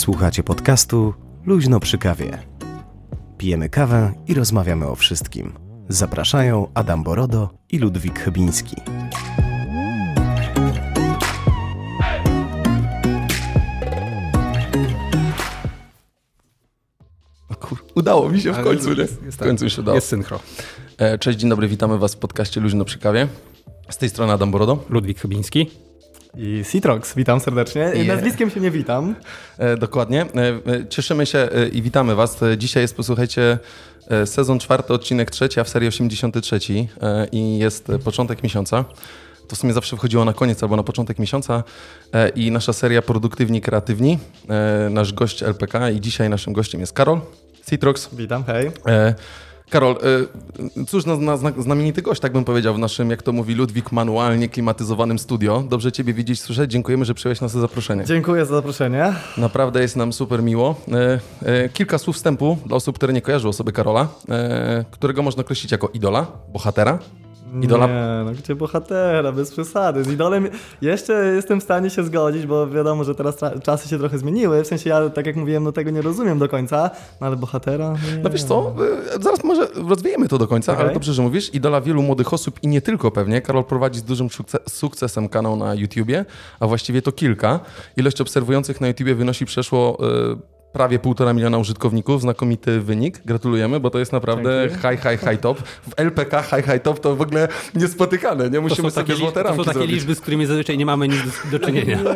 Słuchacie podcastu Luźno przy kawie. Pijemy kawę i rozmawiamy o wszystkim. Zapraszają Adam Borodo i Ludwik Chybiński. Udało mi się w końcu, nie? jest- jest W tak. końcu się udało. Jest synchro. E, Cześć, dzień dobry, witamy Was w podcaście Luźno przy kawie. Z tej strony Adam Borodo. Ludwik Chybiński. I Citrox, witam serdecznie. Yeah. Nazwiskiem się nie witam. E, dokładnie. E, e, cieszymy się e, i witamy Was. E, dzisiaj jest, posłuchajcie, sezon czwarty, odcinek trzeci, a w serii 83 e, i jest początek miesiąca. To w sumie zawsze wchodziło na koniec albo na początek miesiąca i nasza seria Produktywni Kreatywni. Nasz gość LPK i dzisiaj naszym gościem jest Karol Citrox. Witam, hej. Karol, e, cóż na, na, zna- znamienity gość, tak bym powiedział, w naszym, jak to mówi Ludwik, manualnie klimatyzowanym studio. Dobrze Ciebie widzieć, słyszeć. Dziękujemy, że przyjąłeś nas na zaproszenie. Dziękuję za zaproszenie. Naprawdę jest nam super miło. E, e, kilka słów wstępu dla osób, które nie kojarzą osoby Karola, którego można określić jako idola, bohatera. Idola? Nie, no gdzie bohatera, bez przesady. Z idolem jeszcze jestem w stanie się zgodzić, bo wiadomo, że teraz czasy się trochę zmieniły. W sensie ja, tak jak mówiłem, no tego nie rozumiem do końca, no ale bohatera? Nie. No wiesz co, e, zaraz może rozwijemy to do końca, Okej. ale dobrze, że mówisz. Idola wielu młodych osób i nie tylko pewnie. Karol prowadzi z dużym sukce- sukcesem kanał na YouTubie, a właściwie to kilka. Ilość obserwujących na YouTubie wynosi przeszło e, prawie półtora miliona użytkowników. Znakomity wynik. Gratulujemy, bo to jest naprawdę high, high, high top. W LPK high, high top to w ogóle niespotykane, nie? Musimy sobie takie, li- złote to są ramki takie zrobić. liczby, z którymi zazwyczaj nie mamy nic do, do czynienia. Nie, no.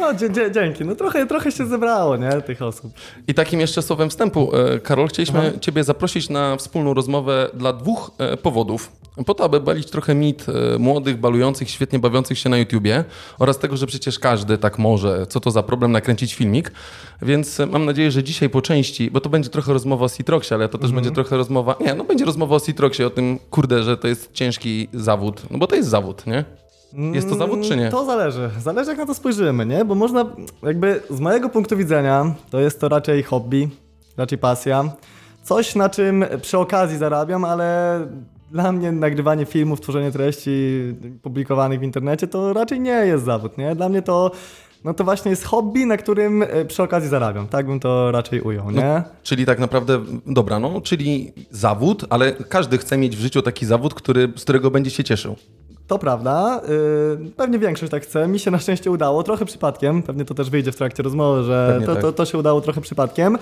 No, dzięki. No trochę, trochę się zebrało, nie, tych osób. I takim jeszcze słowem wstępu, e, Karol, chcieliśmy Ciebie zaprosić na wspólną rozmowę dla dwóch e, powodów. Po to, aby balić trochę mit e, młodych, balujących, świetnie bawiących się na YouTubie oraz tego, że przecież każdy tak może, co to za problem nakręcić filmik. Więc mam nadzieję, że dzisiaj po części, bo to będzie trochę rozmowa o Citroxie, ale to też będzie trochę rozmowa, nie, no będzie rozmowa o Citroxie, o tym, kurde, że to jest ciężki zawód, no bo to jest zawód, nie? Jest to zawód, czy nie? To zależy. Zależy, jak na to spojrzymy, nie? Bo można, jakby z mojego punktu widzenia, to jest to raczej hobby, raczej pasja. Coś, na czym przy okazji zarabiam, ale dla mnie nagrywanie filmów, tworzenie treści publikowanych w internecie to raczej nie jest zawód, nie? Dla mnie to, no to właśnie jest hobby, na którym e, przy okazji zarabiam. Tak bym to raczej ujął, nie? Czyli tak naprawdę, dobra, no, czyli zawód, ale każdy chce mieć w życiu taki zawód, który, z którego będzie się cieszył. To prawda. Yy, pewnie większość tak chce. Mi się na szczęście udało, trochę przypadkiem. Pewnie to też wyjdzie w trakcie rozmowy, że to, tak. to, to się udało trochę przypadkiem.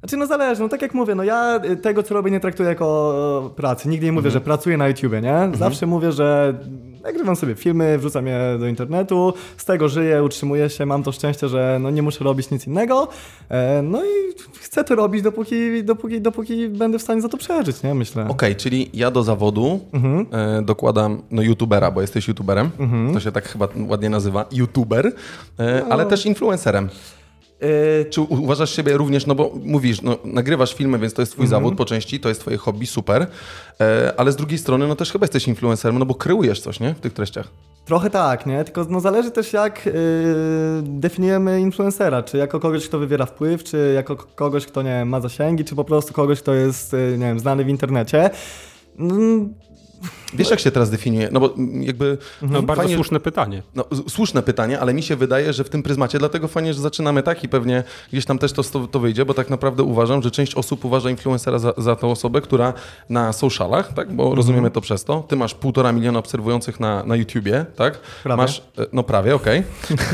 Znaczy, no zależy, no tak jak mówię, no ja y, tego, co robię, nie traktuję jako pracy. Nigdy nie mówię, że pracuję na YouTubie, nie? Zawsze mówię, że nagrywam sobie filmy, wrzucam je do internetu, z tego żyję, utrzymuję się, mam to szczęście, że no nie muszę robić nic innego. E, no i chcę to robić, dopóki, dopóki, dopóki będę w stanie za to przeżyć, nie? Myślę. Okej, czyli ja do zawodu Mhm. e, dokładam no, youtubera, bo jesteś youtuberem, to się tak chyba ładnie nazywa, youtuber, e, No. ale też influencerem. E, Czy uważasz siebie również, no bo mówisz, no, nagrywasz filmy, więc to jest twój Mhm. zawód po części, to jest twoje hobby, super, e, ale z drugiej strony, no też chyba jesteś influencerem, no bo kreujesz coś, nie, w tych treściach. Trochę tak, nie? Tylko no, zależy też jak yy, definiujemy influencera. Czy jako kogoś, kto wywiera wpływ, czy jako kogoś, kto nie wiem, ma zasięgi, czy po prostu kogoś, kto jest yy, nie wiem, znany w internecie. Wiesz, jak się teraz definiuje? No bo jakby... No, bardzo fajnie- słuszne pytanie. No, słuszne pytanie, ale mi się wydaje, że w tym pryzmacie, dlatego fajnie, że zaczynamy tak i pewnie gdzieś tam też to, to, wyjdzie, bo tak naprawdę uważam, że część osób uważa influencera za, za tą osobę, która na socialach, tak, bo rozumiemy to przez to, ty masz półtora miliona obserwujących na, na YouTubie, tak? Prawie. Masz, e, no prawie, okej.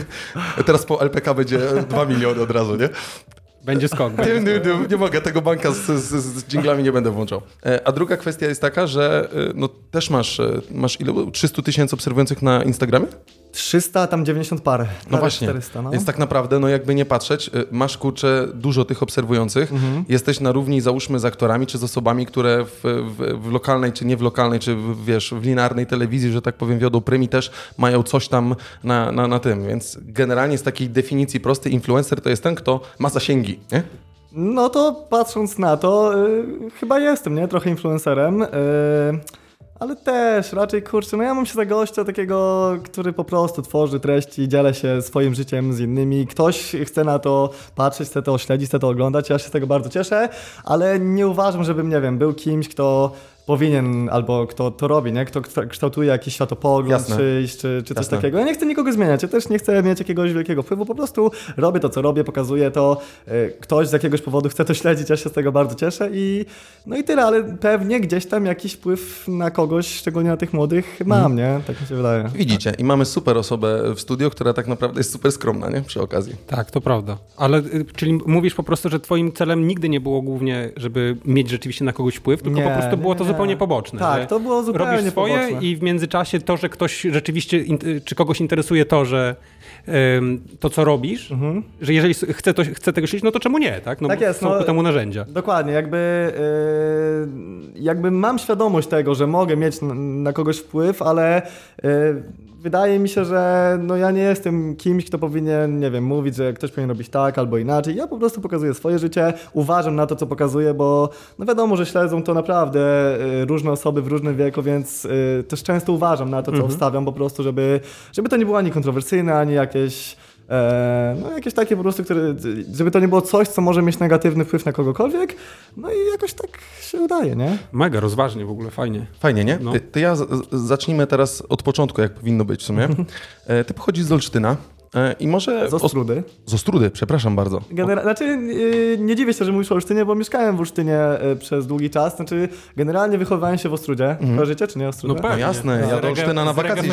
Teraz po LPK będzie dwa miliony od razu, nie? Będzie skok. Nie, nie, nie, nie mogę, tego banka z, z, z dżinglami nie będę włączał. E, A druga kwestia jest taka, że e, no, też masz, e, masz ile? 300 tysięcy obserwujących na Instagramie? 300, tam 90 parę. No właśnie. 400, no. Więc tak naprawdę, no jakby nie patrzeć, y, masz kurczę dużo tych obserwujących, Mhm. jesteś na równi załóżmy z aktorami, czy z osobami, które w, w, w lokalnej, czy nie w lokalnej, czy w, wiesz, w linearnej telewizji, że tak powiem, wiodą prym i też mają coś tam na, na, na tym. Więc generalnie z takiej definicji prostej influencer to jest ten, kto ma zasięgi, nie? No to patrząc na to, yy, chyba jestem, nie? Trochę influencerem. Yy, ale też raczej, kurczę, no ja mam się za gościa takiego, który po prostu tworzy treści, dzielę się swoim życiem z innymi. Ktoś chce na to patrzeć, chce to śledzić, chce to oglądać. Ja się z tego bardzo cieszę, ale nie uważam, żebym, nie wiem, był kimś, kto powinien, albo kto to robi, nie? Kto kszta- kształtuje jakiś światopogląd, Jasne. czyjś, czy, czy coś Jasne. takiego. Ja nie chcę nikogo zmieniać, ja też nie chcę mieć jakiegoś wielkiego wpływu, po prostu robię to, co robię, pokazuję to. E, Ktoś z jakiegoś powodu chce to śledzić, ja się z tego bardzo cieszę i no i tyle, ale pewnie gdzieś tam jakiś wpływ na kogoś, szczególnie na tych młodych, mam, nie? Tak mi się wydaje. Widzicie, i mamy super osobę w studio, która tak naprawdę jest super skromna, nie? Przy okazji. Tak, to prawda. Ale y, czyli mówisz po prostu, że twoim celem nigdy nie było głównie, żeby mieć rzeczywiście na kogoś wpływ, tylko Nie, po prostu nie, było to nie. Zupełnie poboczne. Tak, to było zupełnie Robisz swoje poboczne. i w międzyczasie to, że ktoś rzeczywiście, in- czy kogoś interesuje to, że to, co robisz, że jeżeli chce, to, chce tego śledzić, no to czemu nie, tak? No Tak jest, są no- temu narzędzia. Dokładnie, jakby, yy, jakby mam świadomość tego, że mogę mieć na, kogoś wpływ, ale yy, wydaje mi się, że no ja nie jestem kimś, kto powinien, nie wiem, mówić, że ktoś powinien robić tak albo inaczej. Ja po prostu pokazuję swoje życie, uważam na to, co pokazuję, bo no wiadomo, że śledzą to naprawdę yy, różne osoby w różnym wieku, więc yy, też często uważam na to, co wstawiam po prostu, żeby, żeby to nie było ani kontrowersyjne, ani jakieś no jakieś takie po prostu, które, żeby to nie było coś, co może mieć negatywny wpływ na kogokolwiek, no i jakoś tak się udaje, nie? Mega rozważnie w ogóle, fajnie. Fajnie, nie? No. Ty, to ja zacznijmy teraz od początku, jak powinno być w sumie. E, ty pochodzisz z Olsztyna e, i może... Z Ostrudy. Z Ostrudy, przepraszam bardzo. Genera- znaczy, yy, nie dziwię się, że mówisz o Olsztynie, bo mieszkałem w Olsztynie yy, przez długi czas, znaczy generalnie wychowałem się w Ostrudzie. Mhm. Kojarzycie, czy nie Ostrudę? No pewnie. jasne, ja Z do Olsztyna na wakacje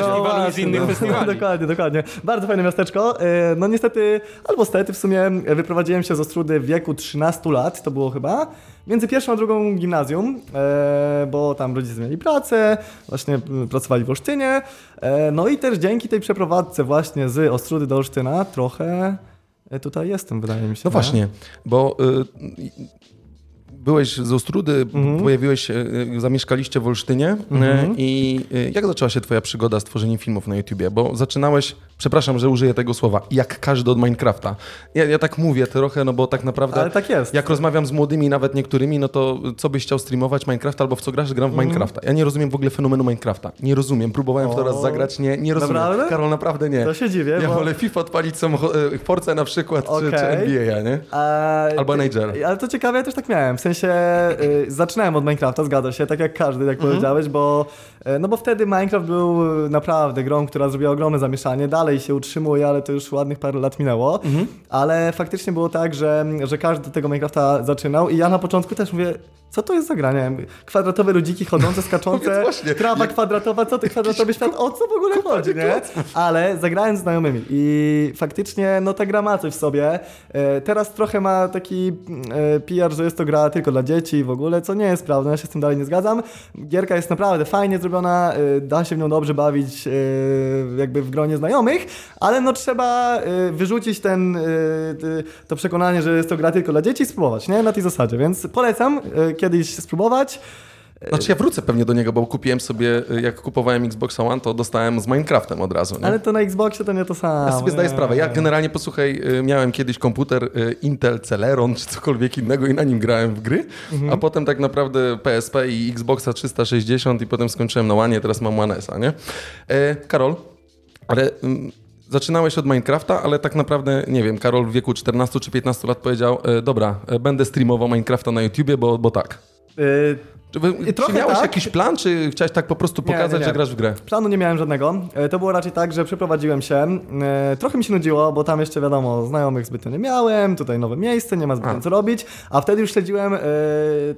i z innych no, dokładnie, dokładnie. Bardzo fajne miasteczko. E, No niestety, albo stety w sumie e, wyprowadziłem się z Ostrudy w wieku 13 lat, to było chyba, między pierwszą a drugą gimnazjum, e, bo tam rodzice mieli pracę, właśnie pracowali w Olsztynie. E, No i też dzięki tej przeprowadzce właśnie z Ostrudy do Olsztyna trochę e, tutaj jestem, wydaje mi się. No nie? właśnie, bo y, byłeś z Ostrudy, pojawiłeś się, y, zamieszkaliście w Olsztynie y, i y, jak zaczęła się twoja przygoda z tworzeniem filmów na YouTubie? Bo zaczynałeś, przepraszam, że użyję tego słowa, jak każdy od Minecrafta. Ja, ja tak mówię trochę, no bo tak naprawdę... Ale tak jest. Jak rozmawiam z młodymi, nawet niektórymi, no to co byś chciał streamować Minecrafta albo w co grasz? Gram w Minecrafta. Ja nie rozumiem w ogóle fenomenu Minecrafta. Nie rozumiem. Próbowałem w to O. raz zagrać, nie, nie rozumiem. Naprawdę? Karol, naprawdę nie. To się dziwię, Ja bo- wolę FIFA odpalić samochód, e, Force na przykład, czy, czy Okej. NBA, nie? A, Albo Niger. Ale to ciekawe, ja też tak miałem. W sensie y, zaczynałem od Minecrafta, zgadza się, tak jak każdy, jak Mhm. powiedziałeś, bo, no bo wtedy Minecraft był naprawdę grą, która zrobiła ogromne zamieszanie. Dalej się utrzymuje, ale to już ładnych parę lat minęło. Mhm. Ale faktycznie było tak, że, że każdy do tego Minecrafta zaczynał i ja na początku też mówię, co to jest za gra? Nie wiem, kwadratowe ludziki chodzące, skaczące, właśnie, trawa jak- kwadratowa, co ty kwadratowy świat, o co w ogóle chodzi, nie? Ale zagrałem z znajomymi i faktycznie no ta gra ma coś w sobie. E, Teraz trochę ma taki e, PR, że jest to gra tylko dla dzieci i w ogóle, co nie jest prawdą, ja się z tym dalej nie zgadzam. Gierka jest naprawdę fajnie zrobiona, e, da się w nią dobrze bawić jakby w gronie znajomych, ale no trzeba wyrzucić ten, to przekonanie, że jest to gra tylko dla dzieci i spróbować, nie? Na tej zasadzie, więc polecam kiedyś spróbować. Znaczy ja wrócę pewnie do niego, bo kupiłem sobie, y, jak kupowałem Xbox One, to dostałem z Minecraftem od razu. Nie? Ale to na Xboxie to nie to samo. ja sobie zdaję sprawę. Ja generalnie, posłuchaj, y, miałem kiedyś komputer y, Intel Celeron czy cokolwiek innego i na nim grałem w gry, Mhm. a potem tak naprawdę PSP i Xboxa 360 i potem skończyłem na One, teraz mam One S, nie? E, Karol, ale... Zaczynałeś od Minecrafta, ale tak naprawdę, nie wiem, Karol w wieku 14 czy 15 lat powiedział, e, dobra, e, będę streamował Minecrafta na YouTubie, bo, bo tak. Czy, trochę miałeś tak. jakiś plan, czy chciałeś tak po prostu Nie, pokazać, nie, nie. że grasz w grę? Planu nie miałem żadnego. E, To było raczej tak, że przeprowadziłem się. E, Trochę mi się nudziło, bo tam jeszcze wiadomo, znajomych zbytnio nie miałem, tutaj nowe miejsce, nie ma zbytnio A. co robić, a wtedy już śledziłem e,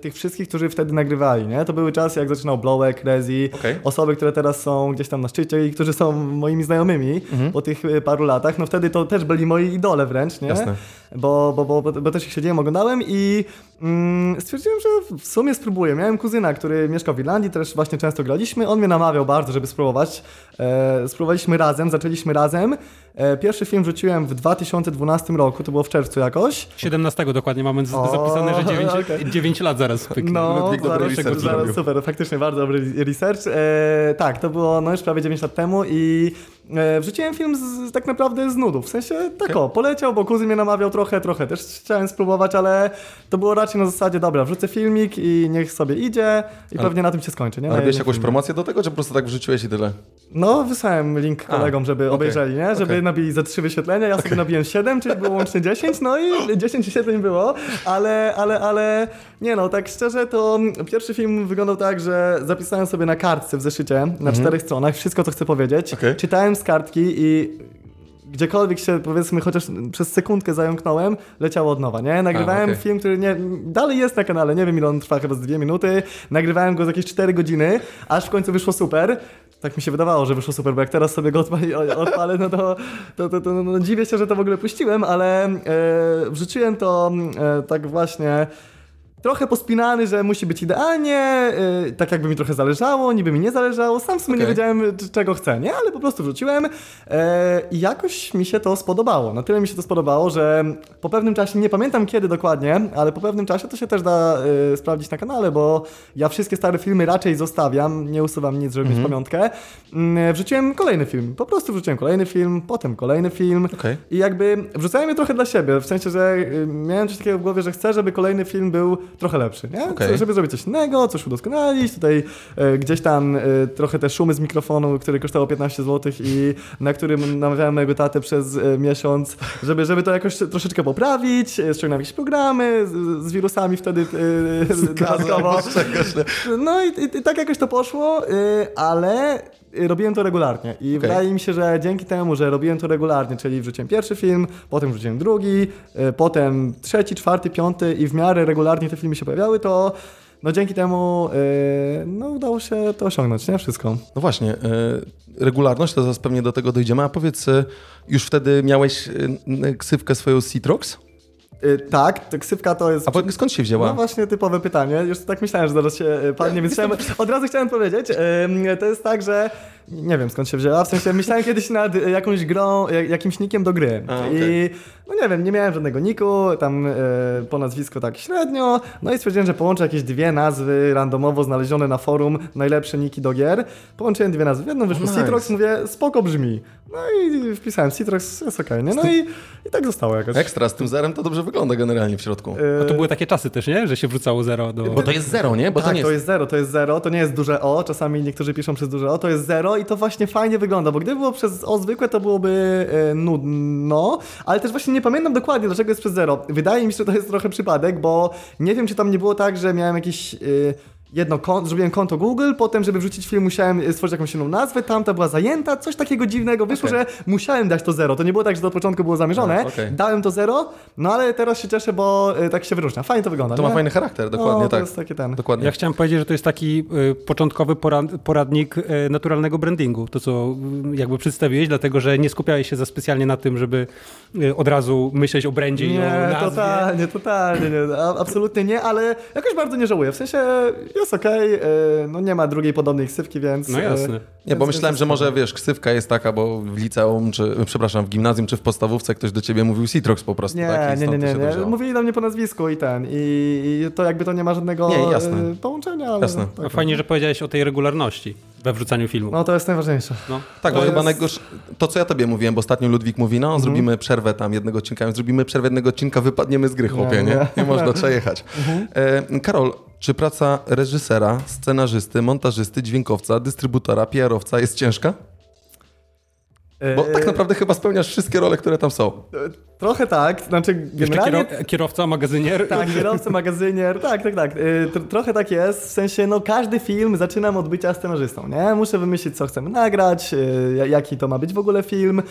tych wszystkich, którzy wtedy nagrywali, nie? To były czasy, jak zaczynał Blowek, Rezi, Okej. osoby, które teraz są gdzieś tam na szczycie i którzy są moimi znajomymi Mhm. po tych paru latach. No wtedy to też byli moi idole wręcz, nie? Jasne. Bo, bo, bo, bo, bo też ich siedziałem, oglądałem i stwierdziłem, że w sumie spróbuję. Miałem kuzyna, który mieszkał w Irlandii, też właśnie często graliśmy. On mnie namawiał bardzo, żeby spróbować. E, spróbowaliśmy razem, zaczęliśmy razem. E, pierwszy film wrzuciłem w 2012 roku, to było w czerwcu jakoś. 17 dokładnie mamy O, zapisane, że 9, okej. 9 lat zaraz pyknie. No, zaraz, zaraz, zrobił. super, faktycznie bardzo dobry research. E, tak, to było no już prawie 9 lat temu i wrzuciłem film z, tak naprawdę z nudów, w sensie tak o, poleciał, bo kuzyn mnie namawiał trochę, trochę też chciałem spróbować, ale to było raczej na zasadzie, dobra, wrzucę filmik i niech sobie idzie i Ale- pewnie na tym się skończy, nie? Na robiłeś jednym jakąś filmie. promocję do tego, czy po prostu tak wrzuciłeś i tyle? No, wysłałem link kolegom, żeby okej, obejrzeli, nie? Żeby okej. nabili za trzy wyświetlenia, ja sobie nabiłem 7, czyli było łącznie 10, no i 10 wyświetleń było, ale, ale, ale, nie no, tak szczerze to pierwszy film wyglądał tak, że zapisałem sobie na kartce w zeszycie, na czterech stronach, wszystko co chcę powiedzieć, czytałem z kartki i gdziekolwiek się powiedzmy chociaż przez sekundkę zająknąłem, leciało od nowa, nie? Nagrywałem okej. film, który nie, dalej jest na kanale, nie wiem ile on trwa, chyba z dwie minuty, nagrywałem go za jakieś 4 godziny, aż w końcu wyszło super. Tak mi się wydawało, że wyszło super, bo jak teraz sobie go odpali, odpalę, no to, to, to, to no, dziwię się, że to w ogóle puściłem, ale e, wrzuciłem to e, tak właśnie trochę pospinany, że musi być idealnie, yy, tak jakby mi trochę zależało, niby mi nie zależało, sam w sumie nie Okej. wiedziałem czego chcę, nie? Ale po prostu wrzuciłem yy, i jakoś mi się to spodobało. Na tyle mi się to spodobało, że po pewnym czasie, nie pamiętam kiedy dokładnie, ale po pewnym czasie to się też da yy, sprawdzić na kanale, bo ja wszystkie stare filmy raczej zostawiam, nie usuwam nic, żeby mieć pamiątkę. Wrzuciłem kolejny film, po prostu wrzuciłem kolejny film, potem kolejny film. Okej. I jakby wrzucałem je trochę dla siebie, w sensie, że y, miałem coś takiego w głowie, że chcę, żeby kolejny film był trochę lepszy, nie? Okej. Żeby zrobić coś innego, coś udoskonalić, tutaj y, gdzieś tam y, trochę te szumy z mikrofonu, który kosztował 15 zł i na którym namawiałem mojego tatę przez y, miesiąc, żeby, żeby to jakoś troszeczkę poprawić, y, ściągnąłem jakieś programy z, z wirusami wtedy y, dodatkowo. No i, i, i tak jakoś to poszło, y, ale robiłem to regularnie i wydaje mi się, że dzięki temu, że robiłem to regularnie, czyli wrzuciłem pierwszy film, potem wrzuciłem drugi, y, potem trzeci, czwarty, piąty i w miarę regularnie te filmy się pojawiały, to no dzięki temu y, no udało się to osiągnąć, nie? Wszystko. No właśnie, regularność, to zaraz pewnie do tego dojdziemy, a powiedz, już wtedy miałeś ksywkę swoją Citrox? Y, tak, to ksywka to jest... A po- skąd się wzięła? No właśnie typowe pytanie. Już tak myślałem, że zaraz się y, padnie, więc chciałem, od razu chciałem powiedzieć. To jest tak, że nie wiem skąd się wzięła, w sensie myślałem kiedyś nad jakąś grą, jak- jakimś nikiem do gry. A, I okej. no nie wiem, nie miałem żadnego niku, tam y, po nazwisku tak średnio. No i stwierdziłem, że połączę jakieś dwie nazwy randomowo znalezione na forum, najlepsze niki do gier. Połączyłem dwie nazwy. W jedną wyszło Nice. Citrox, mówię, spoko brzmi. No i wpisałem Citrox, jest okej, nie? No i, i tak zostało jakoś. Ekstra, z tym zerem to dobrze wygląda generalnie w środku. Y, A to były takie czasy też, nie? Że się wrzucało zero do... Bo to jest zero, nie? Bo tak, to nie jest... jest zero, to jest zero, to nie jest duże O, czasami niektórzy piszą przez duże O, to jest zero i to właśnie fajnie wygląda, bo gdyby było przez O zwykłe, to byłoby e, nudno, ale też właśnie nie pamiętam dokładnie, dlaczego jest przez zero. Wydaje mi się, że to jest trochę przypadek, bo nie wiem, czy tam nie było tak, że miałem jakieś... E, Jedno konto, zrobiłem konto Google, potem, żeby wrzucić film, musiałem e, stworzyć jakąś inną nazwę, tamta była zajęta, coś takiego dziwnego. Wyszło, Okej. że musiałem dać to zero. To nie było tak, że to od początku było zamierzone. A, okej. Dałem to zero, no ale teraz się cieszę, bo e, tak się wyróżnia. Fajnie to wygląda. To ma nie? fajny charakter, dokładnie no, to tak. jest taki ten. Dokładnie. Ja chciałem powiedzieć, że to jest taki y, początkowy porad, poradnik y, naturalnego brandingu, to co y, jakby przedstawiłeś, dlatego że nie skupiałeś się za specjalnie na tym, żeby y, od razu myśleć o brandzie i o Nie, nazwie. totalnie, totalnie nie. Absolutnie nie, ale jakoś bardzo nie żałuję. W sensie jest okej, y, no nie ma drugiej podobnej ksywki, więc... No jasne. y, Nie, bo myślałem, że może, wiesz, ksywka jest taka, bo w liceum, czy, przepraszam, w gimnazjum, czy w podstawówce ktoś do ciebie mówił Citrox po prostu, Nie, tak? Nie, nie, nie, nie. Mówili do mnie po nazwisku i ten. I, i to jakby to nie ma żadnego Nie, jasne. y, połączenia, ale... Jasne. tak. A fajnie, że powiedziałeś o tej regularności we wrzucaniu filmu. No to jest najważniejsze. No. Tak, To bo chyba jest- najgorsze, to co ja tobie mówiłem, bo ostatnio Ludwik mówi, no zrobimy przerwę tam jednego odcinka, zrobimy przerwę jednego odcinka, wypadniemy z gry, chłopie, nie? nie. Nie, nie można, trzeba jechać. E, Karol, czy praca reżysera, scenarzysty, montażysty, dźwiękowca, dystrybutora, PR-owca jest ciężka? Bo tak naprawdę chyba spełniasz wszystkie role, które tam są. Trochę tak, znaczy generalnie... kiero- kierowca, magazynier. Tak, kierowca, magazynier, tak, tak, tak. Y, tr- trochę tak jest, w sensie, no każdy film zaczynam od bycia scenarzystą, nie? Muszę wymyślić, co chcemy nagrać, ja- jaki to ma być w ogóle film,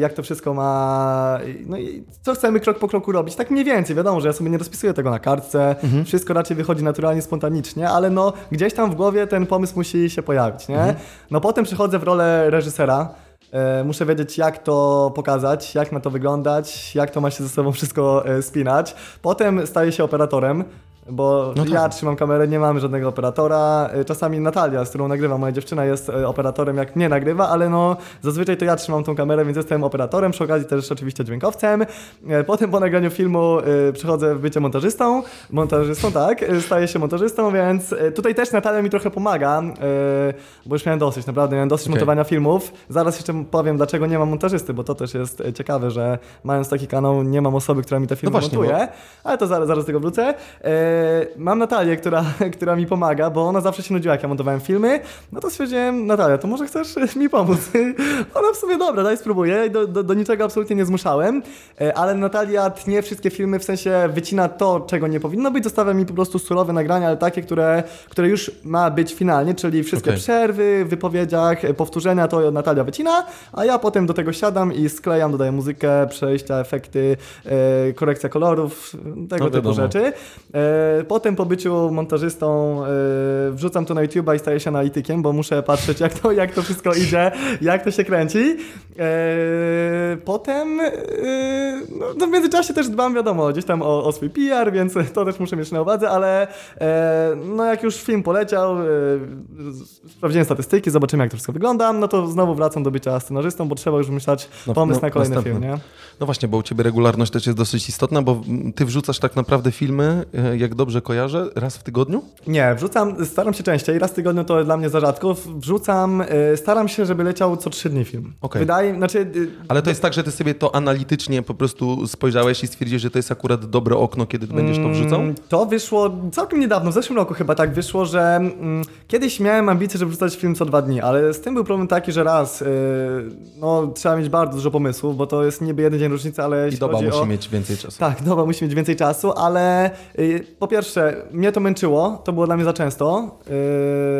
jak to wszystko ma, no i co chcemy krok po kroku robić, tak mniej więcej, wiadomo, że ja sobie nie rozpisuję tego na kartce, wszystko raczej wychodzi naturalnie, spontanicznie, ale no gdzieś tam w głowie ten pomysł musi się pojawić, nie? No potem przychodzę w rolę reżysera, Muszę wiedzieć, jak to pokazać, jak ma to wyglądać, jak to ma się ze sobą wszystko e, spinać. Potem staję się operatorem. Bo No tak. ja trzymam kamerę, nie mamy żadnego operatora. Y, Czasami Natalia, z którą nagrywam, moja dziewczyna jest y, operatorem, jak mnie nagrywa, ale no zazwyczaj to ja trzymam tą kamerę, więc jestem operatorem, przy okazji też oczywiście dźwiękowcem. Y, Potem po nagraniu filmu przechodzę w bycie montażystą. Montażystą, tak, staję się montażystą, więc tutaj też Natalia mi trochę pomaga, bo już miałem dosyć, naprawdę miałem dosyć Okej. montowania filmów. Zaraz jeszcze powiem, dlaczego nie mam montażysty, bo to też jest ciekawe, że mając taki kanał, nie mam osoby, która mi te filmy No właśnie, montuje, ale to zaraz, zaraz do tego wrócę. E, mam Natalię, która, która mi pomaga, bo ona zawsze się nudziła, jak ja montowałem filmy. No to stwierdziłem, Natalia, to może chcesz mi pomóc? ona w sumie, dobra, daj spróbuję. Do, do, do niczego absolutnie nie zmuszałem, e, ale Natalia tnie wszystkie filmy, w sensie wycina to, czego nie powinno być, zostawia mi po prostu surowe nagrania, ale takie, które, które już ma być finalnie, czyli wszystkie Okej. przerwy w wypowiedziach, e, powtórzenia, to Natalia wycina, a ja potem do tego siadam i sklejam, dodaję muzykę, przejścia, efekty, korekcja kolorów, tego No typu rzeczy. Potem po byciu montażystą e, wrzucam to na YouTube'a i staję się analitykiem, bo muszę patrzeć jak to, jak to wszystko idzie, jak to się kręci. E, potem e, no, w międzyczasie też dbam, wiadomo, gdzieś tam o, o swój PR, więc to też muszę mieć na uwadze, ale no jak już film poleciał, sprawdziłem statystyki, zobaczymy jak to wszystko wygląda, no to znowu wracam do bycia scenarzystą, bo trzeba już myśleć No, pomysł no, na kolejny następny. film, nie? No właśnie, bo u ciebie regularność też jest dosyć istotna, bo ty wrzucasz tak naprawdę filmy, e, jak dobrze kojarzę, raz w tygodniu? Nie, wrzucam, staram się częściej, raz w tygodniu to dla mnie za rzadko. Wrzucam, y, staram się, żeby leciał co trzy dni film. Okej. Wydaje, znaczy, y, Ale to jest tak, że ty sobie to analitycznie po prostu spojrzałeś i stwierdziłeś, że to jest akurat dobre okno, kiedy będziesz to wrzucał? Mm, To wyszło całkiem niedawno, w zeszłym roku chyba tak wyszło, że mm, kiedyś miałem ambicje, żeby wrzucać film co dwa dni, ale z tym był problem taki, że raz, y, no trzeba mieć bardzo dużo pomysłów, bo to jest niby jeden dzień różnicy, ale I doba musi o... mieć więcej czasu. Tak, doba musi mieć więcej czasu, ale y, po pierwsze, mnie to męczyło, to było dla mnie za często.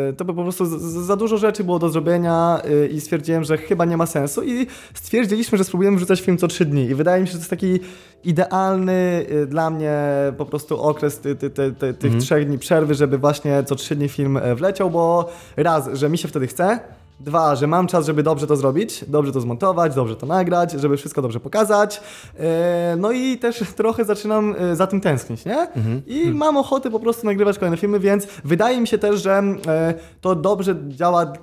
Y, to było po prostu za dużo rzeczy było do zrobienia y, i stwierdziłem, że chyba nie ma sensu i stwierdziliśmy, że spróbujemy wrzucać film co trzy dni i wydaje mi się, że to jest taki idealny y, dla mnie po prostu okres ty, ty, ty, ty, tych trzech dni przerwy, żeby właśnie co trzy dni film e, wleciał, bo raz, że mi się wtedy chce, Dwa, że mam czas, żeby dobrze to zrobić, dobrze to zmontować, dobrze to nagrać, żeby wszystko dobrze pokazać. E, No i też trochę zaczynam e, za tym tęsknić, nie? I mam ochotę po prostu nagrywać kolejne filmy, więc wydaje mi się też, że e, to dobrze działa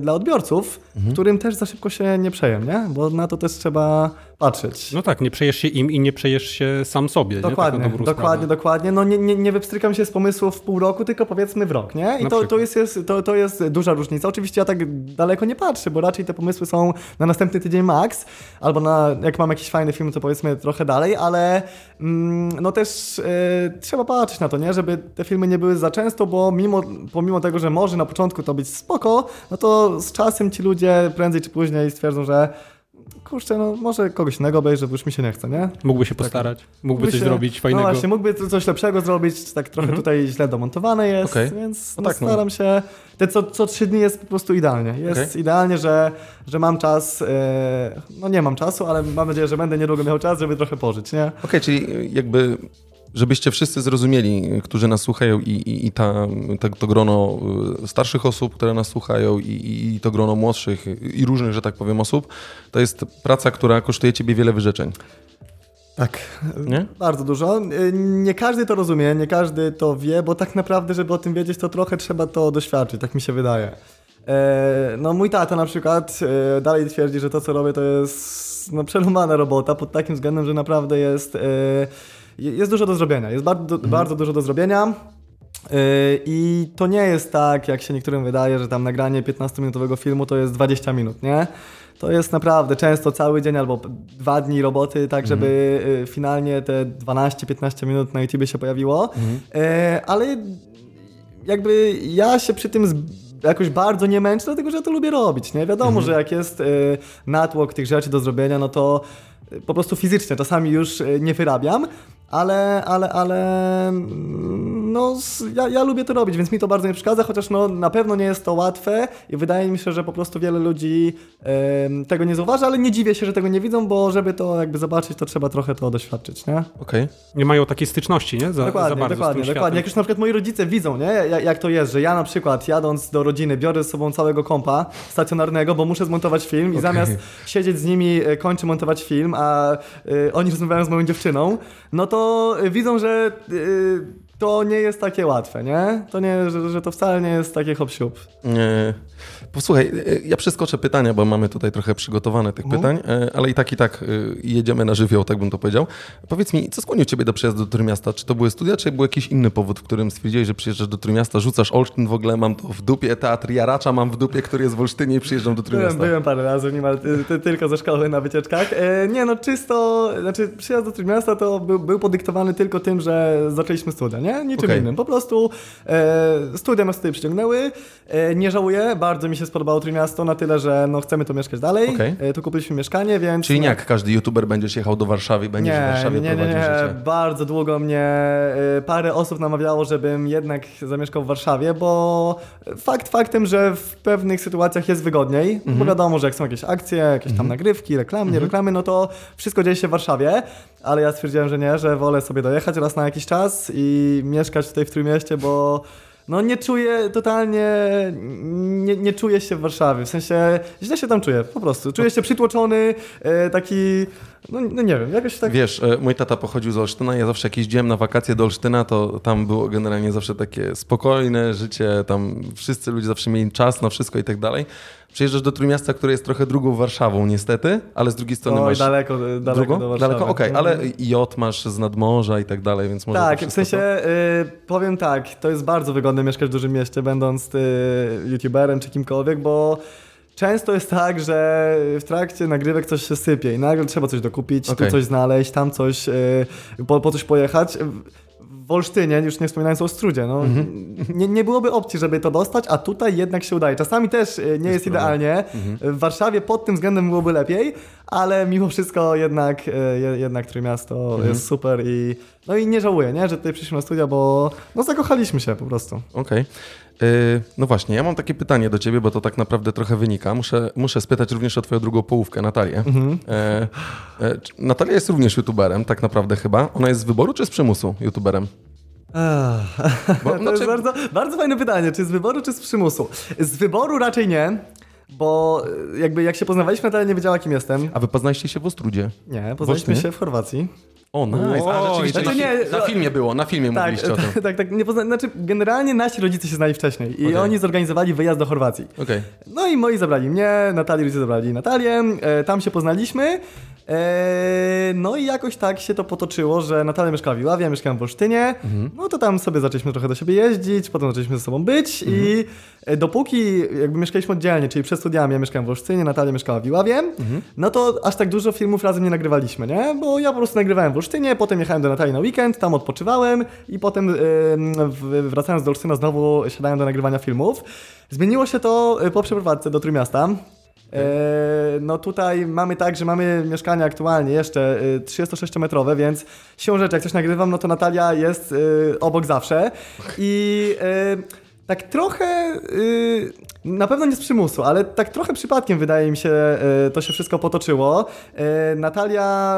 dla odbiorców, którym też za szybko się nie przejem, nie? Bo na to też trzeba patrzeć. No tak, nie przejesz się im i nie przejesz się sam sobie. Tak Dokładnie, dokładnie, dokładnie. No nie, nie, nie wypstrykam się z pomysłów w pół roku, tylko powiedzmy w rok, nie? I Na to, to, jest, jest, to, to jest duża różnica. Oczywiście ja tak daleko nie patrzę, bo raczej te pomysły są na następny tydzień max, albo na, jak mam jakiś fajny film, to powiedzmy trochę dalej, ale mm, no też e, trzeba patrzeć na to, nie? Żeby te filmy nie były za często, bo mimo, pomimo tego, że może na początku to być spoko, no to z czasem ci ludzie prędzej czy później stwierdzą, że kurczę, no może kogoś innego obejrzę, bo już mi się nie chce, nie? Mógłby się postarać, mógłby Mógłby coś się- zrobić fajnego. No właśnie, mógłby coś lepszego zrobić, tak trochę tutaj źle domontowane jest, Okej. więc No no tak, no. staram się. Te co, co trzy dni jest po prostu idealnie. Jest Okej. idealnie, że, że mam czas. e, no nie mam czasu, ale mam nadzieję, że będę niedługo miał czas, żeby trochę pożyć, nie? Okej, czyli jakby, żebyście wszyscy zrozumieli, którzy nas słuchają i, i, i ta, to grono y, starszych osób, które nas słuchają i, i, to grono młodszych i różnych, że tak powiem, osób, to jest praca, która kosztuje ciebie wiele wyrzeczeń, Tak. nie? Bardzo dużo. E, Nie każdy to rozumie, nie każdy to wie, bo tak naprawdę, żeby o tym wiedzieć, to trochę trzeba to doświadczyć, tak mi się wydaje. E, No mój tata na przykład e, dalej twierdzi, że to co robię to jest no, przelumana robota pod takim względem, że naprawdę jest, jest dużo do zrobienia. Jest bardzo, bardzo dużo do zrobienia. E, I to nie jest tak, jak się niektórym wydaje, że tam nagranie 15-minutowego filmu to jest 20 minut, nie? To jest naprawdę często cały dzień albo dwa dni roboty, tak żeby e, finalnie te 12-15 minut na YouTube się pojawiło. E, Ale jakby ja się przy tym jakoś bardzo nie męczę, dlatego że ja to lubię robić, nie? Wiadomo, że jak jest y, natłok tych rzeczy do zrobienia, no to y, po prostu fizycznie czasami już y, nie wyrabiam, ale, ale, ale mm, no ja, ja lubię to robić, więc mi to bardzo nie przeszkadza, chociaż no na pewno nie jest to łatwe i wydaje mi się, że po prostu wiele ludzi tego nie zauważa, ale nie dziwię się, że tego nie widzą, bo żeby to jakby zobaczyć, to trzeba trochę to doświadczyć, nie? Okej. Nie mają takiej styczności, nie? Za, za Dokładnie, bardzo dokładnie, z tym dokładnie. Jak już na przykład moi rodzice widzą, nie? Jak, jak to jest, że ja na przykład jadąc do rodziny biorę z sobą całego kompa stacjonarnego, bo muszę zmontować film i Okej. zamiast siedzieć z nimi, e, kończę montować film, a y, oni rozmawiają z moją dziewczyną, no to widzą, że y, to nie jest takie łatwe, nie? To nie, że, że to wcale nie jest takie hop siup. E, Posłuchaj, e, ja przeskoczę pytania, bo mamy tutaj trochę przygotowane tych pytań, e, ale i tak, i tak e, jedziemy na żywioł, tak bym to powiedział. Powiedz mi, co skłoniło ciebie do przyjazdu do Trójmiasta? Czy to były studia, czy był jakiś inny powód, w którym stwierdziłeś, że przyjeżdżasz do Trójmiasta, rzucasz Olsztyn w ogóle, mam to w dupie, teatr Jaracza mam w dupie, który jest w Olsztynie i przyjeżdżam do Byłem, Trójmiasta? byłem parę razy, niemal ty, ty, tylko ze szkoły na wycieczkach. Nie no, czysto, znaczy przyjazd do Trójmiasta to był, był podyktowany tylko tym, że zaczęliśmy studia, nie? Niczym Okej. innym. Po prostu e, studia nas tutaj przyciągnęły. E, nie żałuję, bardzo mi się spodobało Trójmiasto na tyle, że no chcemy tu mieszkać dalej. Okej. E, tu kupiliśmy mieszkanie, więc... Czyli nie jak każdy youtuber będziesz jechał do Warszawy i będziesz w Nie, Warszawie nie, nie, prowadził nie. życie. Bardzo długo mnie y, parę osób namawiało, żebym jednak zamieszkał w Warszawie, bo fakt faktem, że w pewnych sytuacjach jest wygodniej, Mhm. bo wiadomo, że jak są jakieś akcje, jakieś tam nagrywki, reklamy, Mhm. reklamy, no to wszystko dzieje się w Warszawie, ale ja stwierdziłem, że nie, że wolę sobie dojechać raz na jakiś czas i mieszkać tutaj w Trójmieście, bo no nie czuję totalnie, nie, nie czuję się w Warszawie, w sensie źle się tam czuję, po prostu. Czuję się przytłoczony, e, taki, no, no nie wiem, jakoś tak... Wiesz, e, mój tata pochodził z Olsztyna, ja zawsze jak jeździłem na wakacje do Olsztyna, to tam było generalnie zawsze takie spokojne życie, tam wszyscy ludzie zawsze mieli czas na wszystko i tak dalej. Przyjeżdżasz do Trójmiasta, które jest trochę drugą Warszawą niestety, ale z drugiej strony Oj, masz... daleko, daleko drugą? do Warszawy. Daleko? Okej, ale J masz z nadmorza i tak dalej, więc może Tak, w sensie y, powiem tak, to jest bardzo wygodne mieszkać w dużym mieście, będąc y, youtuberem czy kimkolwiek, bo często jest tak, że w trakcie nagrywek coś się sypie i nagle trzeba coś dokupić, Okej. tu coś znaleźć, tam coś, y, po, po coś pojechać. W Olsztynie, już nie wspominając o Strudzie, no, Mhm. nie, nie byłoby opcji, żeby to dostać, a tutaj jednak się udaje. Czasami też y, nie jest, problem. idealnie. Mhm. W Warszawie pod tym względem byłoby lepiej, ale mimo wszystko jednak, je- jednak Trójmiasto Mhm. jest super i no i nie żałuję, nie, że tutaj przyszliśmy na studia, bo no zakochaliśmy się po prostu. Okej. Y, No właśnie, ja mam takie pytanie do ciebie, bo to tak naprawdę trochę wynika. Muszę, muszę spytać również o twoją drugą połówkę, Natalię. Mhm. E, e, Natalia jest również youtuberem, tak naprawdę chyba. Ona jest z wyboru czy z przymusu youtuberem? Bo, to znaczy, jest bardzo, bardzo fajne pytanie, czy z wyboru, czy z przymusu? Z wyboru raczej nie, bo jakby jak się poznawaliśmy, Natalia nie wiedziała, kim jestem. A wy poznaliście się w Ostródzie? Nie, poznaliśmy Olsztynie? się w Chorwacji. O, nice. A, Oj, rzeczywiście, znaczy na, nie, na filmie było, na filmie Tak, mówiliście o tym. tak, tak, tak. Nie pozna... Znaczy, generalnie nasi rodzice się znali wcześniej i Okej. oni zorganizowali wyjazd do Chorwacji. Okej. No i moi zabrali mnie, Natalii rodzice zabrali Natalię, e, tam się poznaliśmy. E, no i jakoś tak się to potoczyło, że Natalia mieszkała w Iławie, ja mieszkałem w Olsztynie. No to tam sobie zaczęliśmy trochę do siebie jeździć, potem zaczęliśmy ze sobą być i e, dopóki jakby mieszkaliśmy oddzielnie, czyli przed studiami ja mieszkałem w Olsztynie, Natalia mieszkała w Iławie, no to aż tak dużo filmów razem nie nagrywaliśmy, nie? Bo ja po prostu nagrywałem w Olsztynie, potem jechałem do Natalii na weekend, tam odpoczywałem i potem w- wracając do Olsztyna znowu siadałem do nagrywania filmów. Zmieniło się to po przeprowadzce do Trójmiasta. E, no tutaj mamy tak, że mamy mieszkanie aktualnie jeszcze e, 36-metrowe, więc siłą rzeczy, jak coś nagrywam, no to Natalia jest e, obok zawsze. I e, tak trochę, e, na pewno nie z przymusu, ale tak trochę przypadkiem wydaje mi się, e, to się wszystko potoczyło. E, Natalia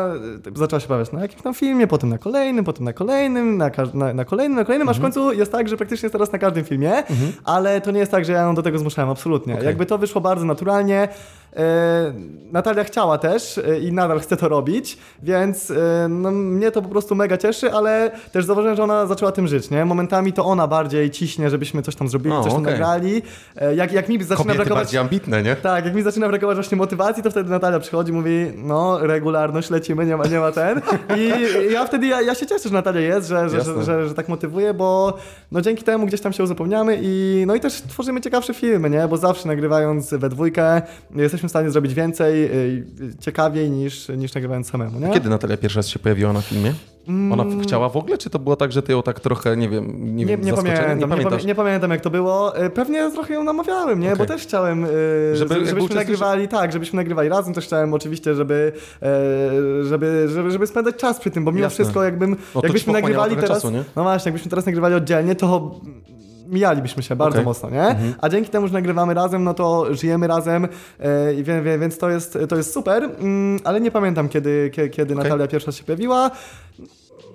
e, zaczęła się pojawiać na jakimś tam filmie, potem na kolejnym, potem na kolejnym, na, na, na kolejnym, na kolejnym, aż w końcu jest tak, że praktycznie jest teraz na każdym filmie, ale to nie jest tak, że ja ją do tego zmuszałem, absolutnie. Okej. Jakby to wyszło bardzo naturalnie. E, Natalia chciała też e, i nadal chce to robić, więc e, no, mnie to po prostu mega cieszy, ale też zauważyłem, że ona zaczęła tym żyć, nie? Momentami to ona bardziej ciśnie, żebyśmy coś tam zrobili, O, coś tam okej. nagrali. Jak, jak mi zaczyna Kobiety brakować... bardziej ambitne, nie? Tak, jak mi zaczyna brakować właśnie motywacji, to wtedy Natalia przychodzi i mówi, no regularność, lecimy, nie ma, nie ma ten. I ja wtedy, ja, ja się cieszę, że Natalia jest, że, że, że, że, że tak motywuje, bo no dzięki temu gdzieś tam się uzupełniamy i no i też tworzymy ciekawsze filmy, nie? Bo zawsze nagrywając we dwójkę jesteśmy w stanie zrobić więcej, y, ciekawiej niż, niż nagrywając samemu, nie? Kiedy Natalia pierwszy raz się pojawiła na filmie? Ona Mm. chciała w ogóle, czy to było tak, że ty ją tak trochę, nie wiem, nie, Nie, nie, pamiętam, nie, pamiętasz? pamię- nie pamiętam jak to było. E, Pewnie trochę ją namawiałem, nie? Bo Okej. też chciałem, e, Żeby żebyśmy nagrywali, tak, żebyśmy nagrywali razem. Też chciałem oczywiście, żeby, e, żeby, żeby, żeby spędzać czas przy tym, bo mimo Jasne. wszystko jakbym, No jakbyśmy nagrywali teraz, czasu, no właśnie, jakbyśmy teraz nagrywali oddzielnie, to mijalibyśmy się bardzo Okej. mocno, nie? Mhm. A dzięki temu, że nagrywamy razem, no to żyjemy razem, wie, więc to jest, to jest super, mm, ale nie pamiętam, kiedy, kiedy, Okej. Natalia pierwsza się pojawiła.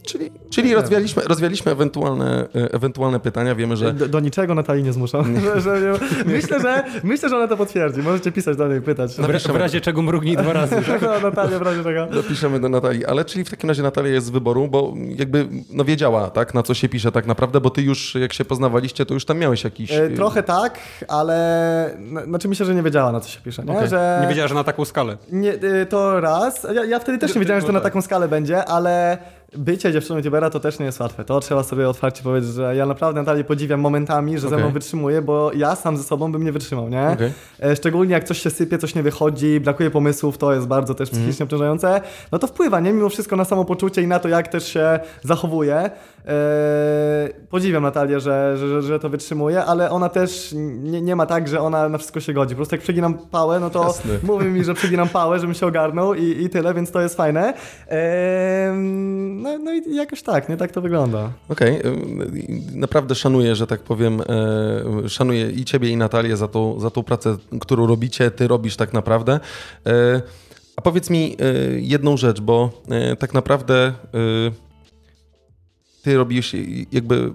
Czyli, czyli rozwialiśmy, rozwialiśmy ewentualne, e, ewentualne pytania. Wiemy, że Do, do niczego Natalii nie zmuszam. że, że, myślę, że, myślę, że ona to potwierdzi. Możecie pisać do niej, pytać. W, ra- w razie czego mrugnij dwa razy. No, Natalia, w razie czego. dopiszemy do Natalii. Ale czyli w takim razie Natalia jest z wyboru, bo jakby no wiedziała, tak, na co się pisze tak naprawdę, bo ty już, jak się poznawaliście, to już tam miałeś jakiś... E, Trochę tak, ale no, znaczy myślę, że nie wiedziała na co się pisze. Nie? Okej. Że Nie wiedziała, że na taką skalę. nie, y, to raz. Ja, ja wtedy też nie wiedziałem, że to na taką skalę będzie, ale bycie dziewczyną youtubera to też nie jest łatwe. To trzeba sobie otwarcie powiedzieć, że ja naprawdę Natalię podziwiam momentami, że ze Okej. mną wytrzymuje, bo ja sam ze sobą bym nie wytrzymał, nie? Okej. E, Szczególnie jak coś się sypie, coś nie wychodzi, brakuje pomysłów, to jest bardzo też psychicznie obciążające. No to wpływa, nie? Mimo wszystko na samopoczucie i na to, jak też się zachowuje. E, podziwiam Natalię, że, że, że, to wytrzymuje, ale ona też nie, nie ma tak, że ona na wszystko się godzi. Po prostu jak przeginam pałę, no to Jasne. mówi mi, że przeginam pałę, żebym się ogarnął i, i tyle, więc to jest fajne. E, no, no i jakoś tak, nie? Tak to wygląda. Okej, y, naprawdę szanuję, że tak powiem, e, szanuję i ciebie i Natalię za tą, za tą pracę, którą robicie, ty robisz tak naprawdę. E, A powiedz mi e, jedną rzecz, bo tak naprawdę ty robisz jakby,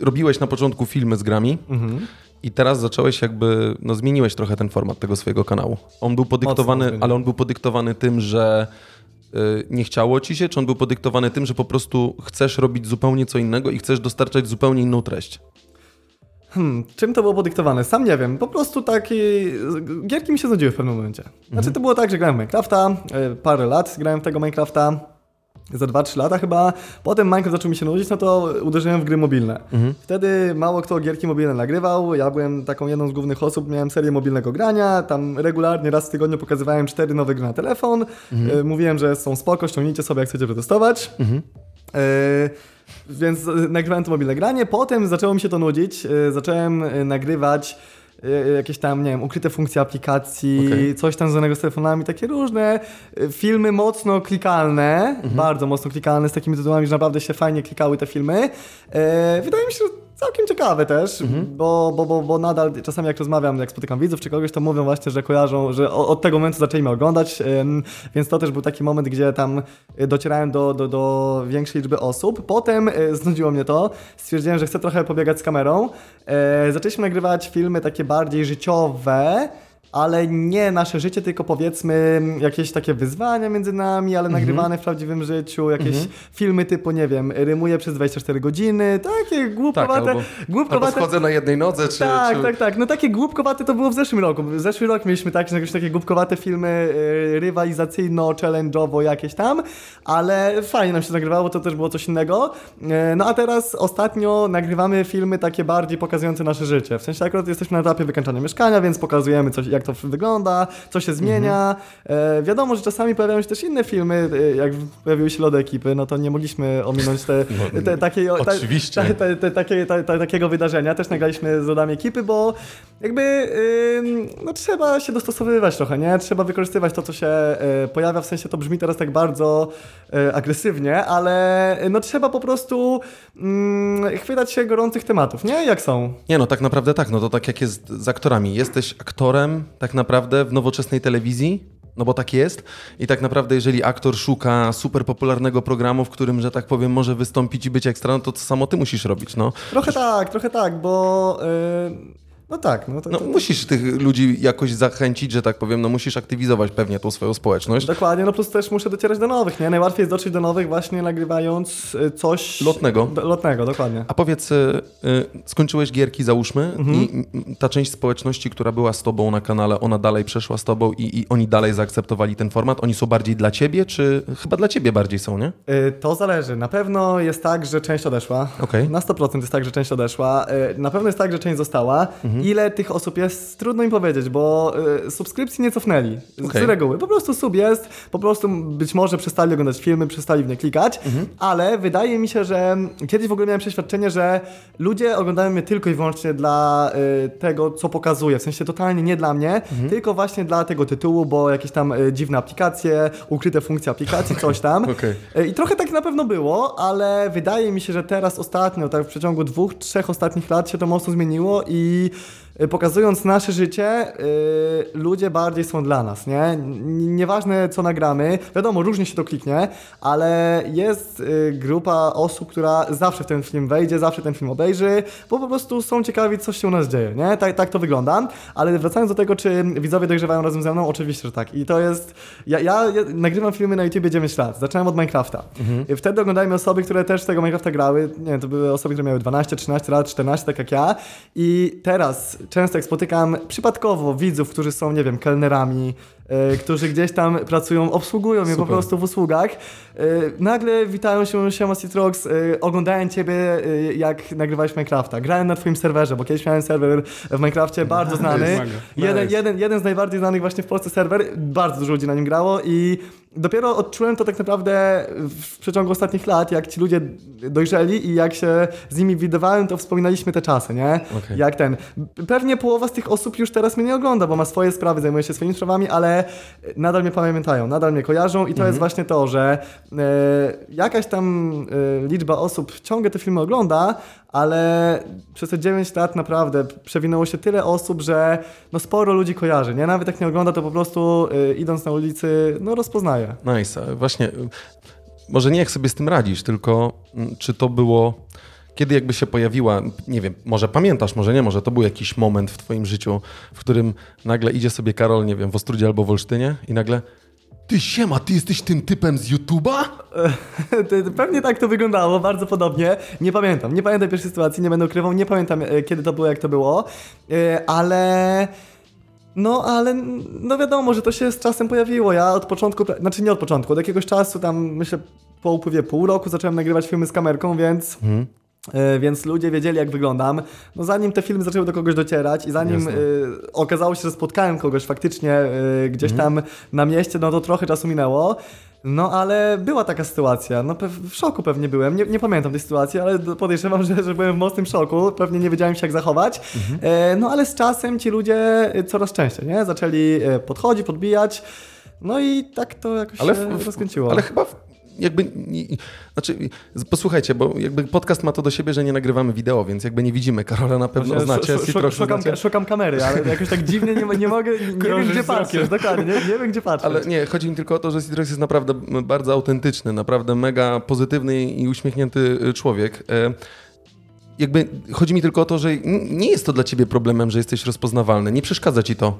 robiłeś na początku filmy z grami Mhm. i teraz zacząłeś jakby, no zmieniłeś trochę ten format tego swojego kanału. On był podyktowany, ale on był podyktowany tym, że nie chciało ci się, czy on był podyktowany tym, że po prostu chcesz robić zupełnie co innego i chcesz dostarczać zupełnie inną treść? Hmm, czym to było podyktowane? Sam nie wiem. Po prostu taki... Gierki mi się znudziły w pewnym momencie. Znaczy to było tak, że grałem w Minecrafta, e, parę lat grałem w tego Minecrafta, za 2-3 lata chyba. Potem Minecraft zaczął mi się nudzić, no to uderzyłem w gry mobilne. Wtedy mało kto gierki mobilne nagrywał. Ja byłem taką jedną z głównych osób, miałem serię mobilnego grania. Tam regularnie raz w tygodniu pokazywałem cztery nowe gry na telefon. E, Mówiłem, że są spoko, ściągnijcie sobie jak chcecie przetestować. E, więc e, nagrywałem to mobilne granie, potem zaczęło mi się to nudzić, zacząłem nagrywać jakieś tam, nie wiem, ukryte funkcje aplikacji, Okej. coś tam związanego z telefonami, takie różne e, filmy mocno klikalne, bardzo mocno klikalne, z takimi tytułami, że naprawdę się fajnie klikały te filmy. E, wydaje mi się, że całkiem ciekawe też, bo, bo, bo, bo nadal czasami jak rozmawiam, jak spotykam widzów czy kogoś, to mówią właśnie, że kojarzą, że od tego momentu zaczęli mnie oglądać, więc to też był taki moment, gdzie tam e, docierałem do, do, do większej liczby osób. Potem e, znudziło mnie to, stwierdziłem, że chcę trochę pobiegać z kamerą. E, zaczęliśmy nagrywać filmy takie bardziej życiowe, ale nie nasze życie, tylko powiedzmy jakieś takie wyzwania między nami, ale nagrywane w prawdziwym życiu, jakieś filmy typu, nie wiem, rymuję przez 24 godziny, takie głupkowate, albo, albo głupkowate schodzę na jednej nodze, czy... tak, czy... tak, tak. No takie głupkowate to było w zeszłym roku. W zeszły rok mieliśmy tak, jakieś takie głupkowate filmy y, rywalizacyjno-challenge'owo jakieś tam, ale fajnie nam się nagrywało, to też było coś innego. Y, no a teraz ostatnio nagrywamy filmy takie bardziej pokazujące nasze życie. W sensie akurat jesteśmy na etapie wykańczania mieszkania, więc pokazujemy coś, jak to wygląda, co się zmienia. E, wiadomo, że czasami pojawiają się też inne filmy, y, jak pojawiły się lody ekipy, no to nie mogliśmy ominąć te, No, takiej, ta, ta, ta, takiego wydarzenia. Też nagraliśmy z lodami ekipy, bo jakby no, trzeba się dostosowywać trochę, nie? Trzeba wykorzystywać to, co się y, pojawia. W sensie to brzmi teraz tak bardzo y, agresywnie, ale y, no trzeba po prostu mm, chwytać się gorących tematów, nie? Jak są. Nie no, tak naprawdę tak, no to tak jak jest z aktorami. Jesteś aktorem tak naprawdę w nowoczesnej telewizji, no bo tak jest i tak naprawdę jeżeli aktor szuka super popularnego programu, w którym, że tak powiem, może wystąpić i być ekstra, no to to samo ty musisz robić, no. Trochę tak, trochę tak, bo no tak, no to, No to, musisz tych ludzi jakoś zachęcić, że tak powiem, no musisz aktywizować pewnie tą swoją społeczność. Dokładnie, no plus też muszę docierać do nowych, nie? Najłatwiej jest dotrzeć do nowych właśnie nagrywając y, coś... Lotnego. Do, lotnego, dokładnie. A powiedz, y, y, skończyłeś gierki, załóżmy, i y, ta część społeczności, która była z tobą na kanale, ona dalej przeszła z tobą i, i oni dalej zaakceptowali ten format? Oni są bardziej dla ciebie, czy chyba dla ciebie bardziej są, nie? Y, To zależy. Na pewno jest tak, że część odeszła. Okej. Na 100% jest tak, że część odeszła. Y, Na pewno jest tak, że część została. Mhm. Ile tych osób jest, trudno im powiedzieć, bo y, subskrypcji nie cofnęli. Z Okej. reguły. Po prostu sub jest, po prostu być może przestali oglądać filmy, przestali w nie klikać, Mhm. ale wydaje mi się, że kiedyś w ogóle miałem przeświadczenie, że ludzie oglądają mnie tylko i wyłącznie dla y, tego, co pokazuję. W sensie totalnie nie dla mnie, Mhm. tylko właśnie dla tego tytułu, bo jakieś tam y, dziwne aplikacje, ukryte funkcje aplikacji, coś tam. E, I trochę tak na pewno było, ale wydaje mi się, że teraz ostatnio, tak w przeciągu dwóch, trzech ostatnich lat się to mocno zmieniło i pokazując nasze życie, y, ludzie bardziej są dla nas, nie? Nieważne co nagramy, wiadomo, różnie się to kliknie, ale jest y, grupa osób, która zawsze w ten film wejdzie, zawsze ten film obejrzy, bo po prostu są ciekawi, co się u nas dzieje, nie? Tak, tak to wygląda, ale wracając do tego, czy widzowie dojrzewają razem ze mną, oczywiście, że tak. I to jest, ja, ja, ja nagrywam filmy na YouTube 9 lat, zacząłem od Minecrafta. I Wtedy oglądałem osoby, które też tego Minecrafta grały, nie to były osoby, które miały 12, 13 lat, 14, tak jak ja. I teraz często jak spotykam przypadkowo widzów, którzy są, nie wiem, kelnerami, którzy gdzieś tam pracują, obsługują mnie po Super. prostu w usługach, e, nagle witają się, siema Citrox, e, oglądałem ciebie, e, jak nagrywałeś Minecrafta, grałem na twoim serwerze, bo kiedyś miałem serwer w Minecrafcie, bardzo znany. Jeden, Nice. jeden, jeden z najbardziej znanych właśnie w Polsce serwer, bardzo dużo ludzi na nim grało i dopiero odczułem to tak naprawdę w przeciągu ostatnich lat, jak ci ludzie dojrzeli i jak się z nimi widywałem, to wspominaliśmy te czasy, nie? Okej. Jak ten. Pewnie połowa z tych osób już teraz mnie nie ogląda, bo ma swoje sprawy, zajmuje się swoimi sprawami, ale nadal mnie pamiętają, nadal mnie kojarzą i to jest właśnie to, że e, jakaś tam e, liczba osób ciągle te filmy ogląda, ale przez te 9 lat naprawdę przewinęło się tyle osób, że no sporo ludzi kojarzy, nie? Nawet jak nie ogląda, to po prostu e, idąc na ulicy, no rozpoznaje. Nice. A Właśnie, y, może nie jak sobie z tym radzisz, tylko mm, czy to było, kiedy jakby się pojawiła, nie wiem, może pamiętasz, może nie, może to był jakiś moment w twoim życiu, w którym nagle idzie sobie Karol, nie wiem, w Ostrudzie albo w Olsztynie i nagle ty siema, ty jesteś tym typem z YouTube'a? Pewnie tak to wyglądało, bardzo podobnie. Nie pamiętam, nie pamiętam pierwszej sytuacji, nie będę ukrywał, nie pamiętam e, kiedy to było, jak to było, E, ale... No, ale no wiadomo, że to się z czasem pojawiło. Ja od początku, znaczy nie od początku, od jakiegoś czasu, tam myślę po upływie pół roku zacząłem nagrywać filmy z kamerką, więc... e, Więc ludzie wiedzieli, jak wyglądam. No zanim te filmy zaczęły do kogoś docierać i zanim e, okazało się, że spotkałem kogoś faktycznie e, gdzieś tam na mieście, no to trochę czasu minęło. No ale była taka sytuacja, no w szoku pewnie byłem, nie, nie pamiętam tej sytuacji, ale podejrzewam, że, że byłem w mocnym szoku, pewnie nie wiedziałem się jak zachować. E, no ale z czasem ci ludzie e, coraz częściej, nie? Zaczęli e, podchodzić, podbijać, no i tak to jakoś Ale, się w, rozkręciło. ale chyba w- jakby, znaczy posłuchajcie, bo jakby podcast ma to do siebie, że nie nagrywamy wideo, więc jakby nie widzimy Karola na pewno Właśnie znacie, sz- sz- Citrox szukam, znacie. szukam kamery, ale jakoś tak dziwnie nie, nie mogę, nie, nie wiem gdzie patrzeć, dokładnie, nie, nie wiem gdzie patrzeć. Ale nie, chodzi mi tylko o to, że Citrox jest naprawdę bardzo autentyczny, naprawdę mega pozytywny i uśmiechnięty y, człowiek. E, Jakby chodzi mi tylko o to, że nie jest to dla ciebie problemem, że jesteś rozpoznawalny. Nie przeszkadza ci to.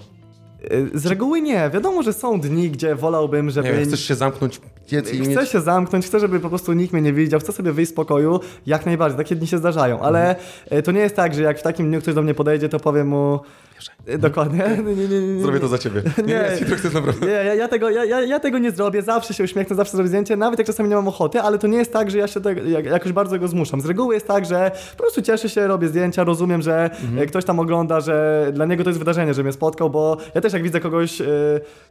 E, Z reguły nie, wiadomo, że są dni, gdzie wolałbym, żeby... Nie chcesz się zamknąć, piec i Chcę mieć... się zamknąć, chcę, żeby po prostu nikt mnie nie widział, chcę sobie wyjść z pokoju, jak najbardziej, takie dni się zdarzają, ale e, to nie jest tak, że jak w takim dniu ktoś do mnie podejdzie, to powiem mu... E, Dokładnie. Nie, nie, nie. Zrobię to za ciebie. Nie, nie, naprawdę... Nie, ja, ja, tego, ja, ja, tego nie zrobię, zawsze się uśmiechnę, zawsze zrobię zdjęcie, nawet jak czasami nie mam ochoty, ale to nie jest tak, że ja się tego, jak, jakoś bardzo go zmuszam. Z reguły jest tak, że po prostu cieszę się, robię zdjęcia, rozumiem, że e, ktoś tam ogląda, że dla niego to jest wydarzenie, że mnie spotkał, bo ja też jak widzę kogoś, e,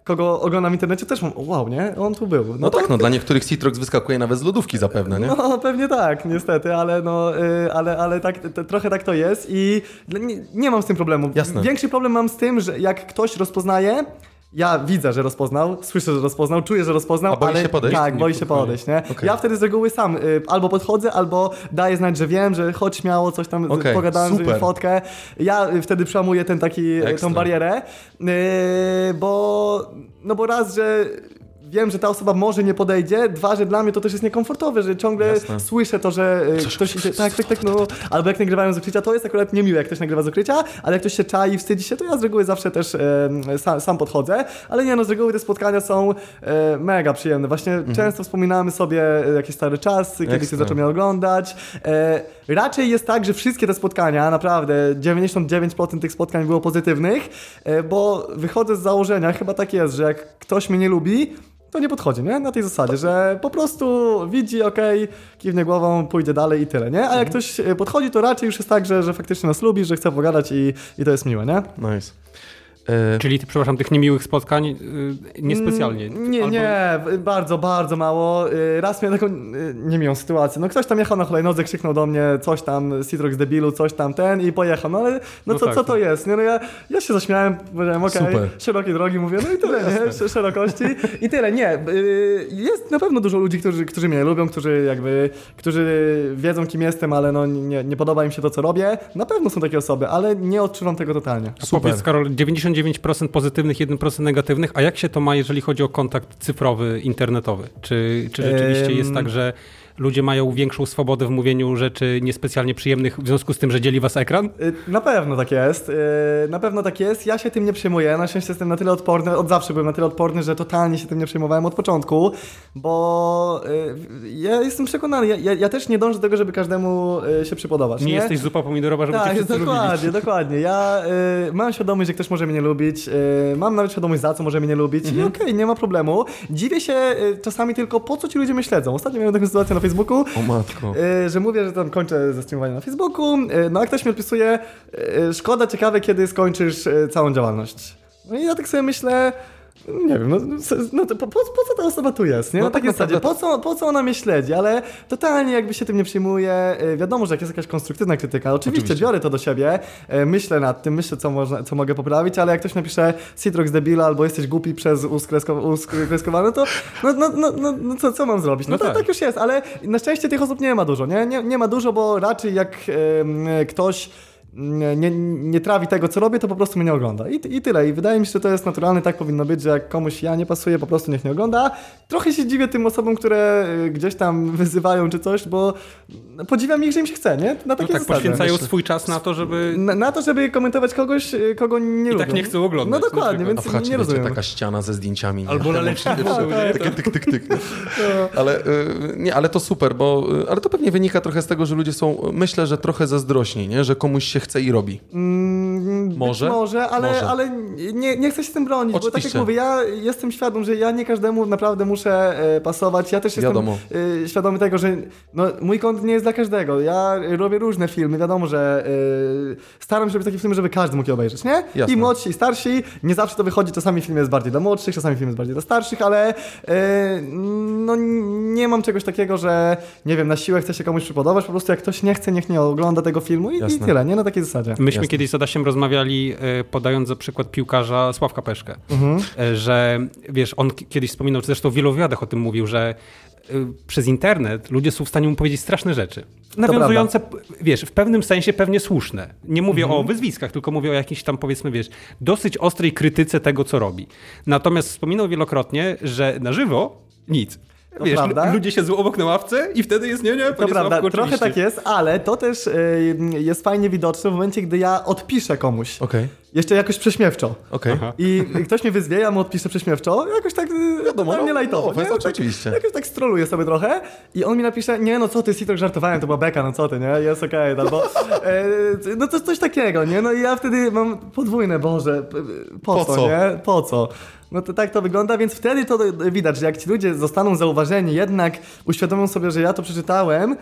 kogo oglądam w internecie, też mam, wow, nie? On tu był. No tak, no dla niektórych Citrox wyskakuje nawet z lodówki zapewne, nie? No pewnie tak, niestety, ale no, ale, ale tak, trochę tak to jest i nie, nie mam z tym problemu. Jasne. Większy problem mam z tym, że jak ktoś rozpoznaje, ja widzę, że rozpoznał, słyszę, że rozpoznał, czuję, że rozpoznał, A boi ale się podejść? tak, Nie boi się podejść, nie? Okej. Ja wtedy z reguły sam y, albo podchodzę, albo daję znać, że wiem, że chodź śmiało, coś tam Okej, pogadałem, super. fotkę. Ja y, wtedy przełamuję ten taki, y, Ekstra. tą barierę, y, bo, no bo raz, że wiem, że ta osoba może nie podejdzie, dwa, że dla mnie to też jest niekomfortowe, że ciągle Jasne. słyszę to, że y, ktoś idzie, tak, tak, tak, no, albo jak nagrywają z ukrycia, to jest akurat niemiłe, jak ktoś nagrywa z ukrycia, ale jak ktoś się czai, wstydzi się, to ja z reguły zawsze też e, sam, sam podchodzę, ale nie no, z reguły te spotkania są e, mega przyjemne, właśnie często wspominamy sobie e, jakieś stare czasy, kiedy się zaczął mnie oglądać, e, raczej jest tak, że wszystkie te spotkania, naprawdę 99% tych spotkań było pozytywnych, e, bo wychodzę z założenia, chyba tak jest, że jak ktoś mnie nie lubi, to nie podchodzi, nie? Na tej zasadzie, że po prostu widzi, okej, kiwnie głową, pójdzie dalej i tyle, nie? A jak ktoś e, podchodzi, to raczej już jest tak, że, że faktycznie nas lubi, że chce pogadać i, i to jest miłe, nie? Nice. E, Czyli, ty, przepraszam, tych niemiłych spotkań y, niespecjalnie. Mm, Nie, Albo- nie, bardzo, bardzo mało. Y, Raz miałem taką y, niemiłą sytuację. No ktoś tam jechał na hulajnodze, krzyknął do mnie coś tam, Citrox debilu, coś tam ten i pojechał. No ale no, No co, tak, co to tak. jest? Nie, no ja, ja się zaśmiałem, powiedziałem okej, Super. szerokie drogi, mówię, no i tyle, nie? Sz- Szerokości i tyle. Nie, y, jest na pewno dużo ludzi, którzy, którzy mnie lubią, którzy jakby, którzy wiedzą kim jestem, ale no nie, nie podoba im się to, co robię. Na pewno są takie osoby, ale nie odczuwam tego totalnie. A Super. Powiedz, Karol, 99% pozytywnych, 1% negatywnych, a jak się to ma, jeżeli chodzi o kontakt cyfrowy, internetowy? Czy, czy rzeczywiście jest tak, że ludzie mają większą swobodę w mówieniu rzeczy niespecjalnie przyjemnych w związku z tym, że dzieli was ekran? Y, Na pewno tak jest. y, Na pewno tak jest. Ja się tym nie przejmuję. Na szczęście jestem na tyle odporny, od zawsze byłem na tyle odporny, że totalnie się tym nie przejmowałem od początku, bo y, ja jestem przekonany, ja, ja, też nie dążę do tego, żeby każdemu się przypodobać. Nie, Nie, jesteś zupa pomidorowa, żeby cię tak, wszyscy lubili. dokładnie, dokładnie. Ja mam świadomość, że ktoś może mnie nie lubić, mam nawet świadomość, za co może mnie nie lubić Mhm. i okej, nie ma problemu. Dziwię się czasami tylko, po co ci ludzie mnie śledzą. Ostatnio miałem taką sytuację na Facebooku, o matko. Y, że mówię, że tam kończę ze na Facebooku, y, no a ktoś mi odpisuje, y, szkoda, ciekawe, kiedy skończysz całą działalność. No i ja tak sobie myślę, nie wiem, no, no to po, po, po co ta osoba tu jest, nie? No tak tak zasadzie, po co, po co ona mnie śledzi, ale totalnie jakby się tym nie przyjmuje, y, wiadomo, że jak jest jakaś konstruktywna krytyka, oczywiście, Oczywiście. biorę to do siebie, y, myślę nad tym, myślę, co, można, co mogę poprawić, ale jak ktoś napisze Citrox debila albo jesteś głupi przez uskresko- uskreskowane, to no, no, no, no, no co, co mam zrobić? No, No to tak. tak już jest, ale na szczęście tych osób nie ma dużo, nie? Nie, nie ma dużo, bo raczej jak ktoś nie, nie trawi tego, co robię, to po prostu mnie nie ogląda. I, I tyle. I wydaje mi się, że to jest naturalne, tak powinno być, że jak komuś ja nie pasuję, po prostu niech nie ogląda. Trochę się dziwię tym osobom, które y, gdzieś tam wyzywają czy coś, bo no, podziwiam ich, że im się chce, nie? Na No takiej tak, poświęcają swój czas na to, żeby... Na, na to, żeby komentować kogoś, y, kogo nie I lubią. tak nie chcą oglądać, No na dokładnie, przykład. A więc w chacie nie rozumiem. taka ściana ze zdjęciami. nie? Albo laleczki nie? Takie tyk, tyk, tyk. Ale, y, nie, ale to super, bo ale to pewnie wynika trochę z tego, że ludzie są, myślę, że trochę zazdrośni, nie? że komuś się chce i robi. Mm, Może? Może, ale, Może. ale nie, nie chcę się tym bronić, bo tak jak Oczywiście. mówię, ja jestem świadom, że ja nie każdemu naprawdę muszę e, pasować. Ja też jestem Wiadomo. e, świadomy tego, że no, mój kąt nie jest dla każdego. Ja robię różne filmy, wiadomo, że e, staram się robić takie filmy, żeby każdy mógł je obejrzeć, nie? Jasne. I młodsi, i starsi. Nie zawsze to wychodzi, czasami film jest bardziej dla młodszych, czasami film jest bardziej dla starszych, ale no, nie mam czegoś takiego, że nie wiem, na siłę chcę się komuś przypodobać, po prostu jak ktoś nie chce, niech nie ogląda tego filmu i, i tyle, nie? Na takiej zasadzie. Myśmy Jasne. kiedyś z Adasiem rozmawiali, e, podając za przykład piłkarza Sławka Peszkę, Mhm. e, że wiesz, on kiedyś wspominał, czy zresztą w wielu wywiadach o tym mówił, że e, przez internet ludzie są w stanie mu powiedzieć straszne rzeczy. Nawiązujące, wiesz, w pewnym sensie pewnie słuszne. Nie mówię Mhm. o wyzwiskach, tylko mówię o jakiejś tam, powiedzmy, wiesz, dosyć ostrej krytyce tego, co robi. Natomiast wspominał wielokrotnie, że na żywo nic. To Wiesz, prawda. lu- ludzie się złą obok na ławce i wtedy jest, nie, nie, To prawda, Sławku, trochę tak jest, ale to też y, jest fajnie widoczne w momencie, gdy ja odpiszę komuś. Okej, Jeszcze jakoś prześmiewczo. Aha. I ktoś mnie wyzwie, ja mu odpiszę prześmiewczo, jakoś tak Wiadomo, nie no, lajtowo. no, nie? tak, oczywiście. Jakoś tak stroluję sobie trochę i on mi napisze, nie no co ty, Citrox, żartowałem, to była beka, no co ty, nie? Jest okej, albo e, no to coś takiego, nie? No i ja wtedy mam podwójne, Boże, po, Po co, co? nie? Po co? No to tak to wygląda, więc wtedy to widać, że jak ci ludzie zostaną zauważeni, jednak uświadomią sobie, że ja to przeczytałem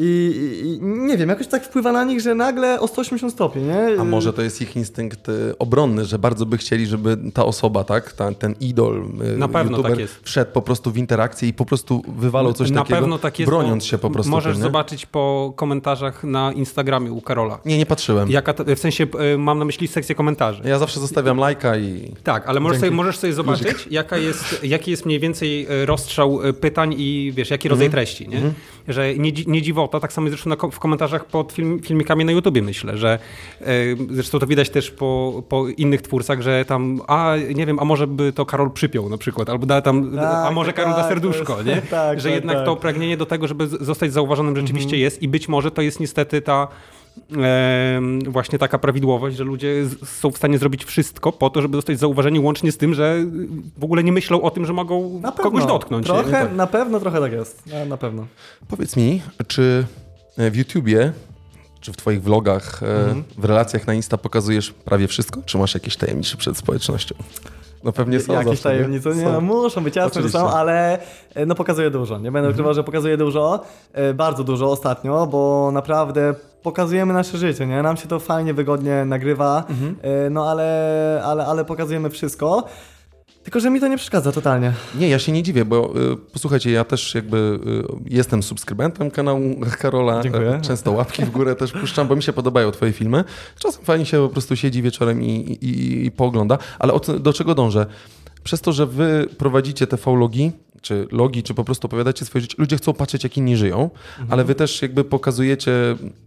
i, i, nie wiem, jakoś tak wpływa na nich, że nagle o 180 stopni, nie? A może to jest ich instynkt y, obronny, że bardzo by chcieli, żeby ta osoba, tak, ta, ten idol, y, Na pewno youtuber tak jest. wszedł po prostu w interakcję i po prostu wywalał coś na takiego, pewno tak jest, broniąc się po prostu Możesz tym, zobaczyć po komentarzach na Instagramie u Karola. Nie, nie patrzyłem. Jaka to, w sensie y, mam na myśli sekcję komentarzy. Ja zawsze zostawiam lajka i... Tak, ale możesz sobie, możesz sobie zobaczyć, jaka jest, jaki jest mniej więcej rozstrzał pytań i wiesz, jaki rodzaj treści, nie? Że nie, nie dziwota, tak samo zresztą w komentarzach pod film, filmikami na YouTubie myślę, że e, zresztą to widać też po, po innych twórcach, że tam, a nie wiem, a może by to Karol przypiął na przykład, albo da tam, Tak, a może tak, Karol da to serduszko, jest- nie? tak, że tak, jednak tak. to pragnienie do tego, żeby zostać zauważonym rzeczywiście jest i być może to jest niestety ta właśnie taka prawidłowość, że ludzie są w stanie zrobić wszystko po to, żeby zostać zauważeni łącznie z tym, że w ogóle nie myślą o tym, że mogą Na pewno. kogoś dotknąć. nie? Trochę, na pewno trochę tak jest. Na, na pewno. Powiedz mi, czy w YouTubie, czy w twoich vlogach, e, Mhm. w relacjach na Insta pokazujesz prawie wszystko? Czy masz jakieś tajemnice przed społecznością? No pewnie są jakieś zawsze, tajemnice. Nie, no muszą być jasne, że są, ale e, no pokazuje dużo. Nie Mhm. będę ukrywał, że pokazuje dużo, e, bardzo dużo ostatnio, bo naprawdę pokazujemy nasze życie, nie? Nam się to fajnie, wygodnie nagrywa, Mhm. e, no ale, ale, ale pokazujemy wszystko. Tylko, że mi to nie przeszkadza totalnie. Nie, ja się nie dziwię, bo y, posłuchajcie, ja też jakby y, jestem subskrybentem kanału Karola. Dziękuję. Często łapki w górę też puszczam, bo mi się podobają twoje filmy. Czasem fajnie się po prostu siedzi wieczorem i, i, i, i poogląda. Ale o, co- do czego dążę? Przez to, że wy prowadzicie te vlogi, czy logi, czy po prostu opowiadacie swoje życie, ludzie chcą patrzeć, jak inni żyją, ale wy też jakby pokazujecie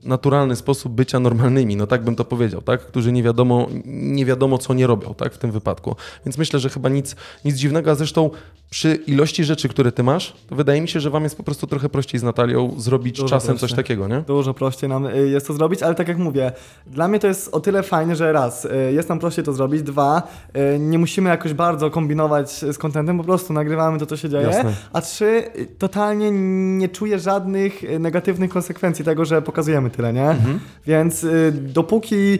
naturalny sposób bycia normalnymi, no tak bym to powiedział, tak? Którzy nie wiadomo, nie wiadomo co nie robią, tak? W tym wypadku. Więc myślę, że chyba nic, nic dziwnego, a zresztą przy ilości rzeczy, które ty masz, to wydaje mi się, że wam jest po prostu trochę prościej z Natalią zrobić Dużo czasem coś prościej. takiego, nie? Dużo prościej nam y, jest to zrobić, ale tak jak mówię, dla mnie to jest o tyle fajnie, że raz, y, jest nam prościej to zrobić, dwa, y, nie musimy jakoś bardzo kombinować z kontentem, po prostu nagrywamy to, co się dzieje, Jasne. a trzy, totalnie nie czuję żadnych negatywnych konsekwencji tego, że pokazujemy tyle, nie? Mhm. Więc dopóki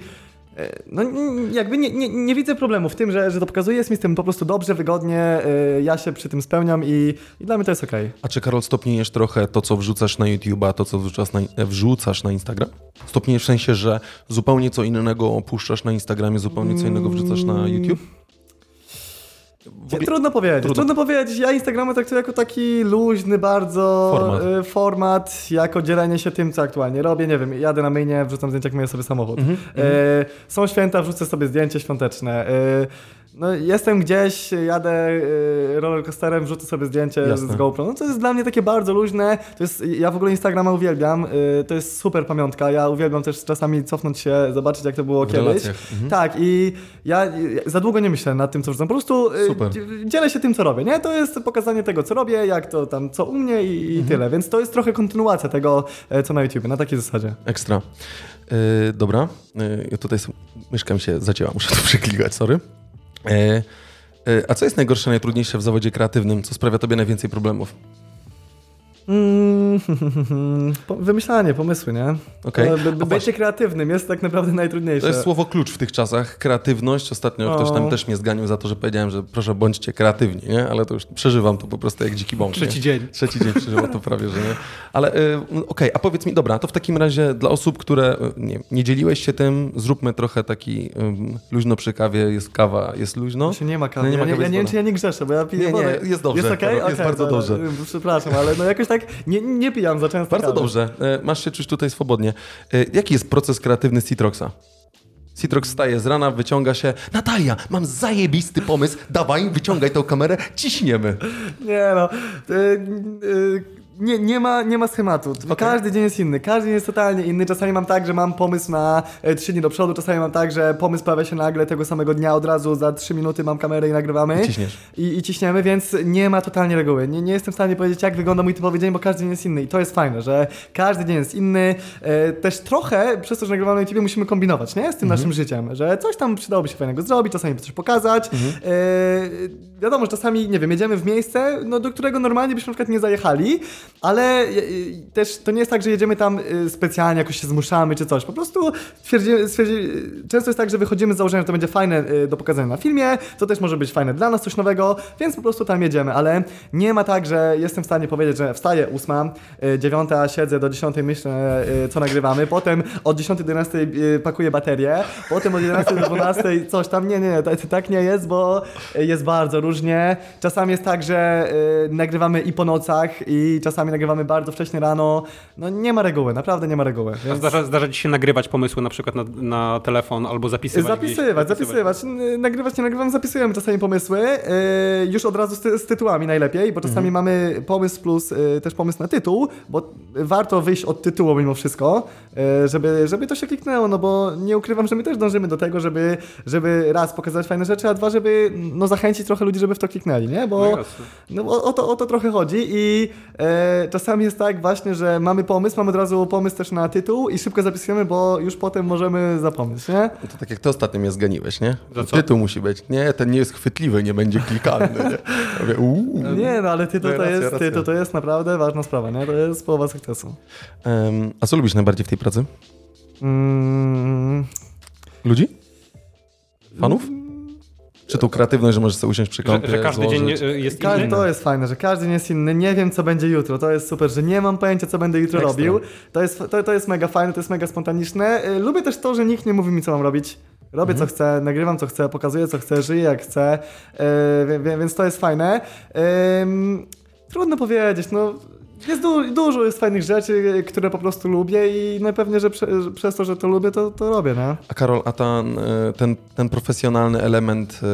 no n- jakby nie, nie, nie widzę problemu w tym, że, że to pokazuję, jest mi z tym po prostu dobrze, wygodnie, y, ja się przy tym spełniam i, i dla mnie to jest okej. A czy Karol stopniejesz trochę to, co wrzucasz na YouTube, a to, co wrzucasz na, e, wrzucasz na Instagram? Stopniejesz w sensie, że zupełnie co innego opuszczasz na Instagramie, zupełnie co innego wrzucasz na YouTube? Ogóle- Trudno powiedzieć, Trudno. trudno. powiedzieć. Ja Instagrama traktuję jako taki luźny bardzo Format. format. format, jako dzielenie się tym, co aktualnie robię. Nie wiem, jadę na myjnie, wrzucam zdjęcia, jak myję sobie samochód. Mhm, e, są święta, wrzucę sobie zdjęcie świąteczne. E, no, jestem gdzieś, jadę e, rollercoasterem, wrzucę sobie zdjęcie Jasne. z GoPro. No, to jest dla mnie takie bardzo luźne. To jest, ja w ogóle Instagrama uwielbiam. E, to jest super pamiątka. Ja uwielbiam też czasami cofnąć się, zobaczyć, jak to było W kiedyś. relacjach. Mhm. Tak, i ja za długo nie myślę nad tym, co wrzucam. Po prostu y, dzielę się tym, co robię, nie? To jest pokazanie tego, co robię, jak to tam, co u mnie i, Mhm. i tyle. Więc to jest trochę kontynuacja tego, e, co na YouTube, na takiej zasadzie. Ekstra. E, dobra, e, ja tutaj s- myszka mi się zacięła, muszę to przeklikać, sorry. E, e, a co jest najgorsze, najtrudniejsze w zawodzie kreatywnym? Co sprawia tobie najwięcej problemów? Mm, wymyślanie, pomysły, nie? Okej. To By, by, bycie kreatywnym jest tak naprawdę najtrudniejsze. To jest słowo klucz w tych czasach, kreatywność. Ostatnio O. ktoś tam też mnie zganił za to, że powiedziałem, że proszę bądźcie kreatywni, nie? Ale to już przeżywam to po prostu jak dziki bąk. Trzeci nie? dzień. Trzeci dzień przeżywa to prawie, że nie. Ale y, okej, a powiedz mi, dobra, to w takim razie dla osób, które y, nie, nie dzieliłeś się tym, zróbmy trochę taki ym, luźno przy kawie, jest kawa, jest luźno. Się nie ma kawy. No, nie ma ja, nie, kawy, ja jest nie wiem, czy ja nie grzeszę, bo ja piję Nie, nie, jest dobrze, Jest okej? Karol, jest Okej, bardzo to- dobrze. Przepraszam, ale no jakoś tak nie, nie pijam za często Bardzo kawy. dobrze, y, masz się czuć tutaj swobodnie. Y, jaki jest proces kreatywny Citroxa? Citrox wstaje z rana, wyciąga się. Natalia, mam zajebisty pomysł. Dawaj, wyciągaj tą kamerę, ciśniemy. Nie no. Nie, nie, ma, nie ma schematu. Każdy dzień jest inny. Każdy dzień jest totalnie inny. Czasami mam tak, że mam pomysł na e, trzy dni do przodu, czasami mam tak, że pomysł pojawia się nagle tego samego dnia, od razu za trzy minuty mam kamerę i nagrywamy. I ciśniesz. I, i ciśniemy, więc nie ma totalnie reguły. Nie, nie jestem w stanie powiedzieć, jak wygląda mój typowy dzień, bo każdy dzień jest inny. I to jest fajne, że każdy dzień jest inny. E, też trochę, przez to, że nagrywamy na YouTube, musimy kombinować, nie? Z tym naszym życiem, że coś tam przydałoby się fajnego zrobić, czasami coś pokazać. E, wiadomo, że czasami, nie wiem, jedziemy w miejsce, no, do którego normalnie byśmy na przykład nie zajechali, ale e, e, też to nie jest tak, że jedziemy tam e, specjalnie, jakoś się zmuszamy czy coś. Po prostu stwierdzimy, stwierdzi, często jest tak, że wychodzimy z założenia, że to będzie fajne do pokazania na filmie, to też może być fajne dla nas, coś nowego, więc po prostu tam jedziemy, ale nie ma tak, że jestem w stanie powiedzieć, że wstaję ósma, e, dziewiąta, siedzę do dziesiątej, myślę, co nagrywamy, potem od dziesiątej do jedenastej e, pakuję baterię, potem od 11 do 12 coś tam, nie, nie, tak, tak nie jest, bo jest bardzo różnie. Czasami jest tak, że nagrywamy i po nocach i czasami nagrywamy bardzo wcześnie rano. No nie ma reguły, naprawdę nie ma reguły. Więc... Zdarza, zdarza ci się nagrywać pomysły na przykład na, na telefon albo zapisywać Zapisywać, gdzieś, zapisywać. N- Nagrywać, nie nagrywam, zapisujemy czasami pomysły. Yy, już od razu z, ty- z tytułami najlepiej, bo czasami mamy pomysł plus yy, też pomysł na tytuł, bo warto wyjść od tytułu mimo wszystko, yy, żeby, żeby to się kliknęło, no bo nie ukrywam, że my też dążymy do tego, żeby, żeby raz pokazać fajne rzeczy, a dwa, żeby no, zachęcić trochę ludzi, żeby w to kliknęli, nie? No Bo jasne. no, o, o, to, o to trochę chodzi i czasami jest tak właśnie, że mamy pomysł, mamy od razu pomysł też na tytuł i szybko zapisujemy, bo już potem możemy zapomnieć, nie? No to tak jak ty ostatnio mnie zganiłeś, nie? Tytuł musi być. Nie, ten nie jest chwytliwy, nie będzie klikalny. Nie? Ja mówię. Nie, no ale tytuł No, to, racja, jest, racja. tytuł to jest naprawdę ważna sprawa, nie? To jest połowa sukcesu. Em, a co lubisz najbardziej w tej pracy? Mm, Ludzi? Fanów? Czy tą kreatywność, że możesz sobie usiąść przy Że, kąpie, że każdy dzień złożyć. jest inny. to jest fajne, że każdy dzień jest inny. Nie wiem, co będzie jutro. To jest super, że nie mam pojęcia, co będę jutro Ekstra. robił. To jest, to, to jest mega fajne, to jest mega spontaniczne. Y, Lubię też to, że nikt nie mówi mi, co mam robić. Robię co chcę, nagrywam co chcę, pokazuję co chcę, żyję jak chcę, y, wie- więc to jest fajne. Ym, trudno powiedzieć, no. Jest du- dużo jest fajnych rzeczy, które po prostu lubię i no pewnie, że, prze- że przez to, że to lubię, to, to robię, no. A Karol, a ten, e, ten, ten profesjonalny element e,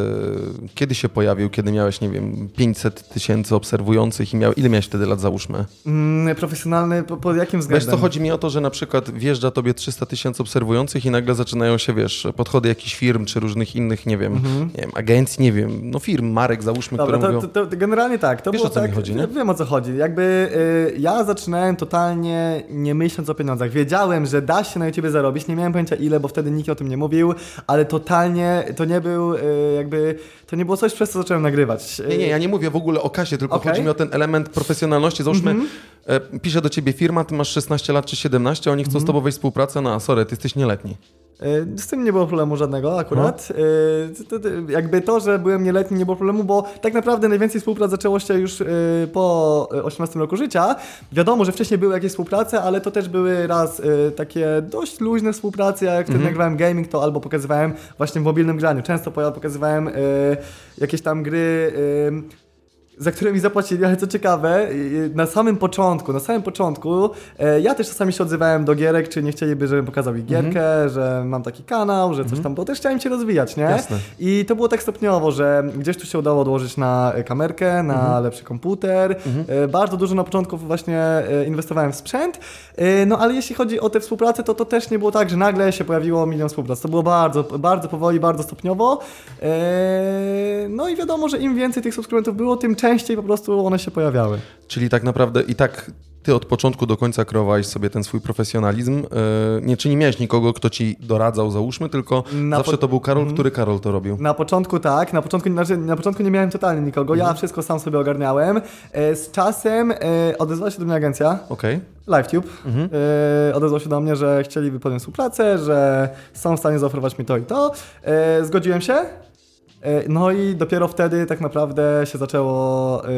kiedy się pojawił? Kiedy miałeś, nie wiem, 500 tysięcy obserwujących i miał, ile miałeś wtedy lat załóżmy? Mm, profesjonalny, po- pod jakim względem? Wiesz co, chodzi mi o to, że na przykład wjeżdża tobie 300 tysięcy obserwujących i nagle zaczynają się, wiesz, podchody jakichś firm czy różnych innych, nie wiem, nie wiem agencji, nie wiem, no firm, marek załóżmy, Dobra, które to, mówią... to, to generalnie tak. To Wiesz, było o co mi tak, chodzi, nie? Wiem o co chodzi. Jakby y, ja zaczynałem totalnie nie myśląc o pieniądzach. Wiedziałem, że da się na YouTubie zarobić. Nie miałem pojęcia ile, bo wtedy nikt o tym nie mówił, ale totalnie to nie był y, jakby, to nie było coś, przez co zacząłem nagrywać. Nie, nie, ja nie mówię w ogóle o kasie, tylko Okej. chodzi mi o ten element profesjonalności. Załóżmy, e, pisze do ciebie firma, ty masz 16 lat czy 17, oni chcą z tobą wejść w współpracę, no a sorry, ty jesteś nieletni. Y, Z tym nie było problemu żadnego akurat. To- to- Jakby to, że byłem nieletni nie było problemu, bo tak naprawdę najwięcej współprac zaczęło się już y, po y, 18 roku życia. Wiadomo, że wcześniej były jakieś współprace, ale to też były raz takie dość luźne współprace. Jak wtedy nagrywałem gaming, to albo pokazywałem właśnie w mobilnym graniu. Często po- pokazywałem jakieś tam gry za które mi zapłacili, ale co ciekawe, y, na samym początku, na samym początku, e, ja też czasami się odzywałem do gierek, czy nie chcieliby, żebym pokazał ich gierkę, że mam taki kanał, że coś tam, bo też chciałem się rozwijać, nie? Jasne. I to było tak stopniowo, że gdzieś tu się udało odłożyć na e, kamerkę, na lepszy komputer. E, Bardzo dużo na początku właśnie e, inwestowałem w sprzęt, E, no ale jeśli chodzi o tę współpracę, to to też nie było tak, że nagle się pojawiło milion współprac. To było bardzo, bardzo powoli, bardzo stopniowo. E, No i wiadomo, że im więcej tych subskrybentów było, tym częściej po prostu one się pojawiały. Czyli tak naprawdę i tak ty od początku do końca kreowałeś sobie ten swój profesjonalizm. e, Nie, czy nie miałeś nikogo, kto ci doradzał, załóżmy, tylko Na zawsze po- to był Karol, który Karol to robił. Na początku tak, na początku, znaczy, na początku nie miałem totalnie nikogo, ja wszystko sam sobie ogarniałem. E, Z czasem e, odezwała się do mnie agencja, Okej. LiveTube. E, odezwał się do mnie, że chcieliby podjąć współpracę, że są w stanie zaoferować mi to i to. Zgodziłem się. E, No i dopiero wtedy tak naprawdę się zaczęło, e,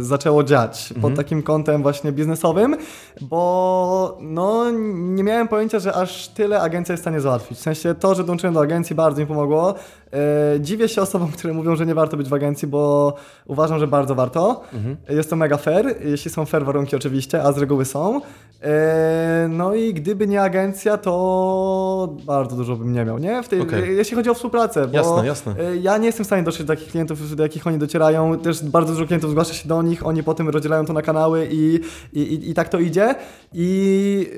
zaczęło dziać pod takim kątem właśnie biznesowym, bo no, nie miałem pojęcia, że aż tyle agencja jest w stanie załatwić. W sensie to, że dołączyłem do agencji bardzo mi pomogło. E, dziwię się osobom, które mówią, że nie warto być w agencji, bo uważam, że bardzo warto. Jest to mega fair, jeśli są fair warunki oczywiście, a z reguły są. E, no i gdyby nie agencja, to bardzo dużo bym nie miał, nie? Tej, Okej. Jeśli chodzi o współpracę, bo Jasne, jasne. e, ja nie jestem w stanie dotrzeć do takich klientów, do jakich oni docierają. Też bardzo dużo klientów zgłasza się do nich, oni potem rozdzielają to na kanały i, i, i, tak to idzie. I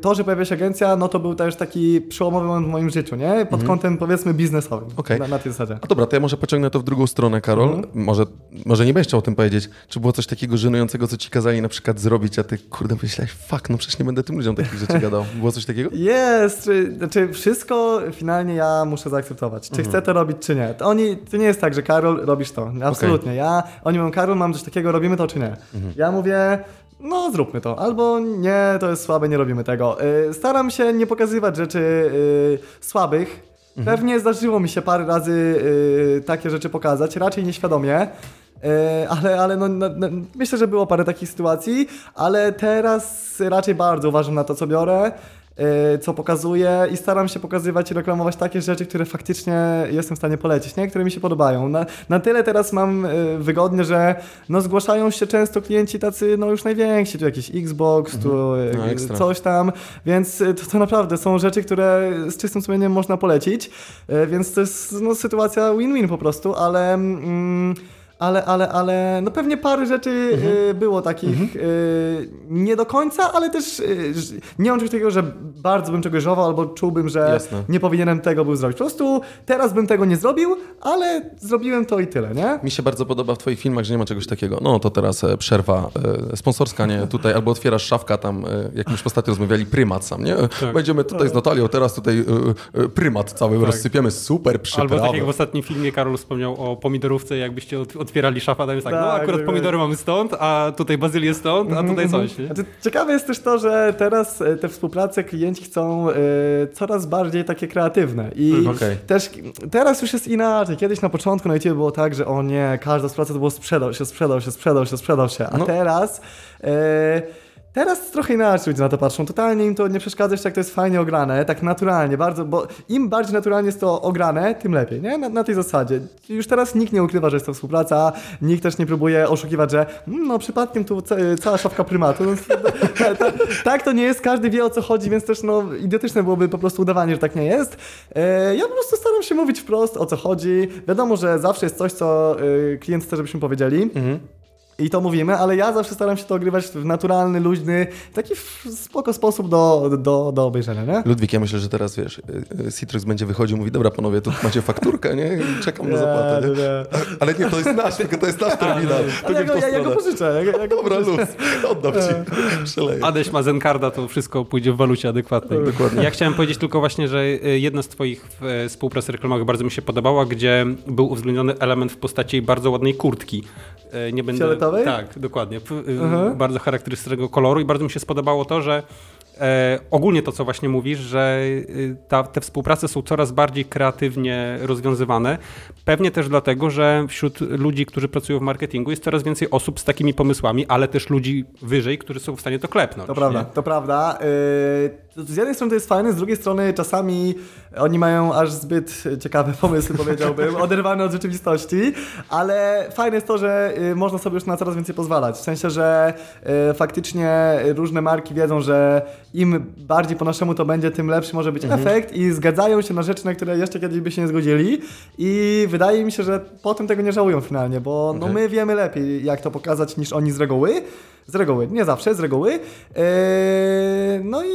to, że pojawia się agencja, no to był też taki przełomowy moment w moim życiu, nie? Pod kątem powiedzmy biznesowym. Okej. Na, na tej zasadzie. A dobra, to ja może pociągnę to w drugą stronę, Karol. Mhm. Może, może nie będziesz chciał o tym powiedzieć. Czy było coś takiego żenującego, co ci kazali na przykład zrobić, a ty kurde myślałeś, fuck, no przecież nie będę tym ludziom takich rzeczy gadał. Było coś takiego? Jest, czy, znaczy wszystko finalnie ja muszę zaakceptować. Czy chcę to robić, czy nie. To, oni, to nie jest tak, że Karol, robisz to. Absolutnie. Ja, oni mówią, Karol, mam coś takiego, robimy to, czy nie. Ja mówię, no zróbmy to. Albo nie, to jest słabe, nie robimy tego. Y, Staram się nie pokazywać rzeczy y, słabych. Pewnie zdarzyło mi się parę razy y, takie rzeczy pokazać, raczej nieświadomie. E, Ale, ale no, no, no, myślę, że było parę takich sytuacji, ale teraz raczej bardzo uważam na to, co biorę, co pokazuję i staram się pokazywać i reklamować takie rzeczy, które faktycznie jestem w stanie polecić, nie? które mi się podobają. Na, na tyle teraz mam e, wygodnie, że no, zgłaszają się często klienci tacy no, już najwięksi, tu jakiś Xbox, tu e, No, ekstra. coś tam, więc to, to naprawdę są rzeczy, które z czystym sumieniem można polecić, więc to jest no, sytuacja win-win po prostu, ale... Mm, ale, ale, ale no pewnie parę rzeczy y, było takich y, nie do końca, ale też y, nie mam czegoś takiego, że bardzo bym czegoś żałował albo czułbym, że Jasne. nie powinienem tego był zrobić. Po prostu teraz bym tego nie zrobił, ale zrobiłem to i tyle, nie? Mi się bardzo podoba w twoich filmach, że nie ma czegoś takiego. No to teraz e, przerwa e, sponsorska, nie? Tutaj albo otwierasz szafka tam, e, jak myśmy ostatnio rozmawiali, prymat sam, nie? Będziemy tutaj z Natalią, teraz tutaj e, e, prymat cały rozsypiemy, super Albo przyprawy. tak jak w ostatnim filmie Karol wspomniał o pomidorówce, jakbyście ot- otwierali szafę, tam jest tak, no Tak, akurat tak, pomidory mamy stąd, a tutaj bazylię stąd, a tutaj coś. Nie? Znaczy, ciekawe jest też to, że teraz e, te współprace klienci chcą e, coraz bardziej takie kreatywne. I Mhm. Okej. też teraz już jest inaczej. Kiedyś na początku na YouTube było tak, że o nie, każda współpraca to było sprzedał się, sprzedał się, sprzedał się, sprzedał się. A No. teraz. E, Teraz trochę inaczej ludzie na to patrzą. Totalnie im to nie przeszkadza jeszcze, jak to jest fajnie ograne, tak naturalnie, bardzo, bo im bardziej naturalnie jest to ograne, tym lepiej, nie? Na, na tej zasadzie. Już teraz nikt nie ukrywa, że jest to współpraca, nikt też nie próbuje oszukiwać, że "Mm, no przypadkiem tu ca cała szafka prymatu. No, ta, ta, tak to nie jest, każdy wie o co chodzi, więc też no idiotyczne byłoby po prostu udawanie, że tak nie jest. E, ja po prostu staram się mówić wprost o co chodzi. Wiadomo, że zawsze jest coś, co e, klient chce, żebyśmy powiedzieli. I to mówimy, ale ja zawsze staram się to ogrywać w naturalny, luźny, taki w spoko sposób do, do, do obejrzenia, nie? Ludwik, ja myślę, że teraz wiesz, y, y, Citrus będzie wychodził i mówi, dobra panowie, tu macie fakturkę, nie? Czekam na zapłatę, nie? nie. Ale nie, to jest nasz, tylko to jest nasz terminal. To ja niech go, to ja, ja go pożyczę. Ja, go- ja go Dobra, pożyczę. luz, oddam ci, przeleję. Adeś ma Zencarda, to wszystko pójdzie w walucie adekwatnej. Dokładnie. Ja chciałem powiedzieć tylko właśnie, że y, jedna z twoich e, współprac reklamowych bardzo mi się podobała, gdzie był uwzględniony element w postaci bardzo ładnej kurtki. E, Nie będę... Fioletowej? Tak, dokładnie. Y, Aha. Bardzo charakterystycznego koloru i bardzo mi się spodobało to, że e, ogólnie to, co właśnie mówisz, że y, ta, te współprace są coraz bardziej kreatywnie rozwiązywane. Pewnie też dlatego, że wśród ludzi, którzy pracują w marketingu jest coraz więcej osób z takimi pomysłami, ale też ludzi wyżej, którzy są w stanie to klepnąć. To prawda, nie? to prawda. Yy, Z jednej strony to jest fajne, z drugiej strony czasami oni mają aż zbyt ciekawe pomysły, powiedziałbym, oderwane od rzeczywistości, ale fajne jest to, że y, można sobie już na coraz więcej pozwalać. W sensie, że y, faktycznie różne marki wiedzą, że im bardziej po naszemu to będzie, tym lepszy może być efekt i zgadzają się na rzeczy, na które jeszcze kiedyś by się nie zgodzili i wydaje mi się, że potem tego nie żałują finalnie, bo no, my wiemy lepiej, jak to pokazać niż oni z reguły. Z reguły, nie zawsze, z reguły. Eee, no i,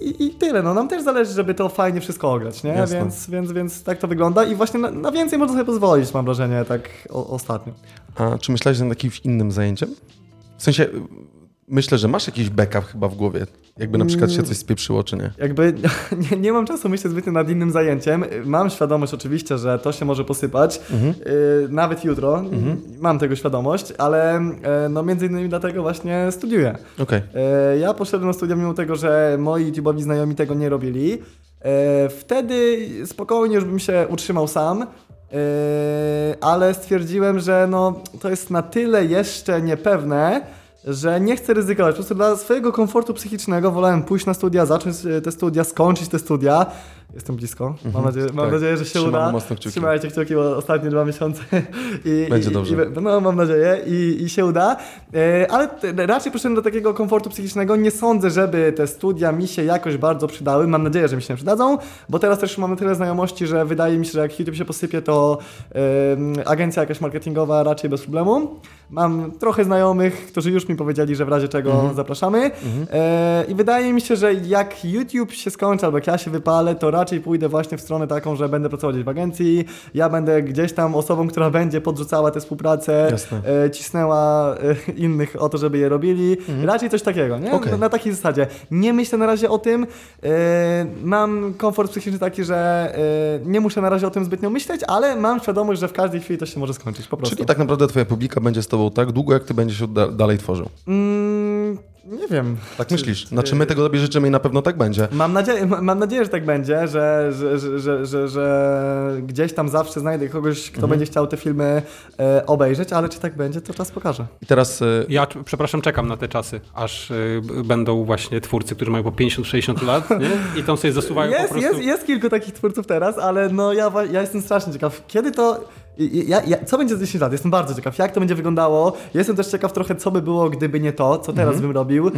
i, i tyle. No, nam też zależy, żeby to fajnie wszystko ograć, nie? Jasne. Więc, więc, więc tak to wygląda i właśnie na, na więcej można sobie pozwolić, mam wrażenie, tak o, ostatnio. A czy myślałeś nad jakimś innym zajęciem? W sensie, myślę, że masz jakiś backup chyba w głowie, jakby na przykład się coś spieprzyło, czy nie? Jakby nie, nie mam czasu myśleć zbytnio nad innym zajęciem. Mam świadomość oczywiście, że to się może posypać, Mhm. yy, nawet jutro. Mam tego świadomość, ale e, no między innymi dlatego właśnie studiuję. E, Ja poszedłem na studia mimo tego, że moi YouTube'owi znajomi tego nie robili. E, Wtedy spokojnie już bym się utrzymał sam, e, ale stwierdziłem, że no, to jest na tyle jeszcze niepewne, że nie chcę ryzykować. Po prostu dla swojego komfortu psychicznego wolałem pójść na studia, zacząć e, te studia, skończyć te studia. Jestem blisko. Mam, nadzieję, mam tak. nadzieję, że się Trzymamy uda. mocno kciuki. Trzymajcie kciuki, bo ostatnie dwa miesiące. I, Będzie i, dobrze. I, no, mam nadzieję i, i się uda. E, ale raczej poszedłem do takiego komfortu psychicznego. Nie sądzę, żeby te studia mi się jakoś bardzo przydały. Mam nadzieję, że mi się nie przydadzą, bo teraz też mamy tyle znajomości, że wydaje mi się, że jak YouTube się posypie, to agencja jakaś marketingowa raczej bez problemu. Mam trochę znajomych, którzy już mi powiedzieli, że w razie czego Mhm. zapraszamy. E, I wydaje mi się, że jak YouTube się skończy, albo jak ja się wypalę, to raczej pójdę właśnie w stronę taką, że będę pracować w agencji. Ja będę gdzieś tam osobą, która będzie podrzucała tę współpracę, Jasne. e, cisnęła e, innych o to, żeby je robili. Raczej coś takiego, nie? Okej. Na, na takiej zasadzie. Nie myślę na razie o tym. E, mam komfort psychiczny taki, że nie muszę na razie o tym zbytnio myśleć, ale mam świadomość, że w każdej chwili to się może skończyć po prostu. Czyli tak naprawdę twoja publika będzie z tobą tak długo, jak ty będziesz da dalej tworzył. Mm, nie wiem. Tak myślisz? Znaczy my tego tobie życzymy i na pewno tak będzie. Mam nadzieję, ma- mam nadzieję, że tak będzie, że, że, że, że, że, że gdzieś tam zawsze znajdę kogoś, kto będzie chciał te filmy e, obejrzeć, ale czy tak będzie, to czas pokaże. I teraz y, Ja, przepraszam, czekam na te czasy, aż b- będą właśnie twórcy, którzy mają po 50-60 lat nie? i tam sobie zasuwają po Jest, prostu... jest, jest kilku takich twórców teraz, ale no ja, ja jestem strasznie ciekaw, kiedy to... Ja, ja, co będzie za 10 lat? Jestem bardzo ciekaw, jak to będzie wyglądało. Jestem też ciekaw trochę, co by było, gdyby nie to, co teraz bym robił,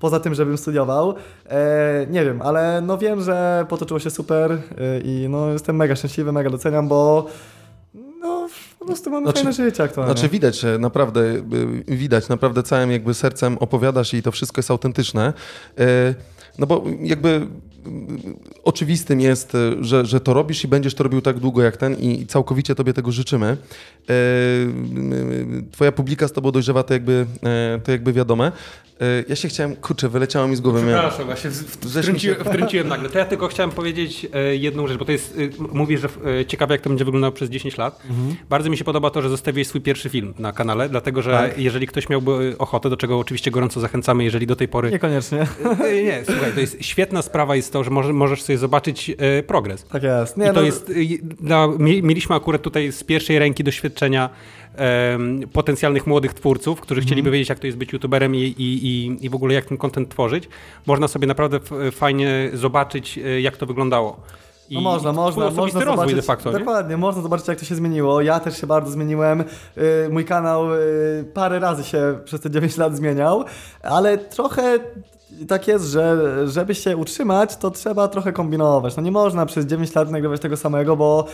poza tym, żebym studiował. E, nie wiem, ale no wiem, że potoczyło się super e, i no jestem mega szczęśliwy, mega doceniam, bo no po prostu mamy Znaczy- fajne życie aktualnie. Znaczy widać, że naprawdę, y, widać, naprawdę całym jakby sercem opowiadasz i to wszystko jest autentyczne. Y, No bo jakby oczywistym jest, e, że, że to robisz i będziesz to robił tak długo jak ten i całkowicie tobie tego życzymy. E, twoja publika z tobą dojrzewa, to jakby, e, to jakby wiadome. Ja się chciałem, kurczę, wyleciało mi z głowy. Przepraszam, właśnie wtrąciłem, wtrąciłem nagle. To ja tylko chciałem powiedzieć jedną rzecz, bo to jest, mówisz, że ciekawe jak to będzie wyglądało przez 10 lat. Mhm. Bardzo mi się podoba to, że zostawiłeś swój pierwszy film na kanale, dlatego że tak. jeżeli ktoś miałby ochotę, do czego oczywiście gorąco zachęcamy, jeżeli do tej pory... Niekoniecznie. Nie, słuchaj, to jest świetna sprawa jest to, że możesz sobie zobaczyć e, progres. Tak jest. Nie, I to no... jest, no, mieliśmy akurat tutaj z pierwszej ręki doświadczenia potencjalnych młodych twórców, którzy mm. chcieliby wiedzieć, jak to jest być youtuberem i, i, i w ogóle jak ten content tworzyć. Można sobie naprawdę fajnie zobaczyć, e, jak to wyglądało. I no można, można, można zobaczyć, de facto, dokładnie, można zobaczyć jak to się zmieniło. Ja też się bardzo zmieniłem. Y, mój kanał parę razy się przez te 9 lat zmieniał, ale trochę tak jest, że żeby się utrzymać, to trzeba trochę kombinować. No nie można przez 9 lat nagrywać tego samego, bo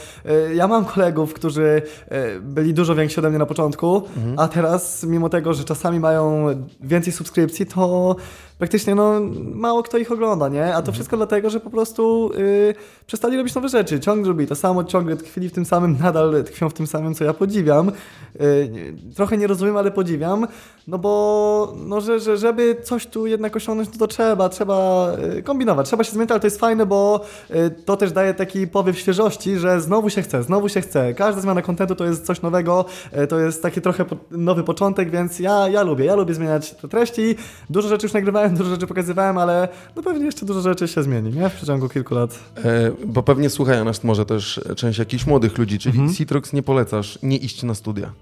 y, ja mam kolegów, którzy y, byli dużo więksi ode mnie na początku, mhm. a teraz mimo tego, że czasami mają więcej subskrypcji, to praktycznie no, mało kto ich ogląda, nie? A to mhm. wszystko dlatego, że po prostu y, przestali robić nowe rzeczy. Ciągle robi to samo, ciągle tkwili w tym samym, nadal tkwią w tym samym, co ja podziwiam. Y, trochę nie rozumiem, ale podziwiam, no bo no, że, że, żeby coś tu jednak osiągnąć, no to trzeba, trzeba y, kombinować, trzeba się zmieniać, ale to jest fajne, bo y, to też daje taki powiew świeżości, że znowu się chce, znowu się chce. Każda zmiana kontentu to jest coś nowego, y, to jest taki trochę nowy początek, więc ja, ja lubię, ja lubię zmieniać te treści. Dużo rzeczy już nagrywałem, dużo rzeczy pokazywałem, ale no pewnie jeszcze dużo rzeczy się zmieni, nie? W przeciągu kilku lat. E, bo pewnie słuchają nas może też część jakichś młodych ludzi, czyli mhm. Citrox nie polecasz nie iść na studia.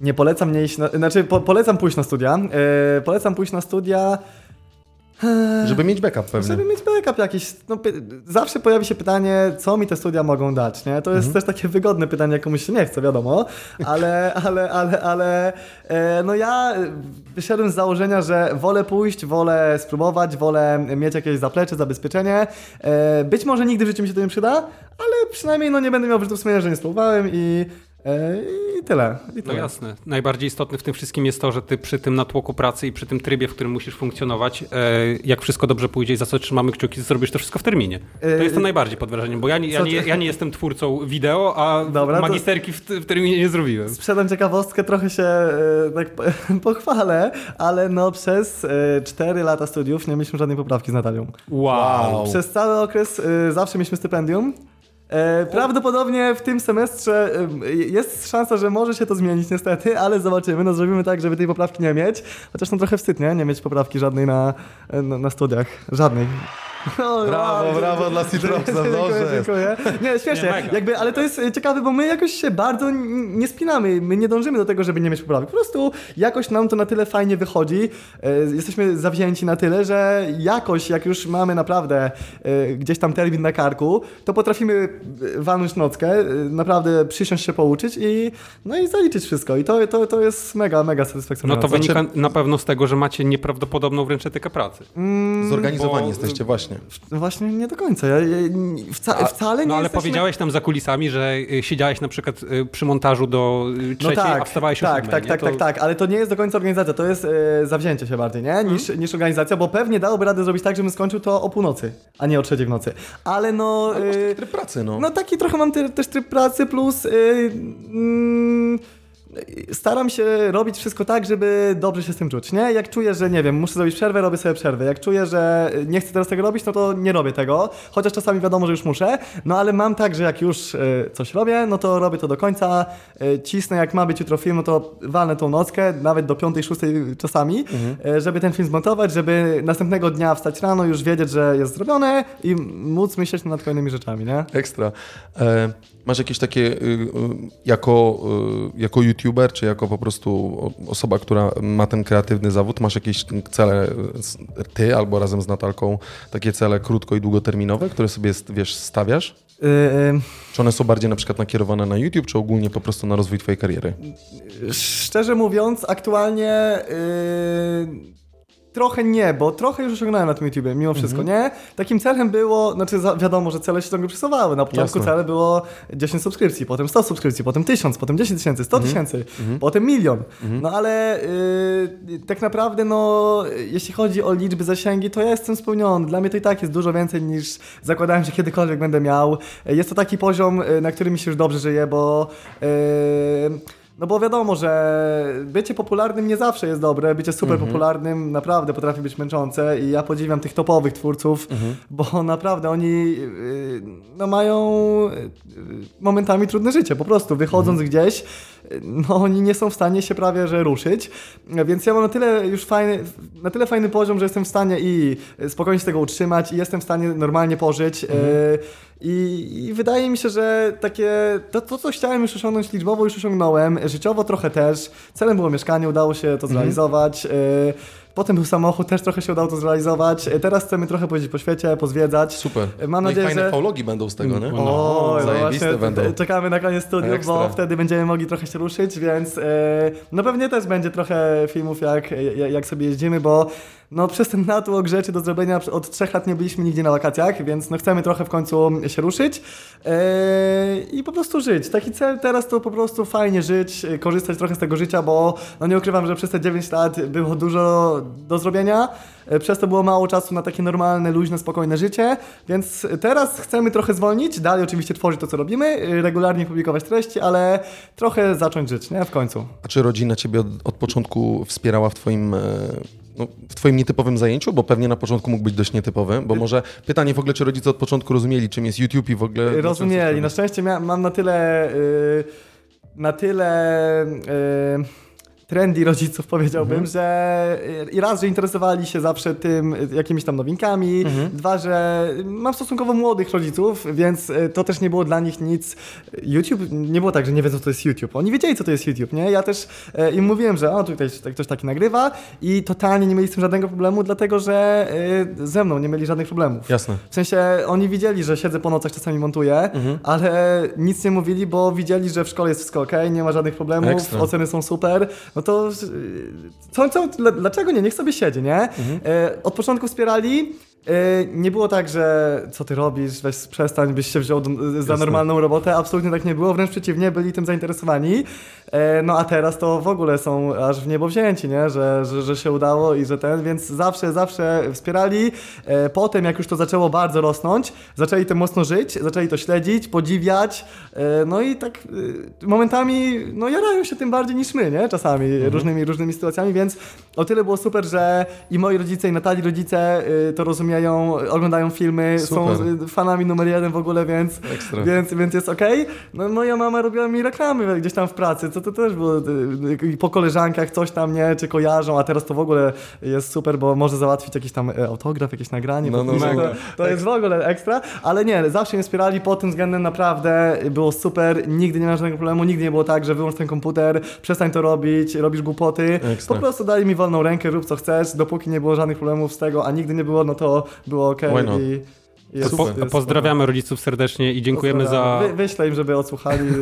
Nie polecam nie iść na, znaczy po, polecam pójść na studia. Yy, polecam pójść na studia. Eee, żeby mieć backup pewnie. Żeby mieć backup jakiś. No, zawsze pojawi się pytanie, co mi te studia mogą dać, nie? To jest mhm. też takie wygodne pytanie, komuś się nie chce, wiadomo, ale, ale, ale, ale e, no ja wyszedłem z założenia, że wolę pójść, wolę spróbować, wolę mieć jakieś zaplecze, zabezpieczenie. E, być może nigdy w życiu mi się to nie przyda, ale przynajmniej no nie będę miał wyrzutów sumienia, że nie spróbowałem i E, I tyle. I tyle. No jasne. Najbardziej istotne w tym wszystkim jest to, że ty przy tym natłoku pracy i przy tym trybie, w którym musisz funkcjonować, e, jak wszystko dobrze pójdzie i za co trzymamy kciuki, zrobisz to wszystko w terminie. To e, jest to najbardziej pod wrażeniem, bo ja nie, ja nie, ja nie jestem twórcą wideo, a Dobra, magisterki w, w terminie nie zrobiłem. Sprzedam ciekawostkę, trochę się tak pochwalę, ale no przez 4 lata studiów nie mieliśmy żadnej poprawki z Natalią. Wow. Przez cały okres zawsze mieliśmy stypendium. E, prawdopodobnie w tym semestrze e, jest szansa, że może się to zmienić niestety, ale zobaczymy. No zrobimy tak, żeby tej poprawki nie mieć. Chociaż no trochę wstyd, nie? Nie mieć poprawki żadnej na, na, na studiach. Żadnej. O, brawo, wow, brawo dla Citroxa, dobrze. Dziękuję. Nie, śmiesznie. Nie, jakby, ale to jest ciekawe, bo my jakoś się bardzo nie spinamy. My nie dążymy do tego, żeby nie mieć poprawek. Po prostu jakoś nam to na tyle fajnie wychodzi. E, jesteśmy zawzięci na tyle, że jakoś, jak już mamy naprawdę e, gdzieś tam termin na karku, to potrafimy walnąć nockę, e, naprawdę przysiąść się pouczyć i, no i zaliczyć wszystko. I to, to, to jest mega, mega satysfakcjonujące. No to wynika na pewno z tego, że macie nieprawdopodobną wręcz etykę pracy. Mm, Zorganizowani bo... jesteście właśnie właśnie. No właśnie nie do końca. Ja, ja wca, A, wcale nie No ale jesteśmy... powiedziałeś tam za kulisami, że y, siedziałeś na przykład y, przy montażu do y, trzeciej, no tak, a wstawałeś tak, o tak, tak, tak, tak, tak, ale to nie jest do końca organizacja, to jest e, zawzięcie się bardziej, nie? Niż, hmm. niż organizacja, bo pewnie dałoby radę zrobić tak, żebym skończył to o północy, a nie o trzeciej w nocy. Ale no... Ale masz taki tryb pracy, no. No taki trochę mam też tryb pracy, plus... Mm, staram się robić wszystko tak, żeby dobrze się z tym czuć, nie? Jak czuję, że nie wiem, muszę zrobić przerwę, robię sobie przerwę. Jak czuję, że nie chcę teraz tego robić, no to nie robię tego, chociaż czasami wiadomo, że już muszę, no ale mam tak, że jak już y, coś robię, no to robię to do końca, y, cisnę, jak ma być jutro film, no to walnę tą nockę, nawet do piątej, szóstej czasami, mhm. Y, żeby ten film zmontować, żeby następnego dnia wstać rano, już wiedzieć, że jest zrobione i móc myśleć nad kolejnymi rzeczami, nie? Ekstra. E Masz jakieś takie, y, y, jako, y, jako youtuber, czy jako po prostu osoba, która ma ten kreatywny zawód, masz jakieś cele, ty albo razem z Natalką, takie cele krótko i długoterminowe, które sobie, wiesz, stawiasz? Yy, czy one są bardziej na przykład nakierowane na YouTube, czy ogólnie po prostu na rozwój twojej kariery? Szczerze mówiąc, aktualnie... Yy trochę nie, bo trochę już osiągnąłem na tym YouTubie, mimo wszystko, nie? Takim celem było, znaczy wiadomo, że cele się ciągle przesuwały. Na początku Jasne. cele było 10 subskrypcji, potem 100 subskrypcji, potem 1000, potem 10 tysięcy, 100 tysięcy, potem milion. No ale y, tak naprawdę, no, jeśli chodzi o liczby, zasięgi, to ja jestem spełniony. Dla mnie to i tak jest dużo więcej niż zakładałem, że kiedykolwiek będę miał. Jest to taki poziom, y, na którym mi się już dobrze żyje, bo... y, no bo wiadomo, że bycie popularnym nie zawsze jest dobre, bycie super popularnym naprawdę potrafi być męczące i ja podziwiam tych topowych twórców, bo naprawdę oni yy, no mają yy, momentami trudne życie, po prostu wychodząc gdzieś, yy, no oni nie są w stanie się prawie że ruszyć, więc ja mam na tyle już fajny, na tyle fajny poziom, że jestem w stanie i spokojnie się tego utrzymać i jestem w stanie normalnie pożyć yy, i, I wydaje mi się, że takie to, to, co chciałem już osiągnąć liczbowo, już osiągnąłem, życiowo trochę też. Celem było mieszkanie, udało się to zrealizować. y, Potem był samochód, też trochę się udało to zrealizować. Y, Teraz chcemy trochę pojeździć po świecie, pozwiedzać. Super. Mam no nadzieję, i fajne że- faulogi będą z tego, nie? No. O, no zajebiste właśnie, będą. czekamy na koniec studiów, bo wtedy będziemy mogli trochę się ruszyć, więc e, no pewnie też będzie trochę filmów, jak- jak sobie jeździmy, bo no przez ten natłok rzeczy do zrobienia od trzech lat nie byliśmy nigdzie na wakacjach, więc no chcemy trochę w końcu się ruszyć e, i po prostu żyć. Taki cel teraz to po prostu fajnie żyć, e, korzystać trochę z tego życia, bo no nie ukrywam, że przez te 9 lat było dużo do zrobienia, e, przez to było mało czasu na takie normalne, luźne, spokojne życie, więc teraz chcemy trochę zwolnić, dalej oczywiście tworzyć to, co robimy, regularnie publikować treści, ale trochę zacząć żyć, nie? W końcu. A czy rodzina ciebie od, od początku wspierała w twoim, no, w twoim nietypowym zajęciu? Bo pewnie na początku mógł być dość nietypowy, bo może pytanie w ogóle, czy rodzice od początku rozumieli, czym jest YouTube i w ogóle... czym Rozumieli. Na szczęście mam na tyle. y, na tyle. y, trendy rodziców powiedziałbym, Mhm. że y, i raz, że interesowali się zawsze tym y, jakimiś tam nowinkami, Mhm. dwa, że mam stosunkowo młodych rodziców, więc y, to też nie było dla nich nic. YouTube nie było tak, że nie wiedzą, co to jest YouTube. Oni wiedzieli, co to jest YouTube, nie? Ja też im mówiłem, że o, tutaj ktoś taki nagrywa i totalnie nie mieli z tym żadnego problemu, dlatego że ze mną nie mieli żadnych problemów. Jasne. W sensie oni widzieli, że siedzę po nocach, czasami montuję, Mhm. ale nic nie mówili, bo widzieli, że w szkole jest wszystko ok, nie ma żadnych problemów, Ekstra. oceny są super. No to y, co, co, dla- dlaczego nie? Niech sobie siedzi, nie? Mhm. E, od początku wspierali. e, Nie było tak, że co ty robisz, weź przestań, byś się wziął za normalną robotę. Absolutnie tak nie było, wręcz przeciwnie, byli tym zainteresowani. E, No a teraz to w ogóle są aż w niebo wzięci, nie? Że, że, że się udało i że ten, więc zawsze, zawsze wspierali. E, Potem, jak już to zaczęło bardzo rosnąć, zaczęli tym mocno żyć, zaczęli to śledzić, podziwiać. E, No i tak momentami, no jarają się tym bardziej niż my, nie? Czasami różnymi, różnymi sytuacjami, więc o tyle było super, że i moi rodzice, i Natalii rodzice to rozumieją, oglądają filmy, Super. są fanami numer jeden w ogóle, więc, Ekstra. więc, więc jest okej. No moja mama robiła mi reklamy gdzieś tam w pracy, co to też było y, y, po koleżankach coś tam, nie, czy kojarzą, a teraz to w ogóle jest super, bo może załatwić jakiś tam y, autograf, jakieś nagranie, No, no, mega. to, to jest w ogóle ekstra, ale nie, zawsze mnie wspierali pod tym względem naprawdę, było super, nigdy nie miałem żadnego problemu, nigdy nie było tak, że wyłącz ten komputer, przestań to robić, robisz głupoty, Ekstra. po prostu dali mi wolną rękę, rób co chcesz, dopóki nie było żadnych problemów z tego, a nigdy nie było, no to było ok jest, Po, jest pozdrawiamy rodziców serdecznie i dziękujemy za. Wy, wyślę im, żeby odsłuchali.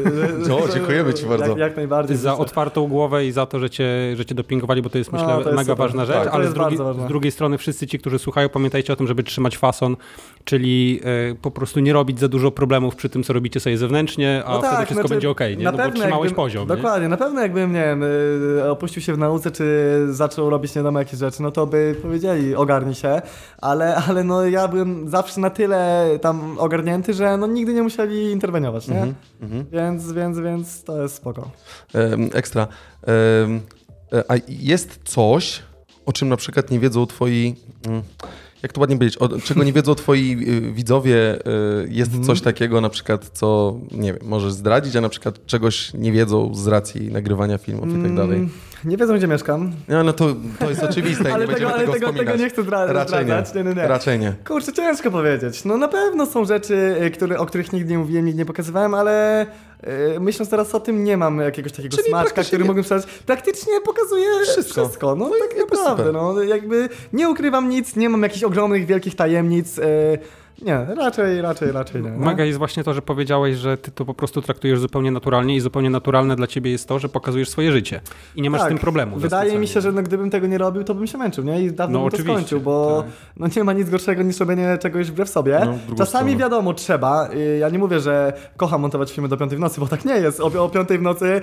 O, dziękujemy ci bardzo. Jak, jak najbardziej. za Myślę. otwartą głowę i za to, że cię, że cię dopingowali, bo to jest No, myślę to jest mega super. ważna rzecz, Tak, to ale z jest ważne. z drugiej strony wszyscy ci, którzy słuchają, pamiętajcie o tym, żeby trzymać fason, czyli e, po prostu nie robić za dużo problemów przy tym, co robicie sobie zewnętrznie, a No wtedy tak, wszystko znaczy, będzie okej, nie? No bo trzymałeś jakbym- poziom, nie? Dokładnie, na pewno jakbym, nie wiem, y, opuścił się w nauce, czy zaczął robić nie wiadomo jakieś rzeczy, no to by powiedzieli, ogarnij się, ale, ale no ja byłem zawsze na tyle tam ogarnięty, że no nigdy nie musieli interweniować, nie? Mhm. Więc, więc, więc to jest spoko. Em, Ekstra. E, A jest coś, o czym na przykład nie wiedzą twoi... mm, Jak to ładnie powiedzieć? O, czego nie wiedzą twoi y, widzowie? y, Jest Mhm. coś takiego na przykład, co, nie wiem, możesz zdradzić, a na przykład czegoś nie wiedzą z racji nagrywania filmów i tak dalej. Nie wiedzą, gdzie mieszkam. No, no to, to jest oczywiste i Ale nie tego, będziemy ale tego, tego, wspominać. tego nie chcę zdra- Raczej nie. zdradzać. Nie, nie, nie. Raczej nie. Kurczę, ciężko powiedzieć. No na pewno są rzeczy, y, które, o których nigdy nie mówiłem, nigdy nie pokazywałem, ale y, myśląc teraz o tym, nie mam jakiegoś takiego Czyli smaczka, praktycznie który nie- mógłbym sprzedać. Praktycznie pokazuje Wszystko. wszystko. No, No i tak jakby naprawdę. super. No, jakby nie ukrywam nic, nie mam jakichś ogromnych, wielkich tajemnic. y, Nie, raczej, raczej, raczej nie. Mega jest właśnie to, że powiedziałeś, że ty to po prostu traktujesz zupełnie naturalnie i zupełnie naturalne dla ciebie jest to, że pokazujesz swoje życie. I nie masz z tym problemu. Tak. Wydaje mi się, że no, gdybym tego nie robił, to bym się męczył, nie? I dawno No bym to skończył, bo tak. no, nie ma nic gorszego niż robienie czegoś wbrew sobie. No, Czasami stronę. wiadomo, trzeba. Y, Ja nie mówię, że kocham montować filmy do piątej w nocy, bo tak nie jest. O, o piątej w nocy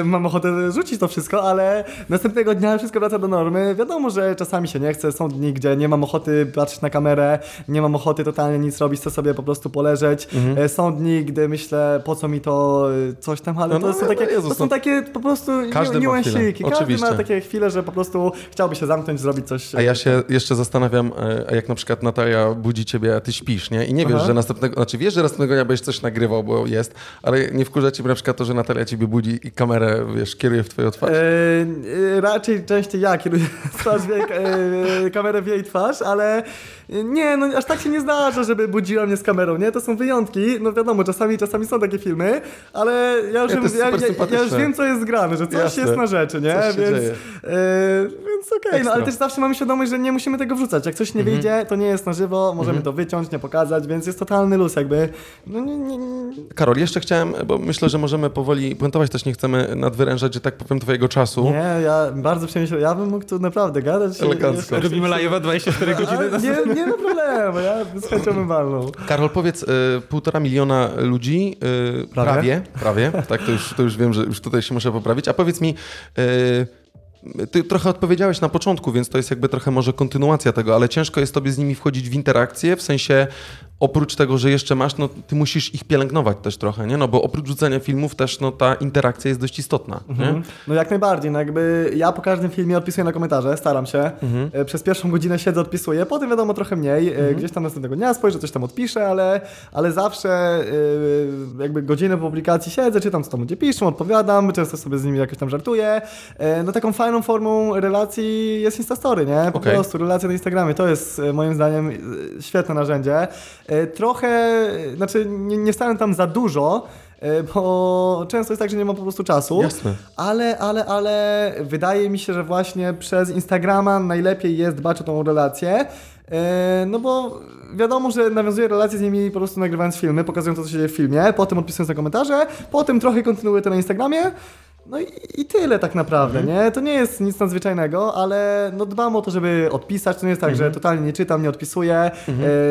y, mam ochotę rzucić to wszystko, ale następnego dnia wszystko wraca do normy. Wiadomo, że czasami się nie chce. Są dni, gdzie nie mam ochoty patrzeć na kamerę, nie mam ochoty totalnie nic robić, chcę sobie po prostu poleżeć. Y, Są dni, gdy myślę, po co mi to y, coś tam, ale Mhm. No, to, no, są takie, Jezus, to są no. takie po prostu Każdy niuansiki. Każdy Oczywiście. ma takie chwile, że po prostu chciałby się zamknąć, zrobić coś. A ja się jeszcze zastanawiam, e, jak na przykład Natalia budzi ciebie, a ty śpisz, nie? I nie wiesz, Aha. że następnego, znaczy wiesz, że następnego dnia będziesz coś nagrywał, bo jest, ale nie wkurza ciebie na przykład to, że Natalia ciebie budzi i kamerę, wiesz, kieruje w twoją twarz. E, e, raczej częściej ja kieruję twarz e, kamerę w jej twarz, ale nie, no aż tak się nie zdarza, żeby budziła mnie z kamerą, nie? To są wyjątki, no wiadomo, czasami, czasami są takie filmy, ale ja już, Nie, ja, ja, ja już wiem, co jest grane, że coś Jasne. jest na rzeczy, nie? Coś się więc e, więc okej, no Ekstra. ale też zawsze mamy świadomość, że nie musimy tego wrzucać. Jak coś nie Mhm. wyjdzie, to nie jest na żywo, możemy to wyciąć, nie pokazać, więc jest totalny luz jakby. No nie, nie, nie. Karol, jeszcze chciałem, bo myślę, że możemy powoli puentować, też nie chcemy nadwyrężać, że tak powiem, twojego czasu. Nie, ja bardzo się, ja bym mógł tu naprawdę gadać. Elegancko. Robimy live'a 24 godziny Ale na nie, nie ma problemu, ja z chęcią bym walnął. Karol, powiedz, y, półtora miliona ludzi, y, Prawie. prawie, tak, to już, to już wiem, że już tutaj się muszę poprawić, a powiedz mi, y, ty trochę odpowiedziałeś na początku, więc to jest jakby trochę może kontynuacja tego, ale ciężko jest tobie z nimi wchodzić w interakcję, w sensie oprócz tego, że jeszcze masz, no ty musisz ich pielęgnować też trochę, nie? No bo oprócz rzucenia filmów też, no ta interakcja jest dość istotna, nie? No jak najbardziej, no jakby ja po każdym filmie odpisuję na komentarze, staram się. Mhm. E, Przez pierwszą godzinę siedzę, odpisuję, potem wiadomo trochę mniej, Mhm. e, gdzieś tam następnego dnia spojrzę, coś tam odpiszę, ale, ale zawsze e, jakby godzinę po publikacji siedzę, czytam co tam ludzie piszą, odpowiadam, często sobie z nimi jakoś tam żartuję. No taką fajną formą relacji jest Instastory, nie? Po Okej. prostu relacja na Instagramie, to jest moim zdaniem świetne narzędzie. E, Trochę, znaczy nie, nie wstałem tam za dużo, e, bo często jest tak, że nie mam po prostu czasu. Jasne. Ale, ale, ale wydaje mi się, że właśnie przez Instagrama najlepiej jest dbać o tą relację. E, No bo wiadomo, że nawiązuję relacje z nimi po prostu nagrywając filmy, pokazując to, co się dzieje w filmie, potem odpisując na komentarze, potem trochę kontynuuję to na Instagramie. No i, i tyle tak naprawdę, nie? To nie jest nic nadzwyczajnego, ale no dbam o to, żeby odpisać. To nie jest tak, że totalnie nie czytam, nie odpisuję.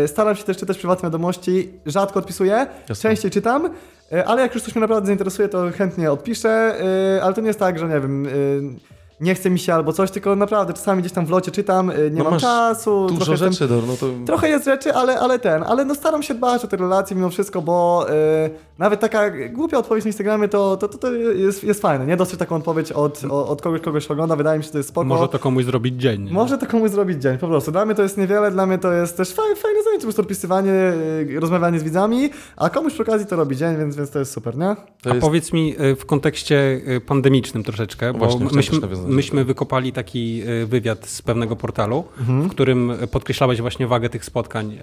E, staram się też czytać prywatne wiadomości. Rzadko odpisuję, Jasne. częściej czytam, e, ale jak już coś mnie naprawdę zainteresuje, to chętnie odpiszę. e, Ale to nie jest tak, że nie wiem... Nie chce mi się albo coś, tylko naprawdę czasami gdzieś tam w locie czytam, e, nie No mam masz czasu. Dużo rzeczy, do, no to... Trochę jest rzeczy, ale, ale ten, ale no staram się dbać o te relacje mimo wszystko, bo e, nawet taka głupia odpowiedź na Instagramie to, to, to, to jest, jest fajne, nie? Dostać taką odpowiedź od, od kogoś, kogoś ogląda, wydaje mi się, że to jest spoko. Może to komuś zrobić dzień. nie? Może to komuś zrobić dzień, po prostu. Dla mnie to jest niewiele, dla mnie to jest też fajne, fajne zajęcie, po prostu odpisywanie, e, rozmawianie z widzami, a komuś przy okazji to robi dzień, więc, więc to jest super, nie? to A jest... powiedz mi y, w kontekście y, pandemicznym troszeczkę, bo Właśnie, myśmy, myśmy wykopali taki y, wywiad z pewnego portalu, Mhm. w którym podkreślałeś właśnie wagę tych spotkań y,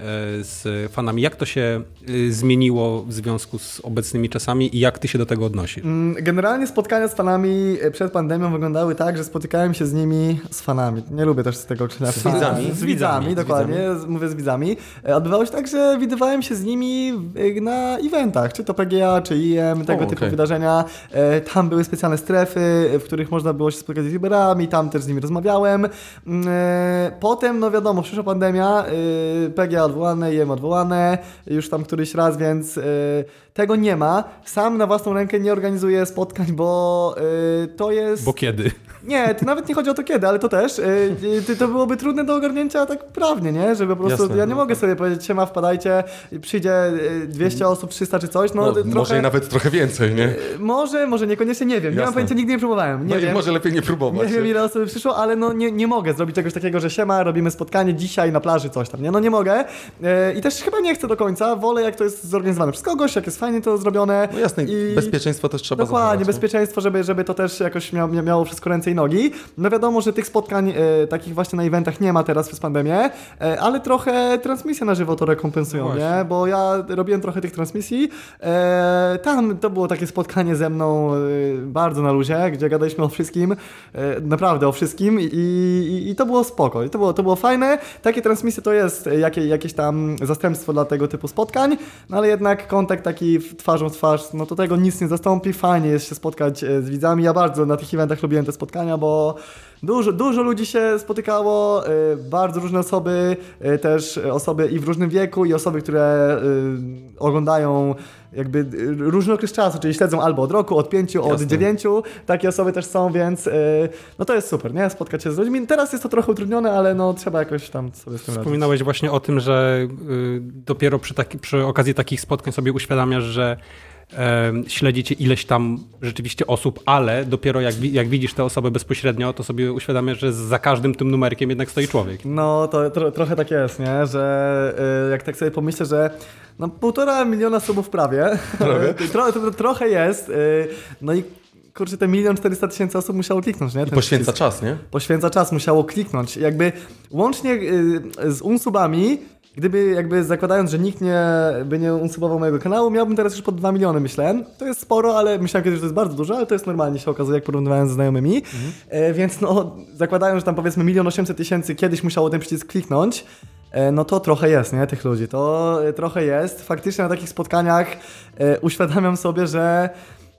z fanami. Jak to się y, zmieniło w związku z obecnymi czasami i jak ty się do tego odnosisz? Mm, Generalnie spotkania z fanami e, przed pandemią wyglądały tak, że spotykałem się z nimi, z fanami, nie lubię też z tego określenia. Z widzami. Z widzami, Z dokładnie, z- mówię z widzami. E, Odbywało się tak, że widywałem się z nimi e, na eventach, czy to PGA, czy IM, tego O, typu wydarzenia. E, Tam były specjalne strefy, e, w których można było się spotkać z youtuberami, tam też z nimi rozmawiałem. Mm, e, Potem, no wiadomo, przyszła pandemia, e, PGA odwołane, IM odwołane, już tam któryś raz, więc e, tego nie ma. Sam na własną rękę nie organizuję spotkań, bo e, to jest... Bo kiedy? Nie, to nawet nie chodzi o to kiedy, ale to też. Yy, to byłoby trudne do ogarnięcia tak prawnie, nie? Żeby po prostu. Jasne. Ja nie mogę sobie powiedzieć, siema, wpadajcie, przyjdzie yy, 200 osób, 300 czy coś. No, No, trochę, Może i nawet trochę więcej, nie? yy, może, może niekoniecznie, nie wiem. Nie mam Jasne. pojęcia, nigdy nie próbowałem. Nie no wiem. może lepiej nie Nie próbować. wiem ile osób przyszło, ale no nie, nie mogę zrobić czegoś takiego, że siema, robimy spotkanie dzisiaj na plaży, coś tam, nie? No nie mogę. Yy, I też chyba nie chcę do końca, wolę jak to jest zorganizowane przez kogoś, jak jest fajnie to zrobione. No jasne, I- bezpieczeństwo też trzeba Dokładnie, zachować, nie? bezpieczeństwo, żeby, żeby to też jakoś mia, mia- miało wszystko ręce i nogi. No wiadomo, że tych spotkań e, takich właśnie na eventach nie ma teraz przez pandemię, e, ale trochę transmisje na żywo to rekompensują, No nie? Bo ja robiłem trochę tych transmisji. E, tam to było takie spotkanie ze mną e, bardzo na luzie, gdzie gadaliśmy o wszystkim, e, naprawdę o wszystkim i, i, i to było spoko. I to było, to było fajne. Takie transmisje to jest e, jakie, jakieś tam zastępstwo dla tego typu spotkań, no ale jednak kontakt taki twarzą w twarz, no to tego nic nie zastąpi. Fajnie jest się spotkać e, z widzami. Ja bardzo na tych eventach lubiłem te spotkania, bo dużo, dużo ludzi się spotykało, e, bardzo różne osoby, e, też osoby i w różnym wieku, i osoby, które oglądają jakby e, różny okres czasu, czyli śledzą albo od roku, od pięciu, od Jasne. dziewięciu. Takie osoby też są, więc e, no to jest super, nie? Spotkać się z ludźmi. Teraz jest to trochę utrudnione, ale no trzeba jakoś tam sobie z tym radzić. Wspominałeś właśnie o tym, że y, dopiero przy, taki, przy okazji takich spotkań sobie uświadamiasz, że śledzicie ileś tam rzeczywiście osób, ale dopiero jak, jak widzisz te osoby bezpośrednio, to sobie uświadamiasz, że za każdym tym numerkiem jednak stoi człowiek. No, to tro, trochę tak jest, nie? Że y, jak tak sobie pomyślę, że no półtora miliona subów prawie, tro, tro, trochę jest, y, no i kurczę, te milion czterysta tysięcy osób musiało kliknąć, nie? I Ten poświęca przycisk. czas, nie? Poświęca czas, musiało kliknąć. Jakby łącznie y, z unsubami, gdyby jakby zakładając, że nikt nie, by nie unsubował mojego kanału, miałbym teraz już pod 2 miliony, myślałem. To jest sporo, ale myślałem kiedyś, że to jest bardzo dużo, ale to jest normalnie się okazuje, jak porównywałem ze znajomymi. E, więc no, zakładając, że tam powiedzmy milion osiemset tysięcy kiedyś musiało ten przycisk kliknąć, e, no to trochę jest, nie, tych ludzi. To e, trochę jest. Faktycznie na takich spotkaniach e, uświadamiam sobie, że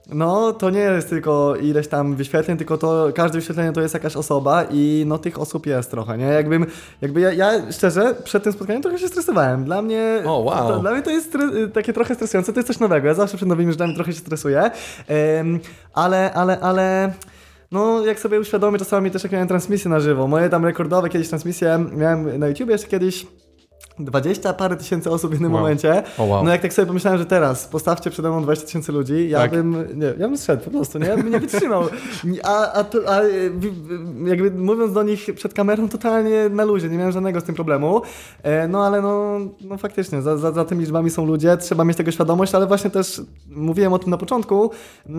no, to nie jest tylko ileś tam wyświetleń, tylko to każde wyświetlenie to jest jakaś osoba i no tych osób jest trochę, nie? Jakbym, jakby ja, ja szczerze przed tym spotkaniem trochę się stresowałem. Dla mnie, O, wow. to, dla mnie to jest stre- takie trochę stresujące, to jest coś nowego. Ja zawsze przed nowymi rzeczami trochę się stresuję, Em, ale, ale, ale... No, jak sobie uświadomię czasami też jak miałem transmisję na żywo, moje tam rekordowe kiedyś transmisje miałem na YouTube jeszcze kiedyś 20 parę tysięcy osób w jednym Wow. momencie. O, wow. No jak tak sobie pomyślałem, że teraz postawcie przede mną 20 tysięcy ludzi, ja Tak. bym, nie, ja bym zszedł po prostu, nie? Ja bym nie wytrzymał. A, a, a wi- jakby mówiąc do nich przed kamerą, totalnie na luzie, nie miałem żadnego z tym problemu. E, No ale no, no faktycznie, za, za, za tymi liczbami są ludzie, trzeba mieć tego świadomość, ale właśnie też mówiłem o tym na początku,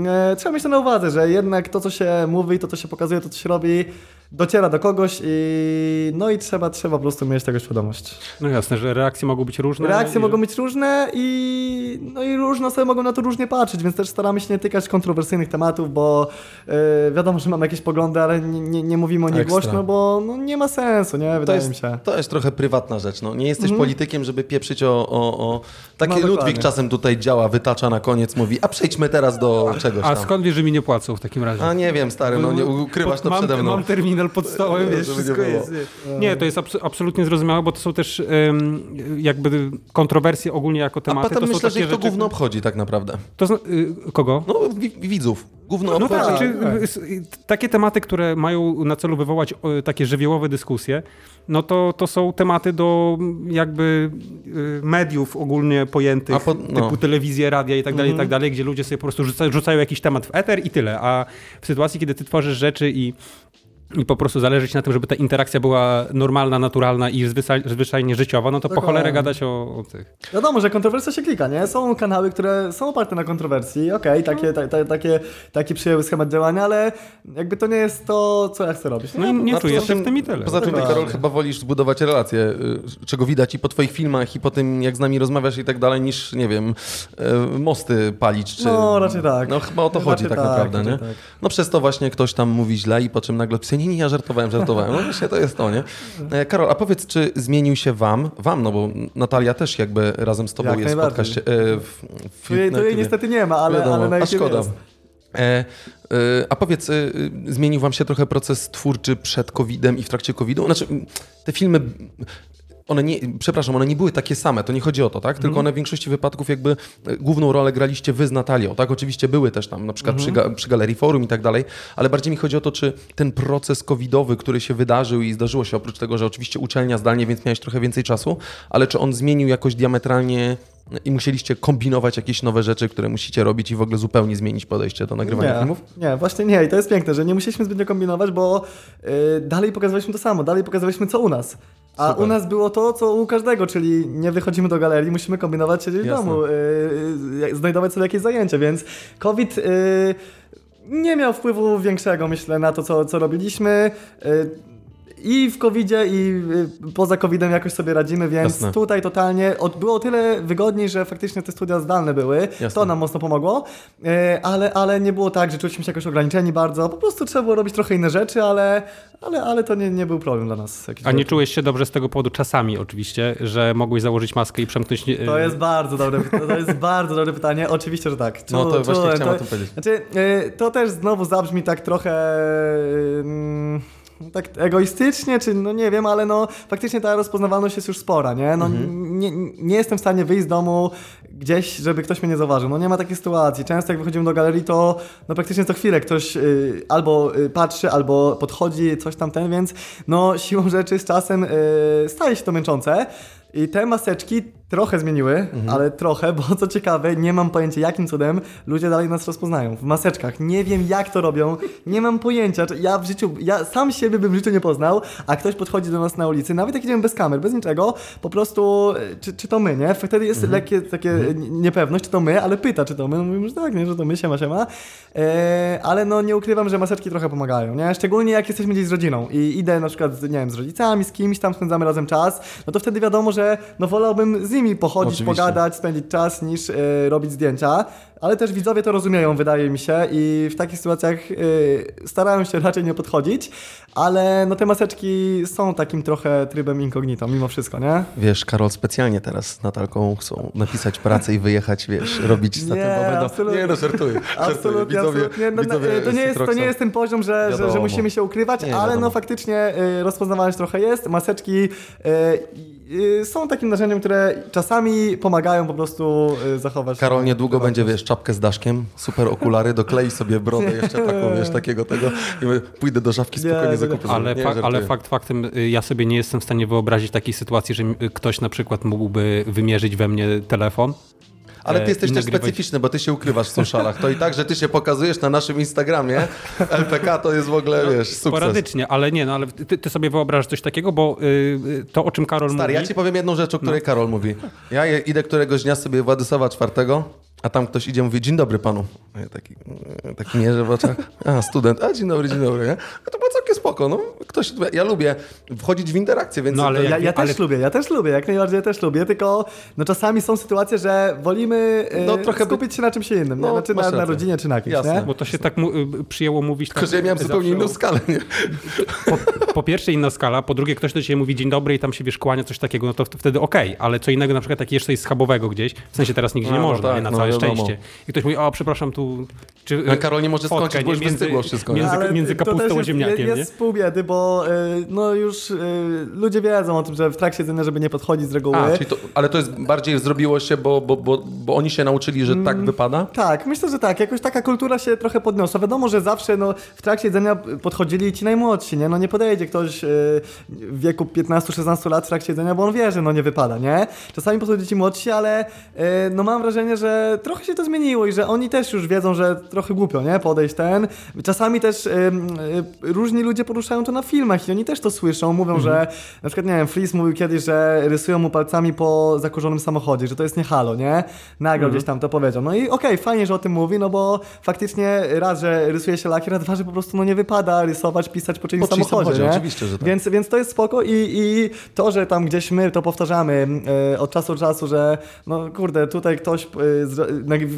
e, trzeba mieć to na uwadze, że jednak to, co się mówi, to, co się pokazuje, to, co się robi, dociera do kogoś i no i trzeba, trzeba po prostu mieć tego świadomość. No jasne, że reakcje mogą być różne. Reakcje i- mogą być różne i, no i różne osoby mogą na to różnie patrzeć, więc też staramy się nie tykać kontrowersyjnych tematów, bo e, wiadomo, że mamy jakieś poglądy, ale nie, nie, nie mówimy o nich Ekstra. głośno, bo no, nie ma sensu, nie? To Wydaje jest, mi się. to jest trochę prywatna rzecz. No. Nie jesteś politykiem, żeby pieprzyć o... o, o... Taki No, dokładnie. Ludwik czasem tutaj działa, wytacza na koniec, mówi, a przejdźmy teraz do czegoś A tam. skąd wiesz, że mi nie płacą w takim razie? A nie wiem, stary, no nie ukrywasz to mam, przede mną. Mam terminal pod stołem, Żeby wiesz, nie wszystko było. jest. Nie, to jest abs- absolutnie zrozumiałe, bo to są też em, jakby kontrowersje ogólnie jako A tematy. potem to są myślę, że ich to rzeczy... gówno obchodzi tak naprawdę. To zna- y, kogo? No, wi- widzów. Gówno No obchodzi. tak, tak, czy, tak. y, y, takie tematy, które mają na celu wywołać takie żywiołowe dyskusje, no to, to są tematy do jakby y, mediów ogólnie pojętych, A po- no. typu telewizję, radia i tak dalej, i tak dalej, gdzie ludzie sobie po prostu rzucają, rzucają jakiś temat w eter i tyle. A w sytuacji, kiedy ty tworzysz rzeczy i i po prostu zależy ci na tym, żeby ta interakcja była normalna, naturalna i zwyczaj, zwyczajnie życiowa, no to po cholerę gadać o, o tych. Wiadomo, że kontrowersja się klika, nie? Są kanały, które są oparte na kontrowersji, okej, takie, ta, ta, takie, taki przyjęły schemat działania, ale jakby to nie jest to, co ja chcę robić. No i nie A czujesz poza się w tym i tyle. Poza tym, ty. Karol, chyba wolisz zbudować relacje, y, czego widać i po twoich filmach, i po tym, jak z nami rozmawiasz i tak dalej, niż, nie wiem, y, mosty palić, czy... No, raczej tak. No, chyba o to chodzi Raczej tak, tak, naprawdę, nie? tak. No, przez to właśnie ktoś tam mówi źle i po czym nagle pisanie, nie, nie, ja żartowałem, żartowałem. No właśnie, to jest to, nie? E, Karol, a powiedz, czy zmienił się wam, wam, no bo Natalia też jakby razem z tobą Jak jest w podcaście, e, w, w, Tu jej, tu jej niestety nie ma, ale, Wiadomo, ale na a szkoda. jest. E, e, a powiedz, e, zmienił wam się trochę proces twórczy przed COVID-em i w trakcie COVID-u? Znaczy, te filmy, one nie, przepraszam, one nie były takie same, to nie chodzi o to, tak? Tylko one w większości wypadków jakby e, główną rolę graliście wy z Natalią, tak? Oczywiście były też tam na przykład przy, ga, przy Galerii Forum i tak dalej, ale bardziej mi chodzi o to, czy ten proces covidowy, który się wydarzył i zdarzyło się oprócz tego, że oczywiście uczelnia zdalnie, więc miałeś trochę więcej czasu, ale czy on zmienił jakoś diametralnie i musieliście kombinować jakieś nowe rzeczy, które musicie robić i w ogóle zupełnie zmienić podejście do nagrywania nie, filmów? Nie, właśnie nie. I to jest piękne, że nie musieliśmy zbytnio kombinować, bo y, dalej pokazywaliśmy to samo, dalej pokazywaliśmy co u nas. A Super. u nas było to, co u każdego, czyli nie wychodzimy do galerii, musimy kombinować, siedzieć w Jasne. domu, yy, yy, znajdować sobie jakieś zajęcie, więc COVID yy, nie miał wpływu większego, myślę, na to, co, co robiliśmy. Yy, i w COVID-zie, i y, poza COVID-em jakoś sobie radzimy, więc Jasne. tutaj totalnie było o tyle wygodniej, że faktycznie te studia zdalne były. Jasne. To nam mocno pomogło, y, ale, ale nie było tak, że czuliśmy się jakoś ograniczeni bardzo. Po prostu trzeba było robić trochę inne rzeczy, ale, ale, ale to nie, nie był problem dla nas. jakiś A nie czułeś się dobrze z tego powodu czasami oczywiście, że mogłeś założyć maskę i przemknąć... e, To jest bardzo dobre, to jest bardzo dobre pytanie. Oczywiście, że tak. No to Czu- właśnie czułem, chciałem o to- tym powiedzieć. Znaczy, y, to też znowu zabrzmi tak trochę. mm, tak egoistycznie, czy no nie wiem, ale no faktycznie ta rozpoznawalność jest już spora, nie? No Mhm. nie, nie jestem w stanie wyjść z domu gdzieś, żeby ktoś mnie nie zauważył. No nie ma takiej sytuacji. Często jak wychodzimy do galerii, to no praktycznie co chwilę ktoś y, albo y, patrzy, albo podchodzi, coś tam ten, więc no siłą rzeczy z czasem y, staje się to męczące. I te maseczki trochę zmieniły, Mhm. ale trochę, bo co ciekawe, nie mam pojęcia jakim cudem ludzie dalej nas rozpoznają w maseczkach. Nie wiem jak to robią, nie mam pojęcia. Ja w życiu, ja sam siebie bym w życiu nie poznał, a ktoś podchodzi do nas na ulicy, nawet jak idziemy bez kamer, bez niczego, po prostu, e, czy, czy to my, nie? Wtedy jest Mhm. lekkie takie n- niepewność, czy to my, ale pyta, czy to my. No Mówimy, że tak, nie, że to my, siema, siema. E, ale no nie ukrywam, że maseczki trochę pomagają, nie? Szczególnie jak jesteśmy gdzieś z rodziną i idę na przykład, nie wiem, z rodzicami, z kimś, tam spędzamy razem czas, no to wtedy wiadomo, że no wolałbym z nimi pochodzić, Oczywiście. pogadać, spędzić czas, niż e, robić zdjęcia. Ale też widzowie to rozumieją, wydaje mi się, i w takich sytuacjach e, starają się raczej nie podchodzić, ale no te maseczki są takim trochę trybem incognito, mimo wszystko, nie? Wiesz, Karol, specjalnie teraz z Natalką chcą napisać pracę i wyjechać, wiesz, robić na Nie, absolutnie. No żartuję. żartuję. Absolutnie, Widzowie- absolutnie. No, widzowie to, nie jest, to nie jest ten poziom, że, że, że Wiadomo. musimy się ukrywać, Nie, ale wiadomo. no faktycznie y, rozpoznawalność trochę jest. Maseczki y, y, są takim narzędziem, które czasami pomagają po prostu y, zachować. Karol niedługo będzie, wiesz, czapkę z daszkiem, super okulary, doklei sobie brodę jeszcze taką, wiesz, takiego tego i pójdę do Nie, spokojnie nie, zakupię. Ale, Nie, fa- ale fakt faktem, y, ja sobie nie jestem w stanie wyobrazić takiej sytuacji, że y, ktoś na przykład mógłby wymierzyć we mnie telefon. Ale ty e, jesteś i też nagrywać- specyficzny, bo ty się ukrywasz w socialach. To i tak, że ty się pokazujesz na naszym Instagramie, LPK to jest w ogóle, wiesz, sukces. Sporadycznie, ale nie, no ale ty, ty sobie wyobrażasz coś takiego, bo y, to, o czym Karol Stary, mówi... ja ci powiem jedną rzecz, o No. której Karol mówi. Ja idę któregoś dnia sobie Władysława czwartego, a tam ktoś idzie i mówi, dzień dobry panu. A ja taki, e, taki mierzę w oczach, a student, a dzień dobry, dzień dobry, nie? A to było całkiem spoko, no. Ktoś, ja lubię wchodzić w interakcję, więc... No, ale Ja, ja też ale- lubię, ja też lubię, jak najbardziej ja też lubię, tylko no czasami są sytuacje, że wolimy y, No, trochę by- skupić się na czymś innym, No, nie? znaczy na, na rodzinie czy na kimś, Jasne. nie? Bo to się tak mu, y, przyjęło mówić... Tylko, że ja miałem zawsze zupełnie inną skalę, nie? po, po pierwsze inna skala, po drugie ktoś do ciebie mówi dzień dobry i tam się wiesz kłania, coś takiego, no to wtedy okej, ale co innego na przykład jak jesz coś schabowego gdzieś, w sensie teraz nigdzie nie no można, tak, nie, na no całe wiadomo. szczęście. I ktoś mówi, o przepraszam tu... Czy, A Karol nie może fotkę, skończyć, bo już między, wystygło wszystko? Między, Ale między to też kapustą a jest, ziemniakiem, jest, nie? jest pół biedy, bo y, no już y, ludzie wiedzą o tym, że w trakcie jedzenia, żeby nie podchodzić z reguły. A, czyli to, ale to jest bardziej zrobiło się, bo, bo, bo, bo oni się nauczyli, że tak wypada? Tak, myślę, że tak. Jakoś taka kultura się trochę podniosła. Wiadomo, że zawsze no, w trakcie jedzenia podchodzili ci najmłodsi, nie? No nie podejdzie ktoś w wieku 15-16 lat w trakcie jedzenia, bo on wie, że no nie wypada, nie? Czasami podchodzą ci młodsi, ale no mam wrażenie, że trochę się to zmieniło i że oni też już wiedzą, że trochę głupio, nie? Podejść ten. Czasami też yy, yy, różni ludzie poruszają to na filmach i oni też to słyszą. Mówią, że na przykład, nie wiem, Freeze mówił kiedyś, że rysują mu palcami po zakurzonym samochodzie, że to jest nie halo, nie? Nagrał gdzieś tam to powiedział. No i okej, fajnie, że o tym mówi, no bo faktycznie raz, że rysuje się lakier, a dwa, że po prostu no nie wypada rysować, pisać po czyimś Po samochodzie, samochodzie, nie? oczywiście, że tak. Więc, więc to jest spoko i, i to, że tam gdzieś my to powtarzamy e, od czasu do czasu, że no kurde, tutaj ktoś e,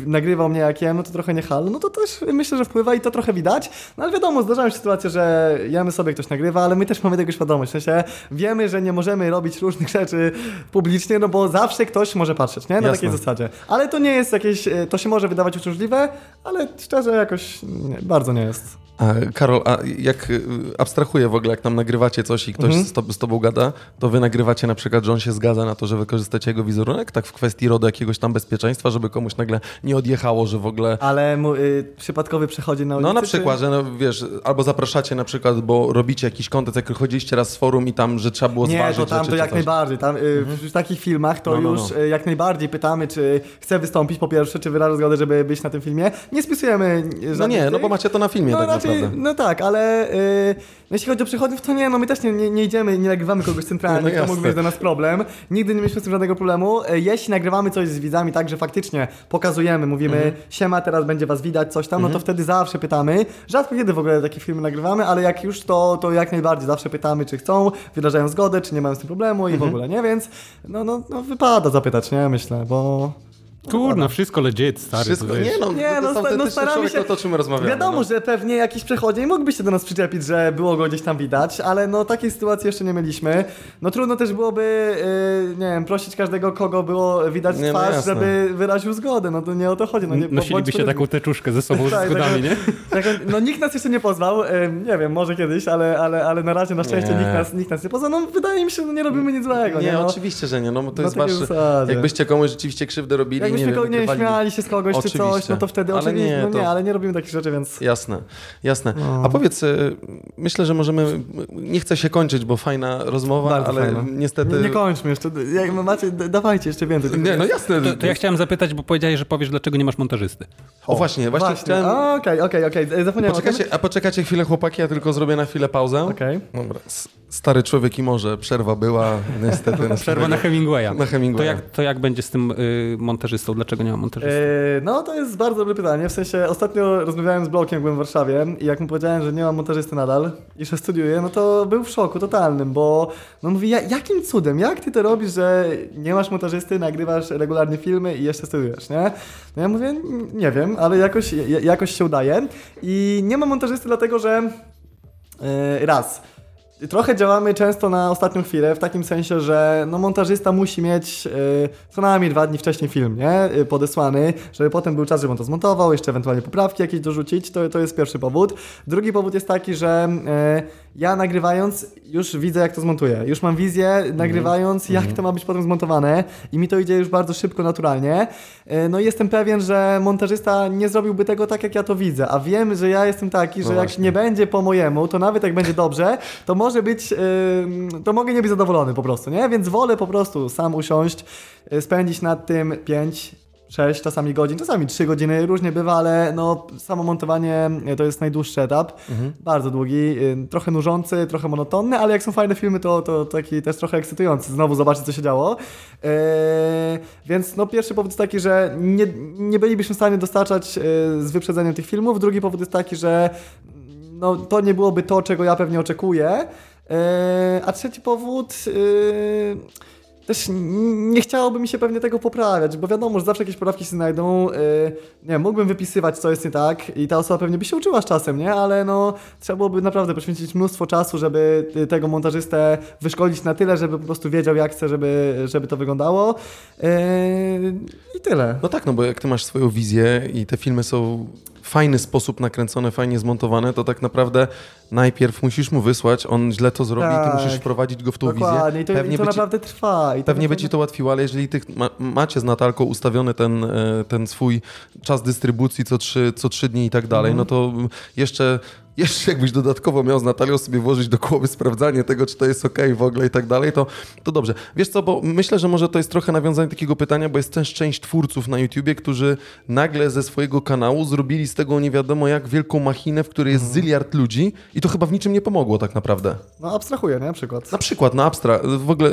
nagrywał mnie jak jem, no to trochę nie halo, no to też myślę, że wpływa i to trochę widać, no ale wiadomo, zdarzają się sytuacje, że jemy sobie, ktoś nagrywa, ale my też mamy tego świadomość, w sensie wiemy, że nie możemy robić różnych rzeczy publicznie, no bo zawsze ktoś może patrzeć, nie? Na Jasne. takiej zasadzie. Ale to nie jest jakieś, e, to się może wydawać uciążliwe, ale szczerze jakoś nie, bardzo nie jest. A Karol, a jak y, abstrahuję w ogóle, jak tam nagrywacie coś i ktoś Mhm. z, to, z tobą gada, to wy nagrywacie na przykład, że on się zgadza na to, że wykorzystacie jego wizerunek, tak w kwestii rodu jakiegoś tam bezpieczeństwa, żeby komuś nagle nie odjechało, że w ogóle... Ale mu, y, przypadkowy przechodzi na ulicy? No na czy- przykład, że no, wiesz, albo zapraszacie na przykład, bo robicie jakiś kontent, jak chodziliście raz z forum i tam, że trzeba było Nie, zważyć to tam rzeczy, to czy jak coś. najbardziej. Tam, y, W takich filmach to No, no, już no. jak najbardziej pytamy, czy chce wystąpić po pierwsze, czy wyraża zgodę, żeby być na tym filmie. Nie spisujemy y, No żadnych nie, no tych. bo macie to na filmie No tak raczej naprawdę. No tak, ale y, no jeśli chodzi o przechodniów, to nie, no my też nie, nie, nie idziemy, nie nagrywamy kogoś centralnie, No to jasne. mógł mieć dla nas problem. Nigdy nie mieliśmy z tym żadnego problemu. Y, Jeśli nagrywamy coś z widzami tak, że faktycznie pokazujemy, mówimy Mhm. siema, teraz będzie was widać, coś tam, no to wtedy zawsze pytamy. Rzadko kiedy w ogóle takie filmy nagrywamy, ale jak już to, to jak najbardziej zawsze pytamy, czy chcą, wyrażają zgodę, czy nie mają z tym problemu i w Mhm. ogóle, nie? Więc no, no, no wypada zapytać, nie? Myślę, bo... Kurna, wszystko legit, stary. Wszystko, to nie no, Nie, to no, jest sta- no staramy człowiek, się. o to, o czym rozmawiamy. Wiadomo, no. że pewnie jakiś przechodzień mógłby się do nas przyczepić, że było go gdzieś tam widać, ale no takiej sytuacji jeszcze nie mieliśmy. No trudno też byłoby, yy, nie wiem, prosić każdego, kogo było widać Nie, no twarz, jasne. żeby wyraził zgodę. No to nie o to chodzi. No, nie, Nosilibyście bądźmy- taką teczuszkę ze sobą Tak, z zgodami, taką- nie? taką- no nikt nas jeszcze nie pozwał, ym, nie wiem, może kiedyś, ale, ale, ale na razie na szczęście Nie. nikt nas, nikt nas nie pozwał. No wydaje mi się, że nie robimy nic złego. Nie, Nie, no. oczywiście, że nie, no bo to jest wasze... Jakbyście komuś rzeczywiście krzywdę robili, Jakbyśmy nie wiem, nie śmiali się z kogoś czy coś, Oczywiście. no to wtedy Ale oczywiście, nie, no nie, to- ale nie robimy takich rzeczy, więc... Jasne, jasne. No. A powiedz, y, myślę, że możemy, nie chcę się kończyć, bo fajna rozmowa, Bardzo ale fajna. niestety... Nie, nie kończmy jeszcze, jak macie, dawajcie jeszcze więcej. Nie, no jasne. To, to ja chciałem zapytać, bo powiedziałeś, że powiesz, dlaczego nie masz montażysty. O właśnie, właśnie, Właśnie, chciałem... Okej, okej, okej, zapomniałem o a poczekajcie chwilę chłopaki, ja tylko zrobię na chwilę pauzę. Okej. Dobra, S- stary człowiek i może, przerwa była, niestety. na Przerwa na. Hemingwaya. Na Hemingwaya. To jak, to jak będzie z tym y, montażystą? Dlaczego nie ma montażysty? E, No to jest bardzo dobre pytanie, w sensie ostatnio rozmawiałem z Blokiem, byłem w Warszawie i jak mu powiedziałem, że nie mam montażysty nadal i że studiuję, no to był w szoku totalnym, bo no mówi, "Ja- jakim cudem, jak ty to robisz, że nie masz montażysty, nagrywasz regularnie filmy i jeszcze studiujesz, nie? No ja mówię, "N- nie wiem, ale jakoś, ja- jakoś się udaje i nie mam montażysty dlatego, że e, raz, Trochę działamy często na ostatnią chwilę, w takim sensie, że no, montażysta musi mieć y, co najmniej dwa dni wcześniej film, nie? Y, Podesłany, żeby potem był czas, żeby on to zmontował, jeszcze ewentualnie poprawki jakieś dorzucić. To, to jest pierwszy powód. Drugi powód jest taki, że y, ja nagrywając już widzę, jak to zmontuję. Już mam wizję, nagrywając, jak to ma być potem zmontowane i mi to idzie już bardzo szybko, naturalnie. Y, no i jestem pewien, że montażysta nie zrobiłby tego tak, jak ja to widzę, a wiem, że ja jestem taki, że No jak nie będzie po mojemu, to nawet jak będzie dobrze, to może być, to mogę nie być zadowolony po prostu, nie? Więc wolę po prostu sam usiąść, y, spędzić nad tym 5, 6 czasami godzin, czasami 3 godziny, różnie bywa, ale no samo montowanie y, to jest najdłuższy etap, bardzo długi, y, trochę nużący, trochę monotonny, ale jak są fajne filmy, to, to taki też trochę ekscytujący, znowu zobaczyć co się działo. Yy, więc no pierwszy powód jest taki, że nie, nie bylibyśmy w stanie dostarczać yy, z wyprzedzeniem tych filmów, drugi powód jest taki, że no, to nie byłoby to, czego ja pewnie oczekuję. Yy, a trzeci powód. Też nie chciałoby mi się pewnie tego poprawiać, bo wiadomo, że zawsze jakieś poprawki się znajdą. Yy, nie mógłbym wypisywać, co jest nie tak i ta osoba pewnie by się uczyła z czasem, nie? Ale no, trzeba byłoby naprawdę poświęcić mnóstwo czasu, żeby y, tego montażystę wyszkolić na tyle, żeby po prostu wiedział, jak chce, żeby, żeby to wyglądało. Yy, I tyle. No tak, no bo jak ty masz swoją wizję i te filmy są fajny sposób nakręcone, fajnie zmontowane, to tak naprawdę najpierw musisz mu wysłać, on źle to zrobi i ty Tak. musisz wprowadzić go w tą Dokładnie, wizję. i to, Pewnie i to ci- naprawdę trwa. I to Pewnie by ci to ułatwiło, ale jeżeli ty ma, macie z Natalką ustawiony ten, e, ten swój czas dystrybucji co trzy, co trzy dni i tak dalej, no to jeszcze, jeszcze jakbyś dodatkowo miał z Natalią sobie włożyć do głowy sprawdzanie tego, czy to jest ok w ogóle i tak dalej, to, to dobrze. Wiesz co, bo myślę, że może to jest trochę nawiązanie takiego pytania, bo jest też część twórców na YouTubie, którzy nagle ze swojego kanału zrobili z tego nie wiadomo jak wielką machinę, w której jest zyliard ludzi i to chyba w niczym nie pomogło tak naprawdę. No abstrahuję, nie? Przykład. Na przykład, na Abstra. W ogóle,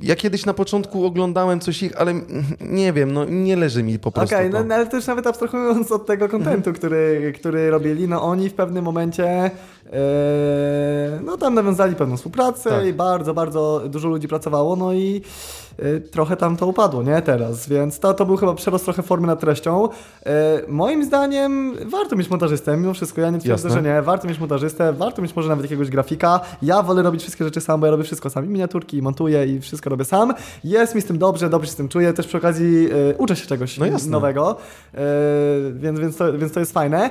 ja kiedyś na początku oglądałem coś ich, ale nie wiem, no nie leży mi po prostu Okej, to. no, no, ale też nawet abstrahując od tego kontentu, który, który robili, no oni w pewnym momencie e, no tam nawiązali pewną współpracę Tak. i bardzo, bardzo dużo ludzi pracowało, no i e, trochę tam to upadło, nie? Teraz, więc to, to był chyba przerost trochę formy nad treścią. E, moim zdaniem warto mieć montażystę, mimo wszystko, ja nie twierdzę, Jasne. że nie, warto mieć montażystę, warto mieć może nawet jakiegoś grafika. Ja wolę robić wszystkie rzeczy sam, bo ja robię wszystko sam, i miniaturki, i montuję i wszystko robię sam. Jest mi z tym dobrze, dobrze się z tym czuję, też przy okazji uczę się czegoś No nowego, więc, więc, to, więc to jest fajne.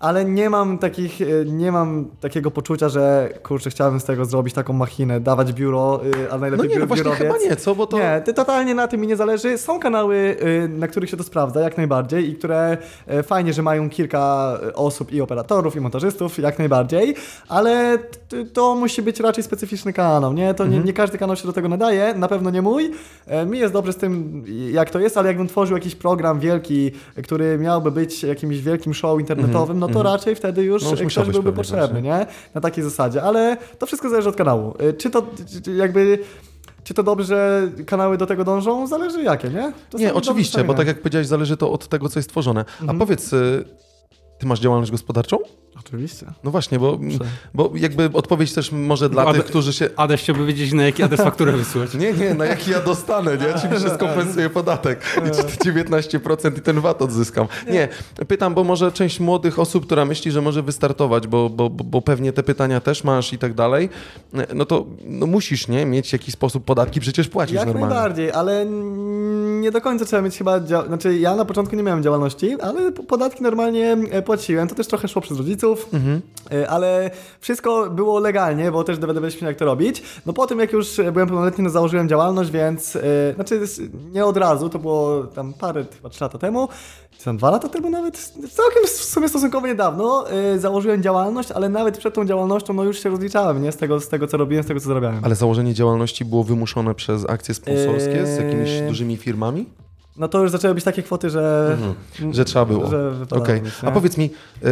Ale nie mam takich, e, nie mam takiego poczucia, że kurczę, chciałbym z tego zrobić taką machinę, dawać biuro, e, a No najlepiej nie, no właśnie biurowiec. chyba nie, co? Bo to... Nie, totalnie na tym mi nie zależy. Są kanały, y, na których się to sprawdza, jak najbardziej, i które fajnie, że mają kilka osób i operatorów, i montażystów, jak najbardziej, ale to musi być raczej specyficzny kanał, nie? To Mhm. nie, nie każdy kanał się do tego nadaje, na pewno nie mój. E, Mi jest dobrze z tym, jak to jest, ale jakbym tworzył jakiś program wielki, który miałby być jakimś wielkim show internetowym, Mhm. No to raczej wtedy już, No już ktoś byłby potrzebny, nie? Na takiej zasadzie, ale to wszystko zależy od kanału. Y, Czy to czy- jakby... Czy to dobrze, że kanały do tego dążą? Zależy jakie, nie? Czasami Nie, oczywiście, bo tak jak powiedziałeś, zależy to od tego, co jest tworzone. A Mhm. powiedz, y, ty masz działalność gospodarczą? Oczywiście. No właśnie, bo, bo jakby odpowiedź też może dla Ade- tych, którzy się... Adaś chciałby wiedzieć, na jaki adres fakturę wysłać. Nie, nie, na jaki ja dostanę, nie? Czy mi się skompensuje podatek i to 19% i ten VAT odzyskam. Nie, pytam, bo może część młodych osób, która myśli, że może wystartować, bo, bo, bo pewnie te pytania też masz i tak dalej, no to no musisz, nie? Mieć w jakiś sposób podatki przecież płacić Jak normalnie. najbardziej, ale nie do końca trzeba mieć chyba. Dzia- znaczy, ja na początku nie miałem działalności, ale podatki normalnie e, płaciłem. To też trochę szło przez rodziców, Mhm. ale wszystko było legalnie, bo też dowiadywaliśmy się, jak to robić. No po tym, jak już byłem pełnoletni, no założyłem działalność, więc. e, Znaczy, nie od razu, to było tam parę, chyba trzy lata temu. Czy tam dwa lata temu nawet, całkiem w sumie stosunkowo niedawno e, założyłem działalność, ale nawet przed tą działalnością no już się rozliczałem, nie? Z tego, z tego co robiłem, z tego co zarabiałem. Ale założenie działalności było wymuszone przez akcje sponsorskie z jakimiś dużymi firmami? No to już zaczęły być takie kwoty, że... Że trzeba było. Że mieć, A powiedz mi, e,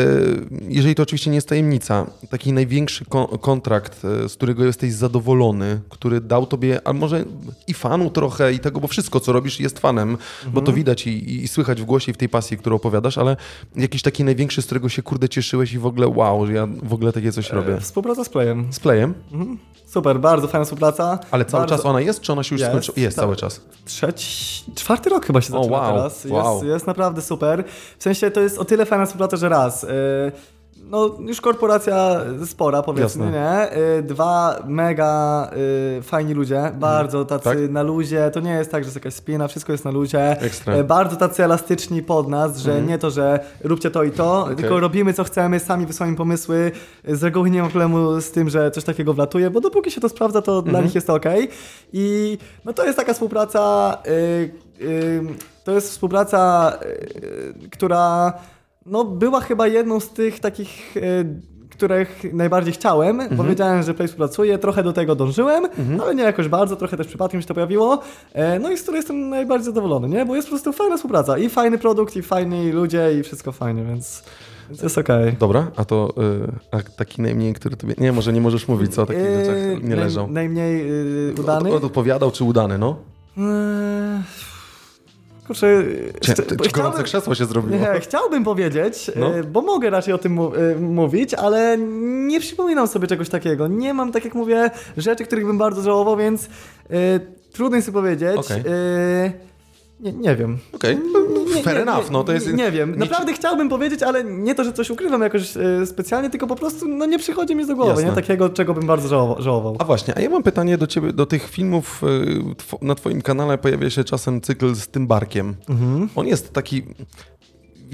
jeżeli to oczywiście nie jest tajemnica, taki największy ko- kontrakt, e, z którego jesteś zadowolony, który dał tobie, a może i fanu trochę i tego, bo wszystko co robisz jest fanem, bo Mhm. to widać i, i słychać w głosie i w tej pasji, którą opowiadasz, ale jakiś taki największy, z którego się kurde cieszyłeś i w ogóle wow, że ja w ogóle takie coś robię. Współpraca z Playem. Z Playem? Super, bardzo fajna współpraca. Ale cały bardzo... czas ona jest, czy ona się już Jest, skończyła? Jest tak. cały czas. Trzeci, czwarty rok chyba się zaczyna wow, teraz. Jest, wow. jest naprawdę super. W sensie to jest o tyle fajna współpraca, że raz... Yy, no, już korporacja spora, powiedzmy, Jasne. nie? Yy, dwa mega yy, fajni ludzie, bardzo tacy Tak? na luzie. To nie jest tak, że jest jakaś spina, wszystko jest na luzie. Ekstra. Yy, bardzo tacy elastyczni pod nas, że nie to, że róbcie to i to, tylko robimy co chcemy, sami wysyłamy pomysły. Z reguły nie ma problemu z tym, że coś takiego wlatuje, bo dopóki się to sprawdza, to dla nich jest to ok. I no to jest taka współpraca, yy, yy, to jest współpraca, yy, która no, była chyba jedną z tych takich. Yy, których najbardziej chciałem, bo wiedziałem, że Play współpracuje, trochę do tego dążyłem, ale nie jakoś bardzo, trochę też przypadkiem się to pojawiło, e, no i z której jestem najbardziej zadowolony, nie? Bo jest po prostu fajna współpraca i fajny produkt, i fajni ludzie, i wszystko fajnie, więc, jest okej. Dobra, a to y, a taki najmniej, który tobie... Nie, może nie możesz mówić, co o takich Yy, rzeczach nie naj- leżał. Najmniej yy, udany? Od, odpowiadał czy udany, no? Eee, Kurczę, chciałbym- gorące krzesło się zrobiło? Nie, chciałbym powiedzieć, No. e, bo mogę raczej o tym e, mówić, ale nie przypominam sobie czegoś takiego. Nie mam, tak jak mówię, rzeczy, których bym bardzo żałował, więc e, trudno jest sobie powiedzieć. Okej. E, nie, nie wiem. Okej, Nie, fair nie, enough, nie, no to jest... Nie, nie wiem. nic- Naprawdę chciałbym powiedzieć, ale nie to, że coś ukrywam jakoś e, specjalnie, tylko po prostu no, nie przychodzi mi do głowy, Jasne. nie? Takiego, czego bym bardzo żałował. żałował. A właśnie, a ja mam pytanie do ciebie, do tych filmów, two, na twoim kanale pojawia się czasem cykl z tym barkiem. Mhm. On jest taki...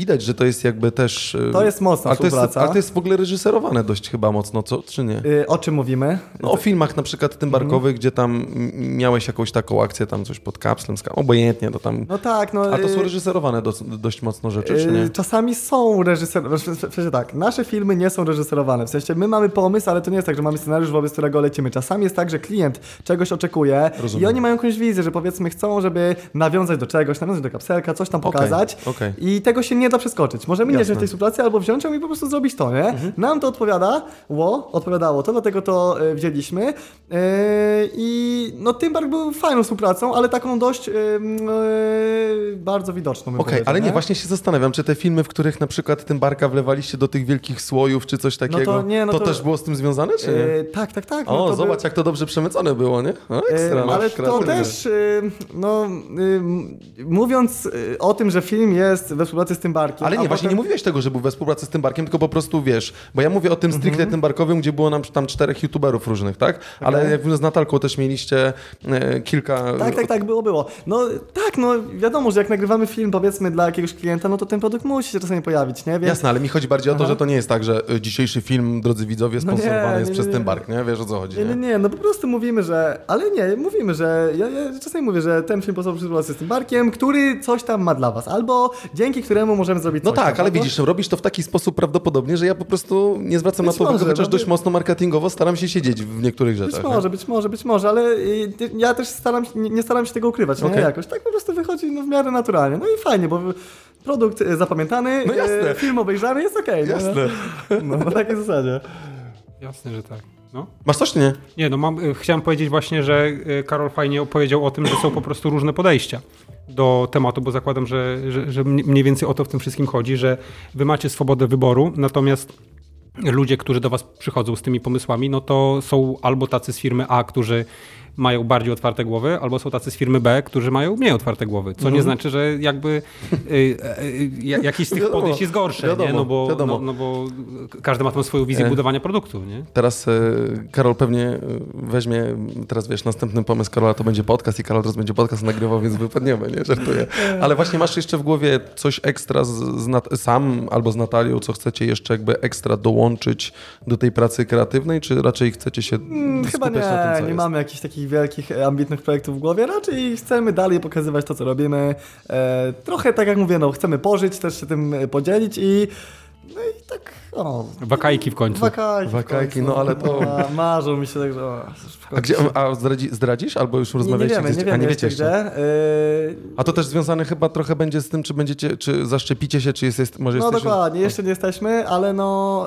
Widać, że to jest jakby też... y, To jest mocna ale to jest, współpraca. ale to jest w ogóle reżyserowane dość chyba mocno, co? Czy nie? E, o czym mówimy? No, o filmach na przykład tym barkowych, gdzie tam miałeś jakąś taką akcję, tam coś pod kapslem, obojętnie, to tam... No tak, no... A to są e, reżyserowane do, dość mocno rzeczy, czy nie? Yy, Czasami są reżyserowane, w tak, nasze filmy nie są reżyserowane, w sensie my mamy pomysł, ale to nie jest tak, że mamy scenariusz, wobec którego lecimy. Czasami jest tak, że klient czegoś oczekuje Rozumiem. i oni mają jakąś wizję, że powiedzmy chcą, żeby nawiązać do czegoś, nawiązać do kapselka, coś tam pokazać okej. i tego się nie da przeskoczyć. Możemy nie Jasne. wziąć tej współpracy albo wziąć ją i po prostu zrobić to, nie? Nam to odpowiada, ło, odpowiadało to, dlatego to e, wzięliśmy yy, i no Tymbark był fajną współpracą, ale taką dość yy, yy, bardzo widoczną. Okej, powiedział, ale nie, właśnie się zastanawiam, czy te filmy, w których na przykład tym barka wlewaliście do tych wielkich słojów, czy coś takiego, nie, no to- też było z tym związane, czy nie? Tak, tak, tak. no o, to zobacz, by- jak to dobrze przemycone było, nie? O, ekstra, Yy, no, ale to też, no, mówiąc o tym, że film jest we współpracy z tym barkiem. Ale nie, właśnie potem- nie mówiłeś tego, że był we współpracy z tym barkiem, tylko po prostu wiesz, bo ja mówię o tym stricte tym barkowym, gdzie było nam tam czterech youtuberów różnych, tak? Ale jak z Natalką też mieliście e, kilka... Tak, tak, tak, było, było. No tak, no wiadomo, że jak nagrywamy film, powiedzmy, dla jakiegoś klienta, no to ten produkt musi się czasami pojawić, nie? Więc Jasne, ale mi chodzi bardziej o to, Aha. że to nie jest tak, że y, dzisiejszy film, drodzy widzowie, No nie, sponsorowany jest nie, przez nie, ten nie. bark, nie? Wiesz o co chodzi, Nie, nie, nie, no po prostu mówimy, że. Ale nie, mówimy, że. Ja, ja czasami mówię, że ten film powstał przy współpracy z tym barkiem, który coś tam ma dla was. Albo dzięki któremu możemy zrobić No coś tak, tam, ale widzisz, robisz to w taki sposób prawdopodobnie, że ja po prostu nie zwracam Być na to uwagi, może, chociaż no dość by- mocno marketingowo staram się siedzieć w niektórych Być rzeczach. może, być może, być może, ale y, ja też staram się, nie, nie staram się tego ukrywać, nie? Okej. Jakoś tak po prostu wychodzi no, w miarę naturalnie. No i fajnie, bo produkt e, zapamiętany, No jasne. e, film obejrzany, jest okej. nie? Jasne. No, na takiej zasadzie. Jasne, że tak. No. Masz coś czy nie? Nie, no mam, y, chciałem powiedzieć właśnie, że y, Karol fajnie opowiedział o tym, że są po prostu różne podejścia do tematu, bo zakładam, że, że, że mniej więcej o to w tym wszystkim chodzi, że wy macie swobodę wyboru, natomiast ludzie, którzy do was przychodzą z tymi pomysłami, no to są albo tacy z firmy A, którzy mają bardziej otwarte głowy, albo są tacy z firmy B, którzy mają mniej otwarte głowy, co nie znaczy, że jakby y, y, y, jakiś z tych Wiadomo, podejść jest gorsze, nie? wiadomo, No, bo, wiadomo. no, no bo każdy ma tą swoją wizję E. budowania produktu, nie? Teraz e, Karol pewnie e, weźmie, teraz wiesz, następny pomysł Karola to będzie podcast i Karol teraz będzie podcast nagrywał, więc wypadniemy, nie? Żartuję. Ale właśnie masz jeszcze w głowie coś ekstra z, z Nat- sam albo z Natalią, co chcecie jeszcze jakby ekstra dołączyć do tej pracy kreatywnej, czy raczej chcecie się Mm, Chyba skupiać na tym, nie, co nie jest? mamy jakichś takich wielkich, e, ambitnych projektów w głowie, raczej chcemy dalej pokazywać to, co robimy. E, trochę tak jak mówię, no, chcemy pożyć, też się tym e, podzielić i no i tak, o... Wakajki w końcu. Wakajki, w Wakajki, końcu. no ale to- Ma, marzą mi się tak, że... o, A, gdzie, a zdradzi, zdradzisz albo już Nie, nie rozmawialiście? wiemy, gdzieś? nie a nie wiecie jeszcze. gdzie. E, A to też związane chyba trochę będzie z tym, czy będziecie, czy zaszczepicie się, czy jest, jest może No jesteśmy... dokładnie, jeszcze nie jesteśmy, ale no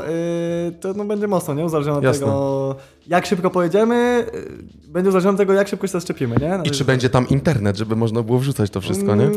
yy, to no, będzie mocno, nie? Uzależnione od Jasne. tego, jak szybko pojedziemy, yy, będzie uzależnione od tego, jak szybko się zaszczepimy, nie? No, I czy będzie tam internet, żeby można było wrzucać to wszystko, nie?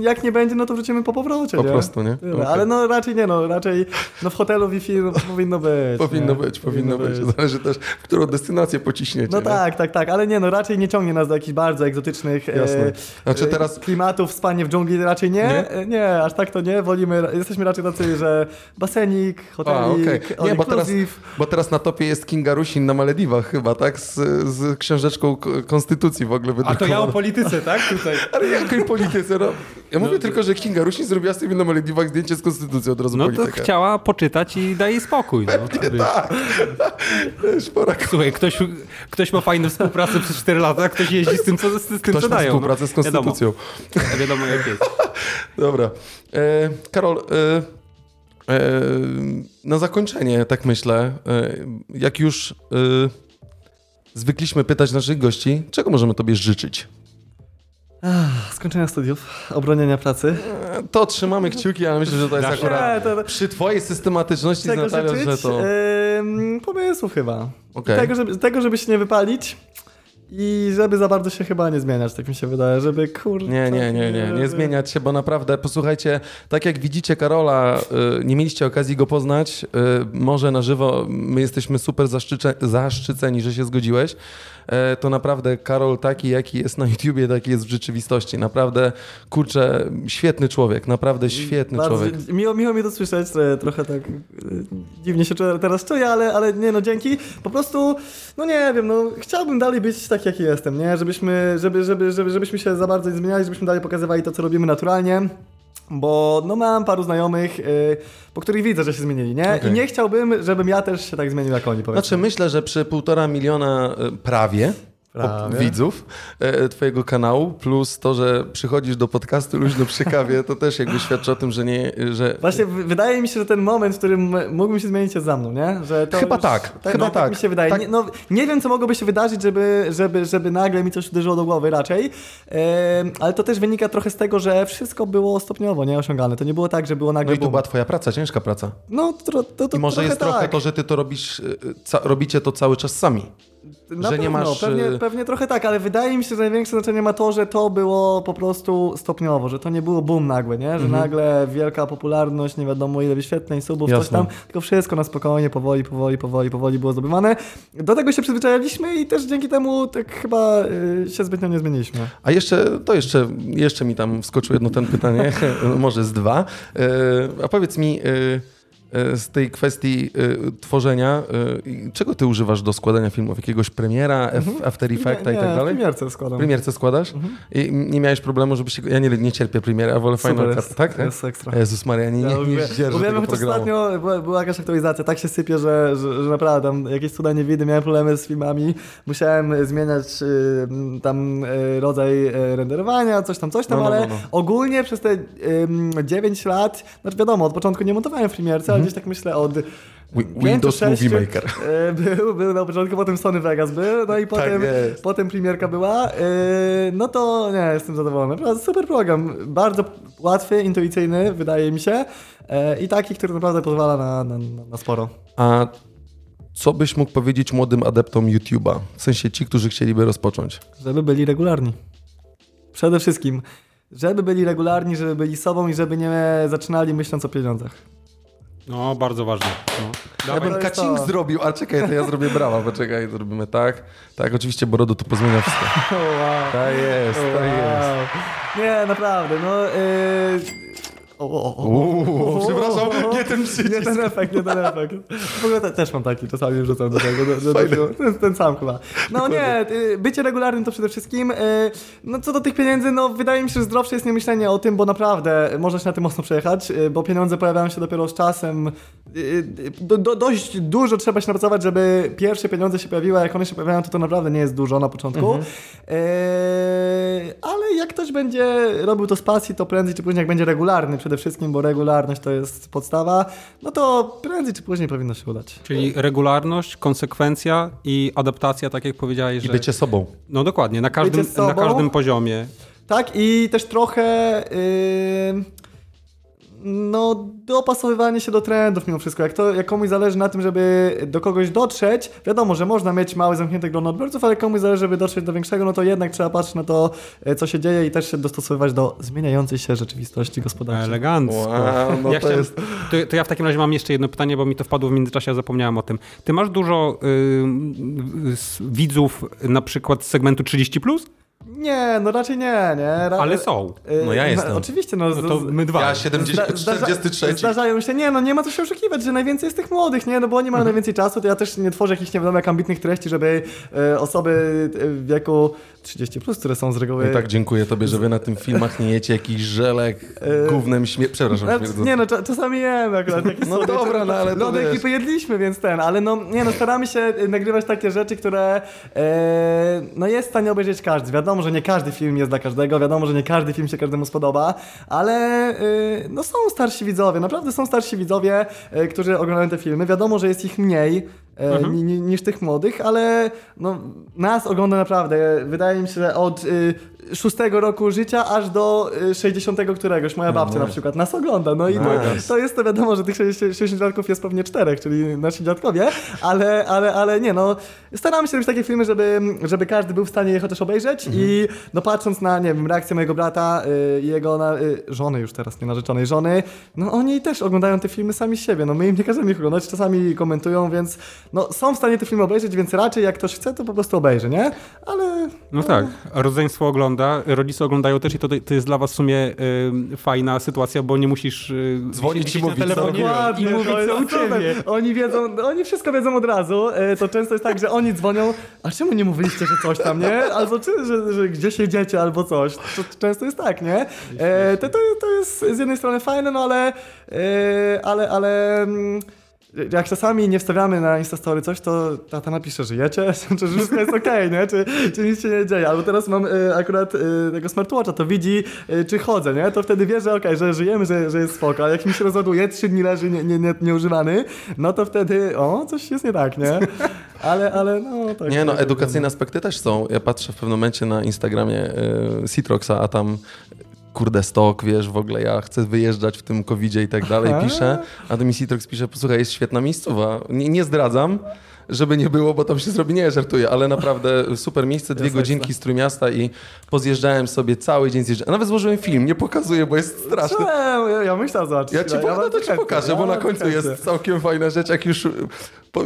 Jak nie będzie, no to wrócimy po powrocie, Po nie? prostu, nie? Tyle. Okej. Ale no raczej nie, no raczej no w hotelu Wi-Fi no, powinno być. Powinno nie? być, powinno być. Zależy też, w którą destynację pociśniecie. No nie? tak, tak, tak, ale nie, no raczej nie ciągnie nas do jakichś bardzo egzotycznych e, Jasne. Znaczy e, teraz- klimatów, spanie w dżungli raczej nie. Nie? E, nie, aż tak to nie, wolimy, jesteśmy raczej tacy, że basenik, A, hotelik, okej. all Nie, bo teraz, bo teraz na topie jest Kinga Rusin na Malediwach chyba, tak? Z, z książeczką konstytucji w ogóle A to ja o wydrukowaną. polityce, tak? Tutaj. Ale jakiej polityce, no? Ja mówię tylko, że Kinga Rusin zrobiła sobie na Malediwach zdjęcie z konstytucji, od razu No to chciała poczytać i daj jej spokój. No, wiesz. Wiesz, pora Słuchaj, ktoś, ktoś ma fajną współpracę przez 4 lata, a ktoś jeździ z tym, co, z tym, Ktoś co ma dają. współpracę z no. Wiadomo. konstytucją. Wiadomo, jak jest. Dobra. E, Karol, e, e, na zakończenie, tak myślę, e, jak już e, zwykliśmy pytać naszych gości, czego możemy tobie życzyć? Skończenia studiów, obronienia pracy. E, To trzymamy kciuki, ale myślę, że to jest akurat Nie, to, przy twojej systematyczności z Natalią, życzyć? że to... Ym, pomysłów chyba. Okej. Tego, żeby, tego, żeby się nie wypalić i żeby za bardzo się chyba nie zmieniać, tak mi się wydaje, żeby kurczę... Nie, nie, nie, nie, nie zmieniać się, bo naprawdę, posłuchajcie, tak jak widzicie Karola, y, nie mieliście okazji go poznać, y, może na żywo, my jesteśmy super zaszczyce, zaszczyceni, że się zgodziłeś, to naprawdę Karol taki, jaki jest na YouTubie, taki jest w rzeczywistości. Naprawdę, kurczę, świetny człowiek, naprawdę świetny Bardzo, człowiek. Miło, miło mi to słyszeć, trochę, tak y, dziwnie się teraz czuję, ale, ale nie no, dzięki. Po prostu, no nie wiem, no chciałbym dalej być tak, jaki jestem, nie? Żebyśmy, żeby, żeby, żeby, żebyśmy się za bardzo nie zmieniali, żebyśmy dalej pokazywali to, co robimy naturalnie. Bo no mam paru znajomych, y, po których widzę, że się zmienili, nie? Okej. I nie chciałbym, żebym ja też się tak zmienił jak oni, powiedzmy. Znaczy myślę, że przy półtora miliona y, prawie, Widzów e, twojego kanału, plus to, że przychodzisz do podcastu luźno przy kawie, to też jakby świadczy o tym, że nie, że Właśnie wydaje mi się, że ten moment, w którym mógłbym się zmienić jest za mną, nie? Że Chyba już, tak, chyba no, tak. mi się wydaje. Tak. Nie, no, nie wiem, co mogłoby się wydarzyć, żeby, żeby, żeby nagle mi coś uderzyło do głowy raczej, ale to też wynika trochę z tego, że wszystko było stopniowo nie osiągane. To nie było tak, że było no nagle i to była twoja praca, ciężka praca. No, to, to, to I może trochę jest tak. trochę to, że ty to robisz, ca- robicie to cały czas sami. Na że nie pewno, masz, Pewnie, y- pewnie trochę tak, ale wydaje mi się, że największe znaczenie ma to, że to było po prostu stopniowo, że to nie było boom nagłe, nie? Że Mhm. nagle wielka popularność, nie wiadomo ile wyświetleń, subów, coś Jasne. tam, tylko wszystko na spokojnie, powoli, powoli, powoli, powoli było zdobywane. Do tego się przyzwyczailiśmy i też dzięki temu tak chyba y, się zbytnio nie zmieniliśmy. A jeszcze, to jeszcze, jeszcze mi tam wskoczyło jedno ten pytanie, może z dwa. E, A powiedz mi z tej kwestii e, tworzenia, e, czego ty używasz do składania filmów? Jakiegoś premiera, F- After Effecta Mhm. nie, i tak nie, dalej? premierce składam. Premierce składasz? I nie miałeś problemu, żeby się... Ja nie, nie cierpię premiery, a wolę Super Final jest, Cut, tak? jest ekstra. Jezus Maria, nie, nie, nie, nie zdzierżę tego chociaż programu. ostatnio była, była jakaś aktualizacja, tak się sypie, że, że, że naprawdę tam jakieś cuda nie widy, miałem problemy z filmami, musiałem zmieniać y, tam y, rodzaj y, renderowania, coś tam, coś tam, No, no, ale no, no. ogólnie przez te y, 9 lat, znaczy wiadomo, od początku nie montowałem w Premierce, Mhm. Ale gdzieś tak myślę od Windows Movie Maker. e, Był, był na początku, potem Sony Vegas był, no i potem, jest. potem premierka była. e, No to nie, jestem zadowolony. Super program. Bardzo łatwy, intuicyjny, wydaje mi się. e, I taki, który naprawdę pozwala na, na, na sporo. A co byś mógł powiedzieć młodym adeptom YouTube'a? W sensie ci, którzy chcieliby rozpocząć. Żeby byli regularni. Przede wszystkim. Żeby byli regularni, żeby byli sobą i żeby nie zaczynali myśląc o pieniądzach. No, bardzo ważne. No. Ja bym to kacing to. zrobił, a czekaj, to ja zrobię brawa, poczekaj, zrobimy tak. Tak, oczywiście Borodo tu pozmienia wszystko. Oh, wow. Tak jest, tak jest. Nie, naprawdę, no... Yy... O, przepraszam, nie ten Nie przycisk. ten efekt, nie ten efekt. W ogóle te, też mam taki, czasami wrzucam do tego. Do, do, do, ten, ten sam chyba. No nie, y, bycie regularnym to przede wszystkim. y, No co do tych pieniędzy, no wydaje mi się, że zdrowsze jest nie myślenie o tym, bo naprawdę można się na tym mocno przejechać, y, bo pieniądze pojawiają się dopiero z czasem. Do, do, dość dużo trzeba się napracować, żeby pierwsze pieniądze się pojawiły, a jak one się pojawiają, to to naprawdę nie jest dużo na początku. Mhm. Ale jak ktoś będzie robił to z pasji, to prędzej czy później, jak będzie regularny przede wszystkim, bo regularność to jest podstawa, no to prędzej czy później powinno się udać. Czyli regularność, konsekwencja i adaptacja, tak jak powiedziałeś, I że... bycie sobą. No dokładnie, na każdym, na każdym poziomie. Tak, i też trochę. Yy, no, dopasowywanie się do trendów mimo wszystko. Jak, to, jak komuś zależy na tym, żeby do kogoś dotrzeć, wiadomo, że można mieć małe, zamknięte grono odbiorców, ale jak komuś zależy, żeby dotrzeć do większego, no to jednak trzeba patrzeć na to, e, co się dzieje i też się dostosowywać do zmieniającej się rzeczywistości gospodarczej. Elegancko. Wow, no ja to chciałem- jest- to, to ja w takim razie mam jeszcze jedno pytanie, bo mi to wpadło w międzyczasie, a zapomniałem o tym. Ty masz dużo y, y, widzów na przykład z segmentu 30+, plus? Nie, no raczej nie, nie. Ra- ale są. e, No ja jestem. Oczywiście, no. No to my dwa. Ja 70, Zda- zdarza- 43. Zdarzają się, nie no, nie ma co się oszukiwać, że najwięcej jest tych młodych, nie, no bo oni mają najwięcej czasu, to ja też nie tworzę jakichś nie wiadomo jak ambitnych treści, żeby e, osoby w wieku 30+, plus, które są z reguły... I tak dziękuję tobie, że wy na tym filmach nie jecie jakiś żelek E, gównem śmie... Przepraszam, śmierdzący. nie no, cza- czasami jemy akurat. No słodkie- dobra, no ale to Lody ekipy jedliśmy, więc ten, ale no, nie no, staramy się nagrywać takie rzeczy, które e, no jest w stanie obejrzeć każdy. Wiadomo, że nie każdy film jest dla każdego, wiadomo, że nie każdy film się każdemu spodoba, ale e, no są starsi widzowie, naprawdę są starsi widzowie, e, którzy oglądają te filmy. Wiadomo, że jest ich mniej e, ni, niż tych młodych, ale no, nas ogląda naprawdę, wydaje mi się, że od y, szóstego roku życia aż do y, 60 któregoś. Moja babcia na przykład nas ogląda. No i to, Nice. to jest to wiadomo, że tych 60 60 jest pewnie czterech, czyli nasi dziadkowie, ale, ale, ale nie no. Staramy się robić takie filmy, żeby, żeby każdy był w stanie je chociaż obejrzeć i no patrząc na, nie wiem, reakcję mojego brata y, i jego na, y, żony już teraz, nie narzeczonej żony, no oni też oglądają te filmy sami siebie. No my im nie każemy ich oglądać, czasami komentują, więc no są w stanie te filmy obejrzeć, więc raczej jak ktoś chce, to po prostu obejrzy, nie? Ale No tak, rodzeństwo ogląda, rodzice oglądają też i to, to jest dla was w sumie y, fajna sytuacja, bo nie musisz y, Dzwonić i mówić, telefonie i mówić co u ciebie. Oni wiedzą, oni wszystko wiedzą od razu. E, To często jest tak, że oni dzwonią, a czemu nie mówiliście, że coś tam, nie? Albo czy, że, że gdzie siedziecie, albo coś. To często jest tak, nie? E, To, to, to jest z jednej strony fajne, no ale, e, ale, ale mm, jak czasami nie wstawiamy na Instastory coś, to tata napisze, żyjecie, czy że wszystko jest okej, nie? Czy, czy nic się nie dzieje. Albo teraz mam e, akurat e, tego smartwatcha, to widzi, e, czy chodzę, nie? To wtedy wie, że okej, że żyjemy, że, że jest spoko. A jak mi się rozładuje, trzy dni leży nie, nie, nie, nieużywany, no to wtedy, o, coś jest nie tak, nie? Ale, ale no tak. Nie no, tak, edukacyjne aspekty też są. Ja patrzę w pewnym momencie na Instagramie y, Citroxa, a tam kurde stok, wiesz, w ogóle ja chcę wyjeżdżać w tym covidzie i tak dalej, piszę, a to mi Citrox pisze, posłuchaj, jest świetna miejscowa. Nie, nie zdradzam, żeby nie było, bo tam się zrobi, nie, żartuję, ale naprawdę super miejsce, dwie Jest godzinki z Trójmiasta i pozjeżdżałem sobie cały dzień zjeżdżałem. Nawet złożyłem film, nie pokazuję, bo jest straszny. Czemu? Ja, ja myślę, zobacz. Ja ci no bardzo to ci chętnie, pokażę, ja bo na końcu chętnie. jest całkiem fajna rzecz, jak już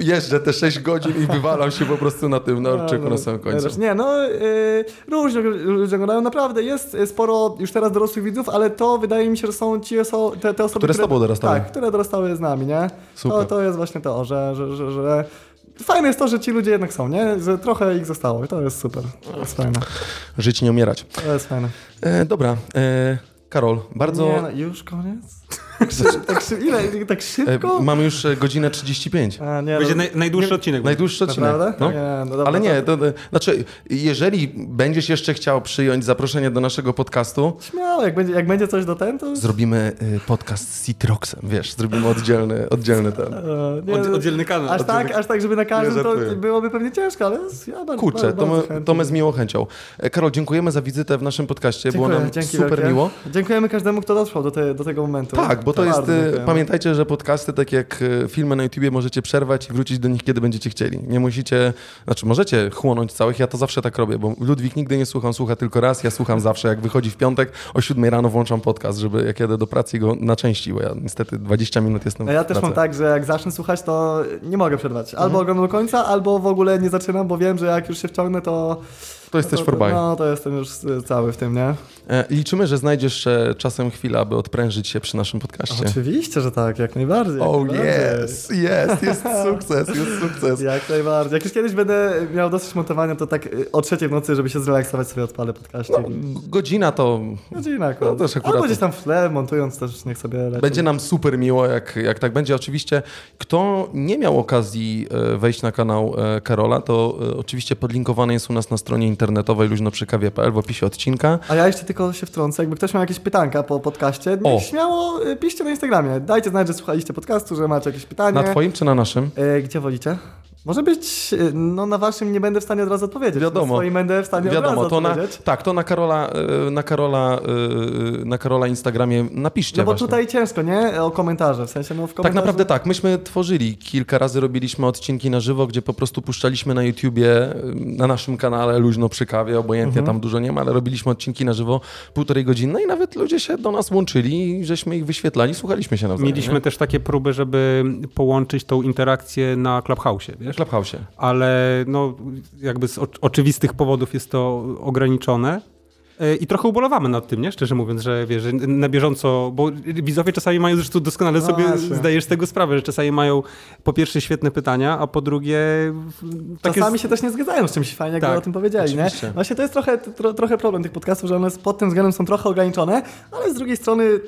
jeżdżę te 6 godzin i wywalam się po prostu na tym Norczyku na samym końcu. Nie, no yy, różnie ludzie oglądają, naprawdę jest sporo już teraz dorosłych widzów, ale to wydaje mi się, że są ci oso- te, te osoby, Które z tobą dorastały. Tak, które dorastały z nami, nie? Super. To, to jest właśnie to, że, że, że, że fajne jest to, że ci ludzie jednak są, nie? Że trochę ich zostało i to jest super. To jest fajne. Żyć, nie umierać. To jest fajne. E, dobra, e, Karol, bardzo... Nie, no, już koniec? Tak, szy- ile? tak E, szybko? Mamy już e, godzinę 35. A, nie, Będzie no, naj, najdłuższy odcinek. Najdłuższy odcinek. Naprawdę? No. Nie, no dobra, Ale nie, to- to, to, znaczy, jeżeli będziesz jeszcze chciał przyjąć zaproszenie do naszego podcastu, Śmiało, jak będzie, jak będzie coś do ten, to... zrobimy y, podcast z Citroxem, wiesz, zrobimy oddzielny, oddzielny ten. E, nie, Od, no, oddzielny kanał. aż, tak, aż tak, żeby na każdym Nie to byłoby pewnie ciężko, ale ja bardzo, Kurczę, bardzo, to my, to my z miłą chęcią. E, Karol, dziękujemy za wizytę w naszym podcaście, było Dziękuję, nam dzięki super wielkie. miło. Dziękujemy każdemu, kto dotrwał do, te, do tego momentu. Tak, bo to jest, bardzo y, pamiętajcie, że podcasty, tak jak y, filmy na YouTubie, możecie przerwać i wrócić do nich, kiedy będziecie chcieli. Nie musicie, znaczy możecie chłonąć całych, ja to zawsze tak robię, bo Ludwik nigdy nie słucham, słucha tylko raz, ja słucham zawsze, jak wychodzi w piątek, o 7 rano włączam podcast, żeby jak jadę do pracy go na części, bo ja niestety 20 minut jestem ja w też pracy. mam tak, że jak zacznę słuchać, to nie mogę przerwać. Albo Mhm. oglądam do końca, albo w ogóle nie zaczynam, bo wiem, że jak już się wciągnę, to... To jesteś to, for buy. No, to jestem już y, cały w tym, nie? E, Liczymy, że znajdziesz e, czasem chwilę, aby odprężyć się przy naszym podcaście. Oczywiście, że tak, jak najbardziej. Oh yes, jest, jest sukces, jest sukces. Jak najbardziej. Jak już kiedyś będę miał dosyć montowania, to tak y, o trzeciej w nocy, żeby się zrelaksować, sobie odpalę podcaście. No, godzina to Godzina akurat. No, też akurat- Albo gdzieś tam w tle, montując też, niech sobie leci. Będzie nam super miło, jak, jak tak będzie. Oczywiście, kto nie miał okazji e, wejść na kanał Karola, to oczywiście podlinkowany jest u nas na stronie internetowej luźnoprzykawie.pl w opisie odcinka. A ja jeszcze tylko się wtrącę, jakby ktoś miał jakieś pytanka po podcaście, niech O. śmiało y, piszcie na Instagramie. Dajcie znać, że słuchaliście podcastu, że macie jakieś pytanie. Na twoim czy na naszym? E, gdzie wolicie? Może być, y, no na waszym nie będę w stanie od razu odpowiedzieć. Wiadomo. Na swoim będę w stanie od Wiadomo, razu to na, tak, to na Karola, e, na Karola, e, na Karola Instagramie napiszcie No bo właśnie. tutaj ciężko, nie? O komentarze, w sensie no w Tak komentarzu... naprawdę tak. Myśmy tworzyli kilka razy, robiliśmy odcinki na żywo, gdzie po prostu puszczaliśmy na YouTubie, na naszym kanale, luźno przy kawie, obojętnie tam dużo nie ma, ale robiliśmy odcinki na żywo półtorej godziny no i nawet ludzie się do nas łączyli i żeśmy ich wyświetlali, słuchaliśmy się nawzajem. Mieliśmy nie? też takie próby, żeby połączyć tą interakcję na Clubhouse, w wiesz? Clubhouse. Ale no, jakby z oc- oczywistych powodów jest to ograniczone. E, I trochę ubolewamy nad tym, nie? Szczerze mówiąc, że wiesz, że na bieżąco, bo widzowie czasami mają, zresztą doskonale No sobie właśnie. zdajesz z tego sprawę, że czasami mają po pierwsze świetne pytania, a po drugie takie... Czasami się też nie zgadzają z czymś fajnie, jakby Tak, o tym powiedzieli, nie? oczywiście. Właśnie to jest trochę, tro, trochę problem tych podcastów, że one pod tym względem są trochę ograniczone, ale z drugiej strony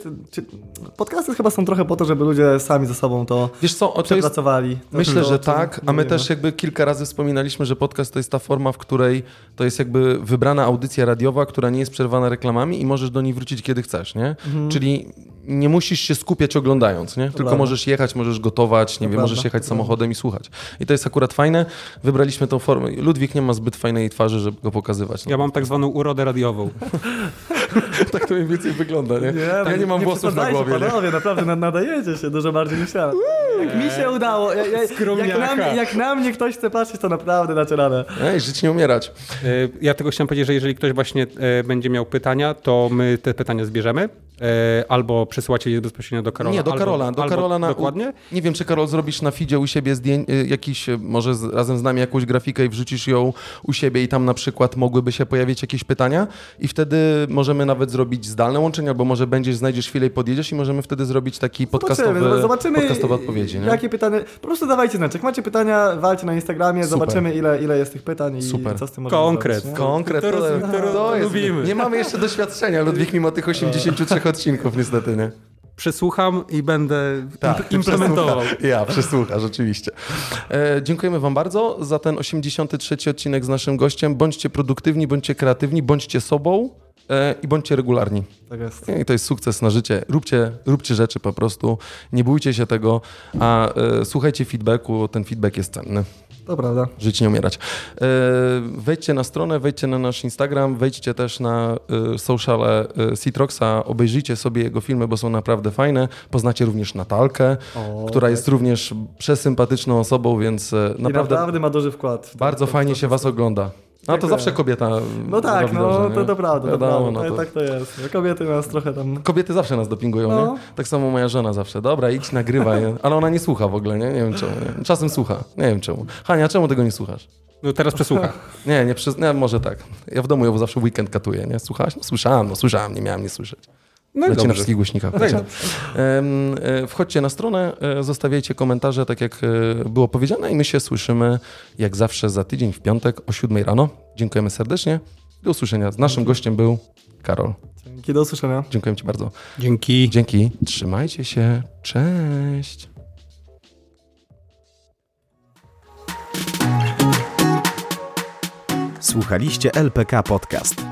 podcasty chyba są trochę po to, żeby ludzie sami ze sobą to Wiesz co, o, to jest, przepracowali. To Myślę, to, że tak, a my też jakby kilka razy wspominaliśmy, że podcast to jest ta forma, w której to jest jakby wybrana audycja radiowa, która nie jest przerwana reklamami i możesz do niej wrócić kiedy chcesz, nie? Czyli nie musisz się skupiać oglądając, nie? Tylko prawda. możesz jechać, możesz gotować, nie wiem, możesz jechać samochodem i słuchać. I to jest akurat fajne. Wybraliśmy tą formę. Ludwik nie ma zbyt fajnej twarzy, żeby go pokazywać. No. Ja mam tak zwaną urodę radiową. tak to mniej więcej wygląda, nie? ja nie mam włosów na głowie, nie? Panowie, naprawdę nad- nadajecie się dużo bardziej niż ja. Jak mi się udało, ja, ja, jak, na mnie, jak na mnie ktoś chce patrzeć, to naprawdę dacie radę. Ej, żyć nie umierać. E, Ja tylko chciałem powiedzieć, że jeżeli ktoś właśnie e, będzie miał pytania, to my te pytania zbierzemy. E, Albo przesyłacie je bezpośrednio do Karola. Nie, do albo, Karola. Do albo Karola na, Dokładnie. Nie wiem, czy Karol zrobisz na feedzie u siebie zdjęć, y, jakiś, y, może z, razem z nami jakąś grafikę i wrzucisz ją u siebie i tam na przykład mogłyby się pojawić jakieś pytania i wtedy możemy nawet zrobić zdalne łączenie, albo może będziesz, znajdziesz chwilę i podjedziesz i możemy wtedy zrobić taki podcastowy, Zobaczymy, zobaczymy podcastowe odpowiedzi. Nie? jakie pytania. Po prostu dawajcie znać. Jak macie pytania, walcie na Instagramie, Super. zobaczymy ile, ile jest tych pytań i Super. co z tym możemy Konkret. zrobić. Konkret, To to, to, to jest, lubimy. Nie mamy jeszcze doświadczenia, Ludwik, mimo tych 83 odcinków niestety, nie? Przesłucham i będę Tak, implementował. przesłucha- Ja, przesłuchasz, rzeczywiście. E, dziękujemy Wam bardzo za ten 83 odcinek z naszym gościem. Bądźcie produktywni, bądźcie kreatywni, bądźcie sobą e, i bądźcie regularni. Tak jest. I to jest sukces na życie. Róbcie, róbcie rzeczy po prostu, nie bójcie się tego, a e, słuchajcie feedbacku, ten feedback jest cenny. To prawda. Żyć nie umierać. E, wejdźcie na stronę, wejdźcie na nasz Instagram, wejdźcie też na e, sociale e, Citroxa, obejrzyjcie sobie jego filmy, bo są naprawdę fajne. Poznacie również Natalkę, O, która tak. jest również przesympatyczną osobą, więc e, I naprawdę, naprawdę ma duży wkład. to- bardzo to- fajnie to- się was ogląda. No to zawsze kobieta No tak, robi no dobrze, to, to prawda. To Wiadomo, prawda. no to... Tak to jest. Kobiety nas trochę tam... Kobiety zawsze nas dopingują, No. nie? Tak samo moja żona zawsze. Dobra, idź, nagrywaj. Ale ona nie słucha w ogóle, nie? Nie wiem czemu. Nie? Czasem słucha. Nie wiem czemu. Hania, czemu tego nie słuchasz? No teraz przesłucha. Nie, nie, przyz... nie może tak. Ja w domu ją zawsze w weekend katuję, nie? Słuchałaś? No słyszałam, no słyszałam, nie miałam nie słyszeć. No i Leci na wszystkich głośnikach. No e, Wchodźcie na stronę, e, zostawiajcie komentarze, tak jak e, było powiedziane i my się słyszymy jak zawsze za tydzień w piątek o 7 rano. Dziękujemy serdecznie Do usłyszenia. Z naszym gościem był Karol. Dzięki, do usłyszenia. Dziękuję Ci bardzo. Dzięki. Dzięki. Trzymajcie się. Cześć. Słuchaliście LPK Podcast.